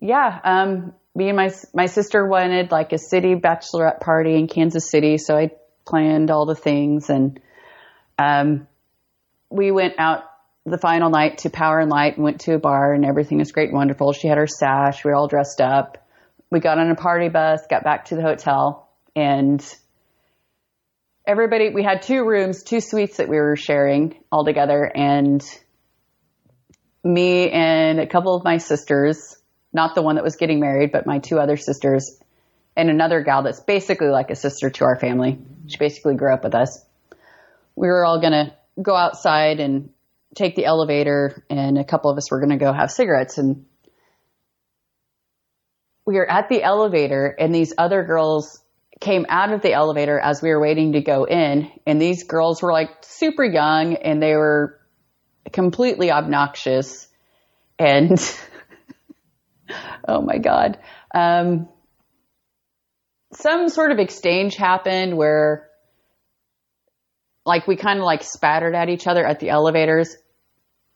yeah, um, me and my my sister wanted like a city bachelorette party in Kansas City, so I planned all the things, and um, we went out the final night to Power and Light and went to a bar, and everything was great and wonderful. She had her sash, we were all dressed up we got on a party bus, got back to the hotel, and everybody, we had two rooms, two suites that we were sharing all together, and me and a couple of my sisters, not the one that was getting married, but my two other sisters, and another gal that's basically like a sister to our family. She basically grew up with us. We were all going to go outside and take the elevator, and a couple of us were going to go have cigarettes. And we were at the elevator, and these other girls came out of the elevator as we were waiting to go in. And these girls were like super young, and they were completely obnoxious. And oh my God. Um, some sort of exchange happened where like we kind of like spattered at each other at the elevators.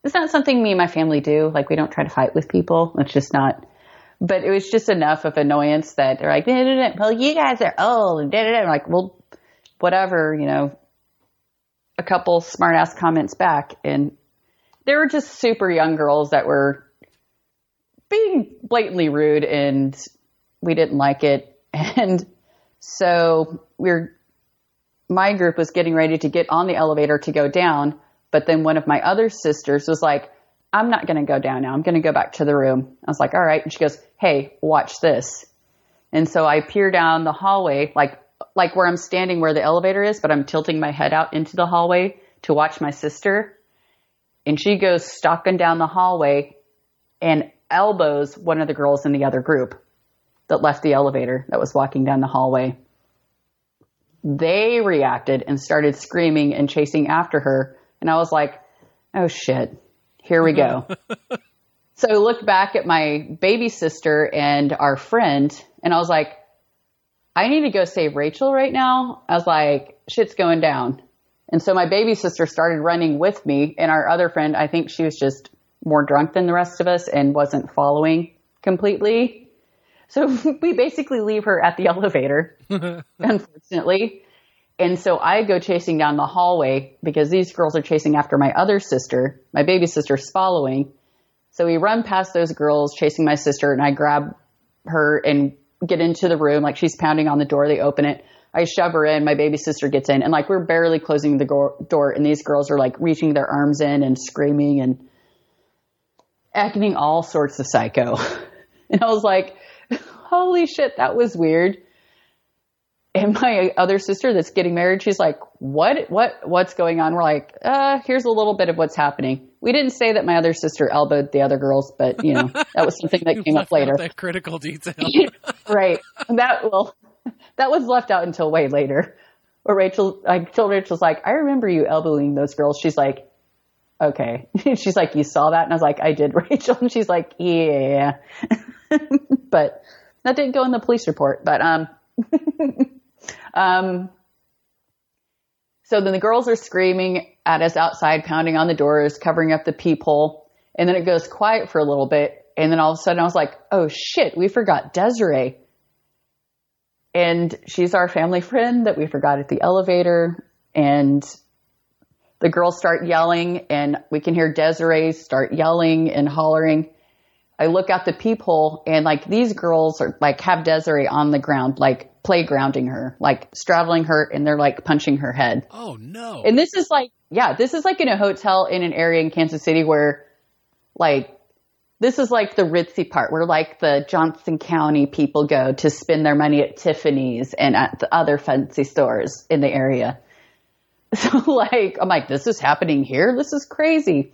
It's not something me and my family do. Like we don't try to fight with people. It's just not. But it was just enough of annoyance that they're like, well, you guys are old and. Like, well, whatever, you know. A couple smart ass comments back, and they were just super young girls that were being blatantly rude, and we didn't like it. And so we're my group was getting ready to get on the elevator to go down, but then one of my other sisters was like, I'm not going to go down now. I'm going to go back to the room. I was like, all right. And she goes, Hey, watch this. And so I peer down the hallway, like, like where I'm standing where the elevator is, but I'm tilting my head out into the hallway to watch my sister. And she goes stalking down the hallway and elbows one of the girls in the other group that left the elevator that was walking down the hallway they reacted and started screaming and chasing after her. And I was like, oh shit, here we go. so I looked back at my baby sister and our friend, and I was like, I need to go save Rachel right now. I was like, shit's going down. And so my baby sister started running with me, and our other friend, I think she was just more drunk than the rest of us and wasn't following completely. So we basically leave her at the elevator, unfortunately. And so I go chasing down the hallway because these girls are chasing after my other sister. My baby sister's following. So we run past those girls chasing my sister and I grab her and get into the room. Like she's pounding on the door. They open it. I shove her in. My baby sister gets in and like we're barely closing the go- door and these girls are like reaching their arms in and screaming and acting all sorts of psycho. and I was like, holy shit, that was weird. And my other sister that's getting married, she's like, what, what, what's going on? We're like, uh, here's a little bit of what's happening. We didn't say that my other sister elbowed the other girls, but you know, that was something that came up later. That critical detail. right. That, well, that was left out until way later. Where Rachel, I told Rachel's like, I remember you elbowing those girls. She's like, okay. she's like, you saw that? And I was like, I did, Rachel. And she's like, yeah. but that didn't go in the police report, but um, um, so then the girls are screaming at us outside, pounding on the doors, covering up the peephole, and then it goes quiet for a little bit, and then all of a sudden I was like, "Oh shit, we forgot Desiree." And she's our family friend that we forgot at the elevator, and the girls start yelling, and we can hear Desiree start yelling and hollering. I look out the peephole and like these girls are like have Desiree on the ground, like playgrounding her, like straddling her and they're like punching her head. Oh no. And this is like, yeah, this is like in a hotel in an area in Kansas City where like, this is like the ritzy part where like the Johnson County people go to spend their money at Tiffany's and at the other fancy stores in the area. So like, I'm like, this is happening here. This is crazy.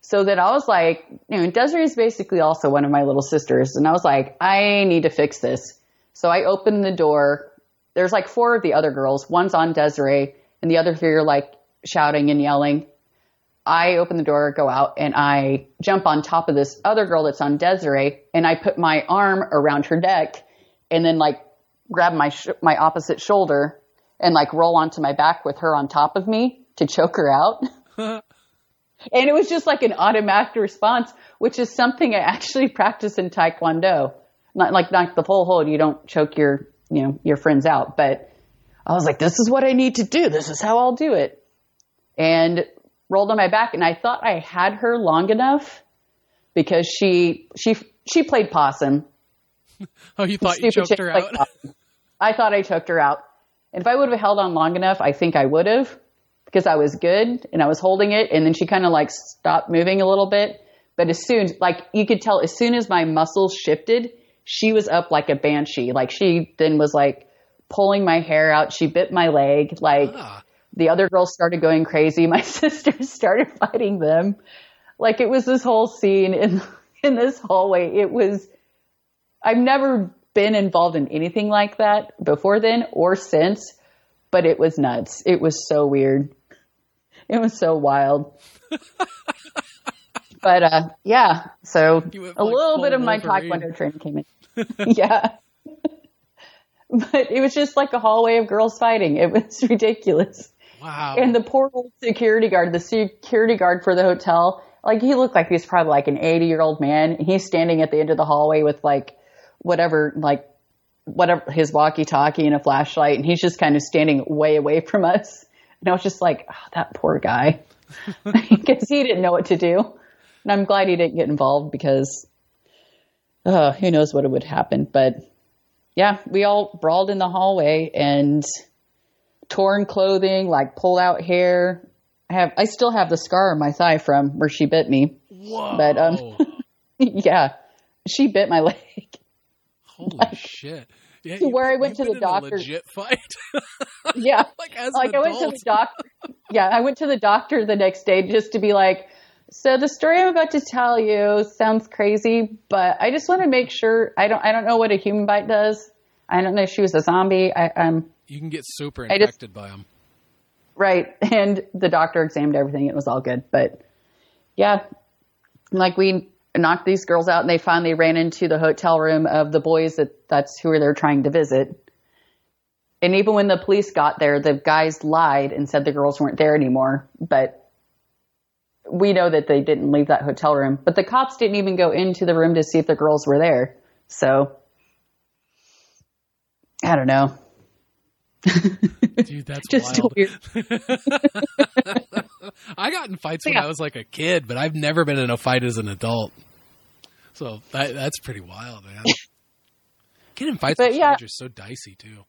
So that I was like, you know, Desiree is basically also one of my little sisters. And I was like, I need to fix this. So I opened the door. There's like four of the other girls. One's on Desiree and the other three are like shouting and yelling. I open the door, go out, and I jump on top of this other girl that's on Desiree, and I put my arm around her neck, and then like grab my sh- my opposite shoulder and like roll onto my back with her on top of me to choke her out. And it was just like an automatic response, which is something I actually practice in Taekwondo. Not like not the full hold, you don't choke your, you know, your friends out. But I was like, this is what I need to do. This is how I'll do it. And rolled on my back and I thought I had her long enough because she, she, she played possum. oh, you thought you choked her out? I thought I choked her out. And if I would have held on long enough, I think I would have because I was good and I was holding it. And then she kind of like stopped moving a little bit. But as soon, like you could tell, as soon as my muscles shifted, she was up like a banshee. Like she then was like pulling my hair out. She bit my leg. Like Ah, the other girls started going crazy. My sisters started fighting them. Like it was this whole scene in in this hallway. It was I've never been involved in anything like that before then or since, but it was nuts. It was so weird. It was so wild. but uh yeah, so went a like little bit of my taekwondo training came in. yeah. but it was just like a hallway of girls fighting. It was ridiculous. wow. And the poor old security guard, the security guard for the hotel, like he looked like he was probably like an 80 year old man. He's standing at the end of the hallway with like whatever, like whatever his walkie talkie and a flashlight. And he's just kind of standing way away from us. And I was just like, oh, that poor guy. Because he didn't know what to do. And I'm glad he didn't get involved because uh, who knows what would happen. But yeah, we all brawled in the hallway and torn clothing, like pulled out hair. I have, I still have the scar on my thigh from where she bit me. Whoa. but, um, Yeah, she bit my leg. Holy shit. Yeah, to where I went to the doctor. legit fight. Yeah, like as like I went to the doctor. Yeah, I went to the doctor the next day just to be like, so the story I'm about to tell you sounds crazy, but I just want to make sure I don't I don't know what a human bite does. I don't know if she was a zombie. I, I'm You can get super I just- infected by them. right, and the doctor examined everything. It was all good, but yeah, like we knocked these girls out, and they finally ran into the hotel room of the boys that that's who they're trying to visit. And even when the police got there, the guys lied and said the girls weren't there anymore. But we know that they didn't leave that hotel room. But the cops didn't even go into the room to see if the girls were there. So I don't know. Dude, that's Just wild. weird. I got in fights when I was like a kid, but I've never been in a fight as an adult. So that, that's pretty wild, man. Getting in fights But with yeah. strangers is so dicey too.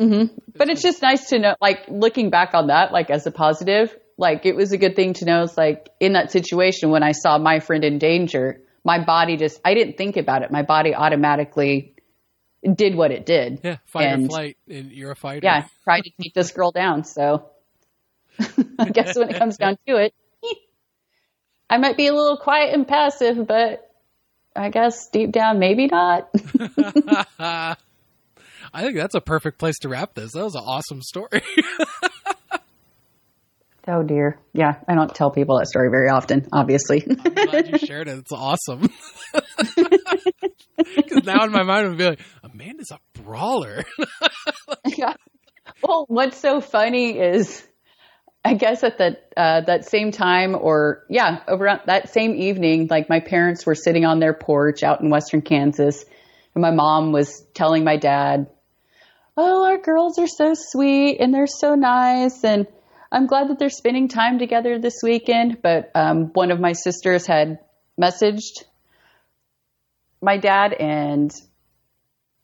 Mm-hmm. But it's just nice to know, like looking back on that, like as a positive, like it was a good thing to know. It's like in that situation when I saw my friend in danger, my body just, I didn't think about it. My body automatically did what it did. Yeah, fight or And- flight, and you're a fighter. Yeah, tried to keep this girl down. So I guess when it comes down to it, I might be a little quiet and passive, but I guess deep down, maybe not. I think that's a perfect place to wrap this. That was an awesome story. oh dear. Yeah, I don't tell people that story very often, obviously. I'm glad you shared it. It's awesome. Because now in my mind, I'm be like, Amanda's a brawler. yeah. Well, what's so funny is, I guess at that uh, that same time, or yeah, over that same evening, like my parents were sitting on their porch out in Western Kansas, and my mom was telling my dad, "Oh, our girls are so sweet and they're so nice, and I'm glad that they're spending time together this weekend." But um, one of my sisters had messaged my dad and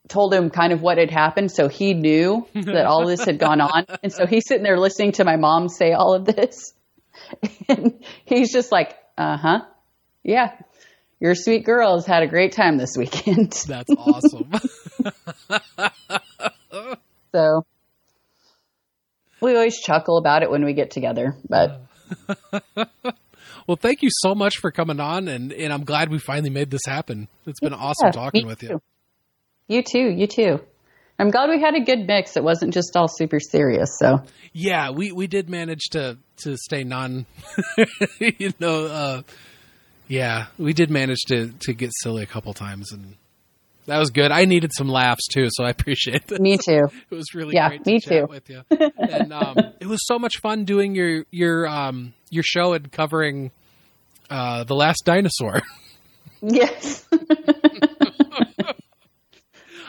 told him kind of what had happened. So he knew that all this had gone on. And so he's sitting there listening to my mom say all of this. And he's just like, uh huh. Yeah. Your sweet girls had a great time this weekend. That's awesome. So we always chuckle about it when we get together. But well, thank you so much for coming on, and, and I'm glad we finally made this happen. It's been awesome talking with you. too. You too, you too. I'm glad we had a good mix. It wasn't just all super serious. So Yeah, we, we did manage to to stay non, you know, uh, yeah, we did manage to to get silly a couple times, and that was good. I needed some laughs too, so I appreciate it. me too. It was really Yeah, great to me too. with you, and um, it was so much fun doing your your um, your show and covering uh, the last dinosaur. Yes.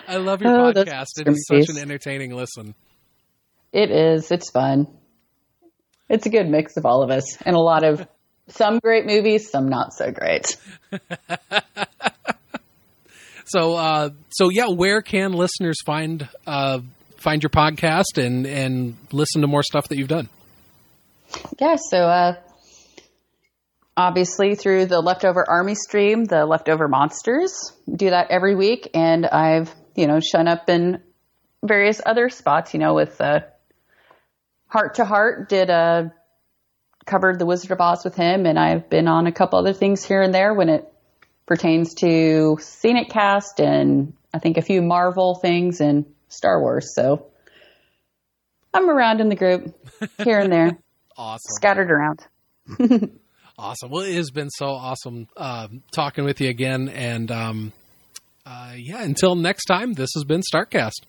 I love your Oh, podcast. It is such an entertaining listen. It is. It's fun. It's a good mix of all of us and a lot of some great movies, some not so great. So, uh, so yeah, where can listeners find uh, find your podcast and and listen to more stuff that you've done? Yeah, so uh, obviously through the leftover army stream, the leftover monsters. Do that every week, and I've you know shown up in various other spots. You know, with uh, Heart to Heart, did a covered the Wizard of Oz with him, and I've been on a couple other things here and there when it pertains to Scenic Cast and I think a few Marvel things and Star Wars. So I'm around in the group here and there, awesome, scattered around. awesome. Well, it has been so awesome uh, talking with you again, and um, uh, yeah. Until next time, this has been Startcast.